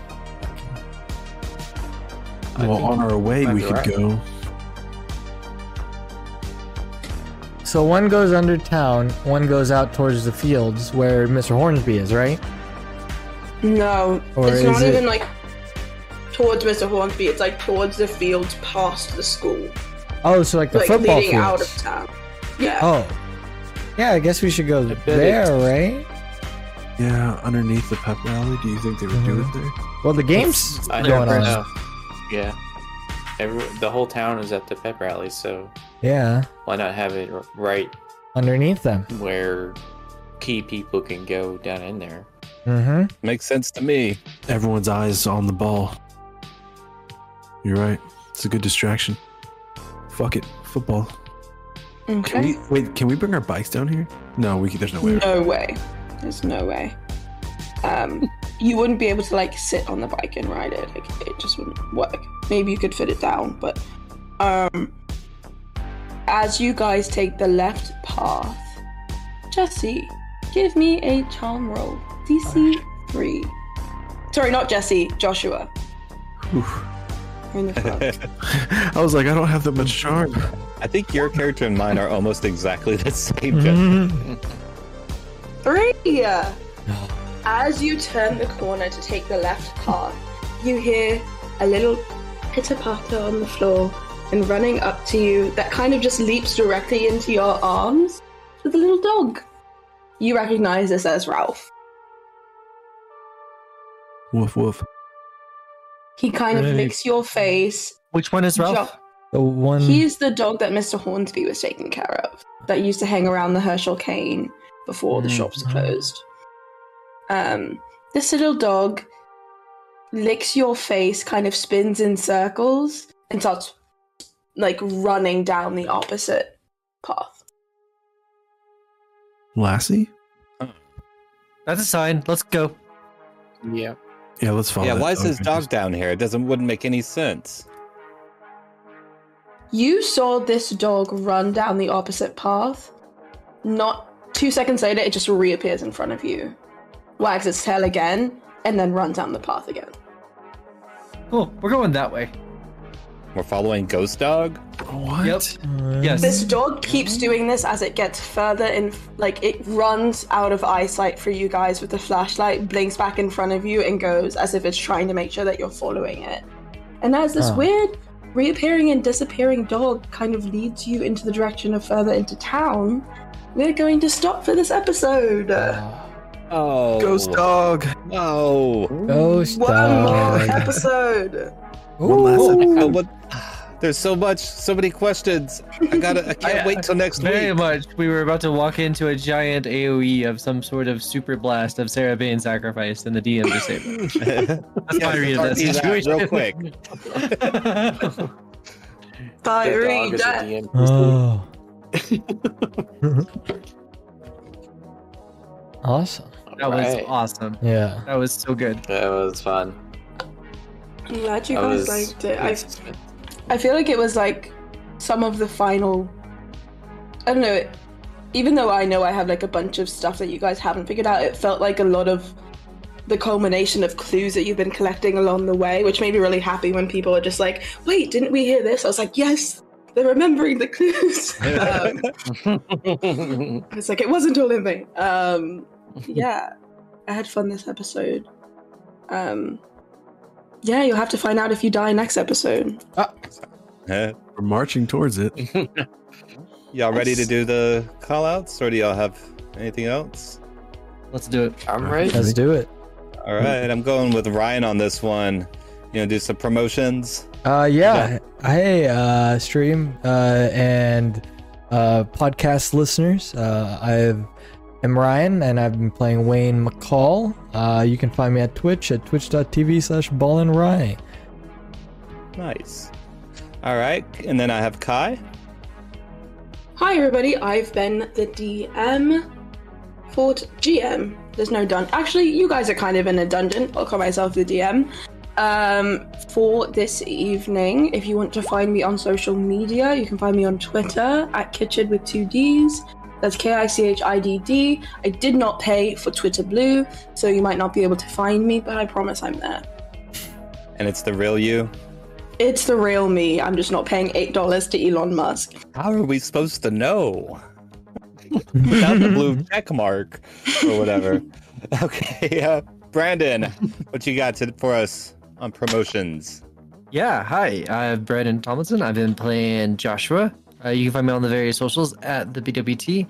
I Well, on our way we could right. go. So one goes under town, one goes out towards the fields where Mr. Hornsby is, right? No, Or it's is not it- even like towards Mr. Hornsby. It's like towards the fields past the school, Oh, so like the like football leading out of town. Yeah. Oh. Yeah, I guess we should go bet there, right? Yeah, underneath the pep rally. Do you think they would do mm-hmm. it there? Well, the game's I going never on. know. Yeah. Every, the whole town is at the pep rally, so Yeah, why not have it right underneath them. where key people can go down in there? Mm-hmm. Makes sense to me. Everyone's eyes on the ball. You're right. It's a good distraction. Fuck it, football. Can Okay. we wait? Can we bring our bikes down here? No, we. There's no way. No way. There's no way. Um, you wouldn't be able to like sit on the bike and ride it. Like it just wouldn't work. Maybe you could fit it down, but um, as you guys take the left path, Jesse, give me a charm roll. DC three. Sorry, not Jesse. Joshua. Whew. You're in the front. I was like, I don't have that much charm. I think your character and mine are almost exactly the same. Mm-hmm. Three! As you turn the corner to take the left path, you hear a little pitter patter on the floor, and running up to you, that kind of just leaps directly into your arms with a little dog. You recognize this as Ralph. Woof woof. He kind of licks your face. Which one is Ralph? jump- The one. He's the dog that Mr. Hornsby was taking care of, that used to hang around the Herschel Cane before the shops closed. Um, this little dog licks your face, kind of spins in circles, and starts like running down the opposite path. Lassie. That's a sign. Let's go. Yeah. Yeah, let's follow. yeah, that why is his dog down here? It doesn't wouldn't make any sense. You saw this dog run down the opposite path. Not two seconds later, it just reappears in front of you, wags its tail again, and then runs down the path again. Cool. We're going that way. We're following Ghost Dog. What? Yep. Yes. This dog keeps doing this as it gets further in, like it runs out of eyesight for you guys with the flashlight, blinks back in front of you, and goes as if it's trying to make sure that you're following it. And as this Oh. weird reappearing and disappearing dog kind of leads you into the direction of further into town, we're going to stop for this episode. Oh, Ghost dog. No. Ghost One dog. episode. One last Ooh. Oh, what? There's so much, so many questions. I gotta. I can't I- wait till next Very week. Very much. We were about to walk into a giant AoE of some sort of super blast of Sarah Bane sacrificed and the DM disabled. That's Yeah, my read of that start me that situation. real quick. Bye, The dog read is that. DM. Oh. awesome. that was Alright. awesome. Yeah. That was so good. That was fun. I'm glad you guys was liked it. good I suspense. I feel like it was like some of the final. I don't know. Even though I know I have like a bunch of stuff that you guys haven't figured out, it felt like a lot of the culmination of clues that you've been collecting along the way, which made me really happy when people are just like, "Wait, didn't we hear this?" I was like, "Yes, they're remembering the clues." um, it's like it wasn't all in vain. Um, yeah, I had fun this episode. Um, yeah, you'll have to find out if you die next episode. Huh? We're marching towards it. y'all ready to do the call outs, or do y'all have anything else? Let's do it. I'm ready. Let's do it. All right, I'm going with Ryan on this one. You know, do some promotions. Uh, yeah. Hey, uh, stream uh, and uh, podcast listeners. Uh, I am Ryan, and I've been playing Wayne McCall. Uh, you can find me at Twitch at twitch.tv slash BallinRy. Nice. All right, and then I have Kai. Hi everybody, I've been the DM for GM. There's no dun. Actually, you guys are kind of in a dungeon. I'll call myself the DM. Um, for this evening, if you want to find me on social media, you can find me on Twitter at kichidd with two D's. That's K I C H I D D. I did not pay for Twitter Blue, so you might not be able to find me, but I promise I'm there. And it's the real you. It's the real me. I'm just not paying eight dollars to Elon Musk. How are we supposed to know? Without the blue check mark or whatever. Okay, uh, Brandon, what you got to, for us on promotions? Yeah, hi. I'm Brandon Tomlinson. I've been playing Joshua. Uh, you can find me on the various socials at the BWT.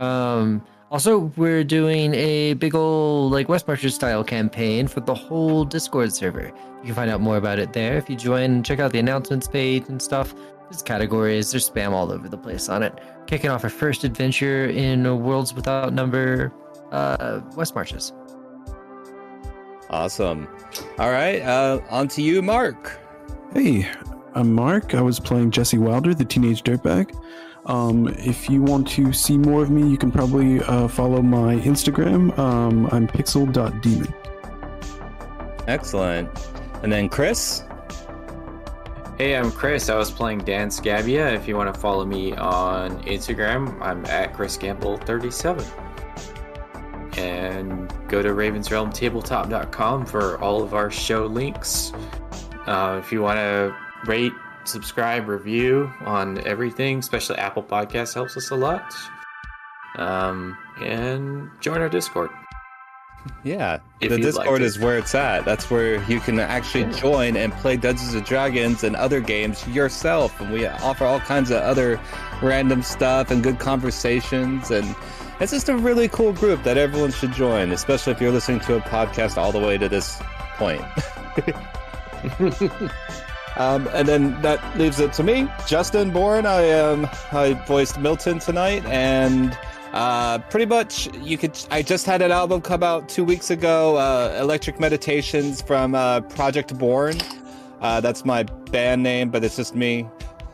Um, also, we're doing a big old like West Marches style campaign for the whole Discord server. You can find out more about it there if you join. Check out the announcements page and stuff. There's categories. There's spam all over the place on it. Kicking off our first adventure in Worlds Without Number, uh, West Marches. Awesome. All right, uh, on to you, Mark. Hey, I'm Mark. I was playing Jesse Wilder, the teenage dirtbag. Um, if you want to see more of me, you can probably uh, follow my Instagram. Um, I'm pixel.demon. Excellent. And then Chris. Hey, I'm Chris. I was playing Dan Scabia. If you want to follow me on Instagram, I'm at Chris Gamble37. And go to ravensrealmtabletop.com for all of our show links. Uh, if you want to rate, subscribe, review on everything, especially Apple Podcasts helps us a lot. Um, and join our Discord. Yeah, If the you'd like Discord is where it's at. That's where you can actually join and play Dungeons and Dragons and other games yourself. And we offer all kinds of other random stuff and good conversations. And it's just a really cool group that everyone should join, especially if you're listening to a podcast all the way to this point. Um, and then that leaves it to me, Justin Bourne. I um, I voiced Milton tonight, and uh, pretty much you could. I just had an album come out two weeks ago, uh, Electric Meditations from uh, Project Born. Uh, that's my band name, but it's just me.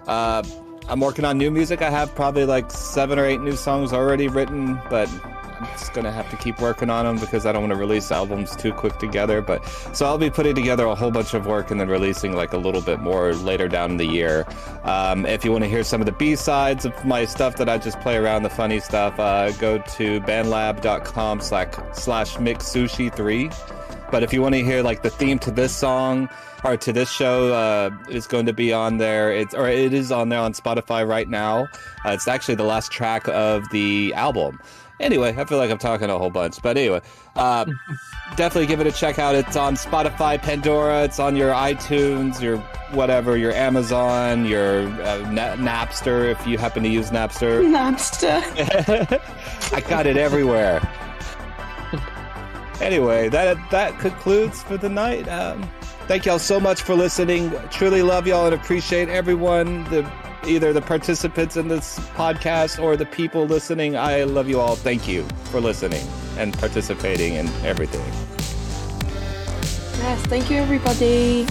Uh, I'm working on new music. I have probably like seven or eight new songs already written, but just gonna have to keep working on them because I don't want to release albums too quick together. But so I'll be putting together a whole bunch of work and then releasing like a little bit more later down in the year. Um, if you want to hear some of the B sides of my stuff that I just play around, the funny stuff, uh, go to bandlab.com slash mcsushi three. But if you want to hear like the theme to this song, or to this show uh, is going to be on there. It's or it is on there on Spotify right now. Uh, it's actually the last track of the album. Anyway, I feel like I'm talking a whole bunch, but anyway, uh, definitely give it a check out. It's on Spotify, Pandora. It's on your iTunes, your whatever, your Amazon, your uh, Na- Napster if you happen to use Napster. Napster. I got it everywhere. Anyway, that that concludes for the night. Um, thank y'all so much for listening. Truly love y'all and appreciate everyone. The either the participants in this podcast or the people listening. I love you all. Thank you for listening and participating in everything. Yes, thank you, everybody.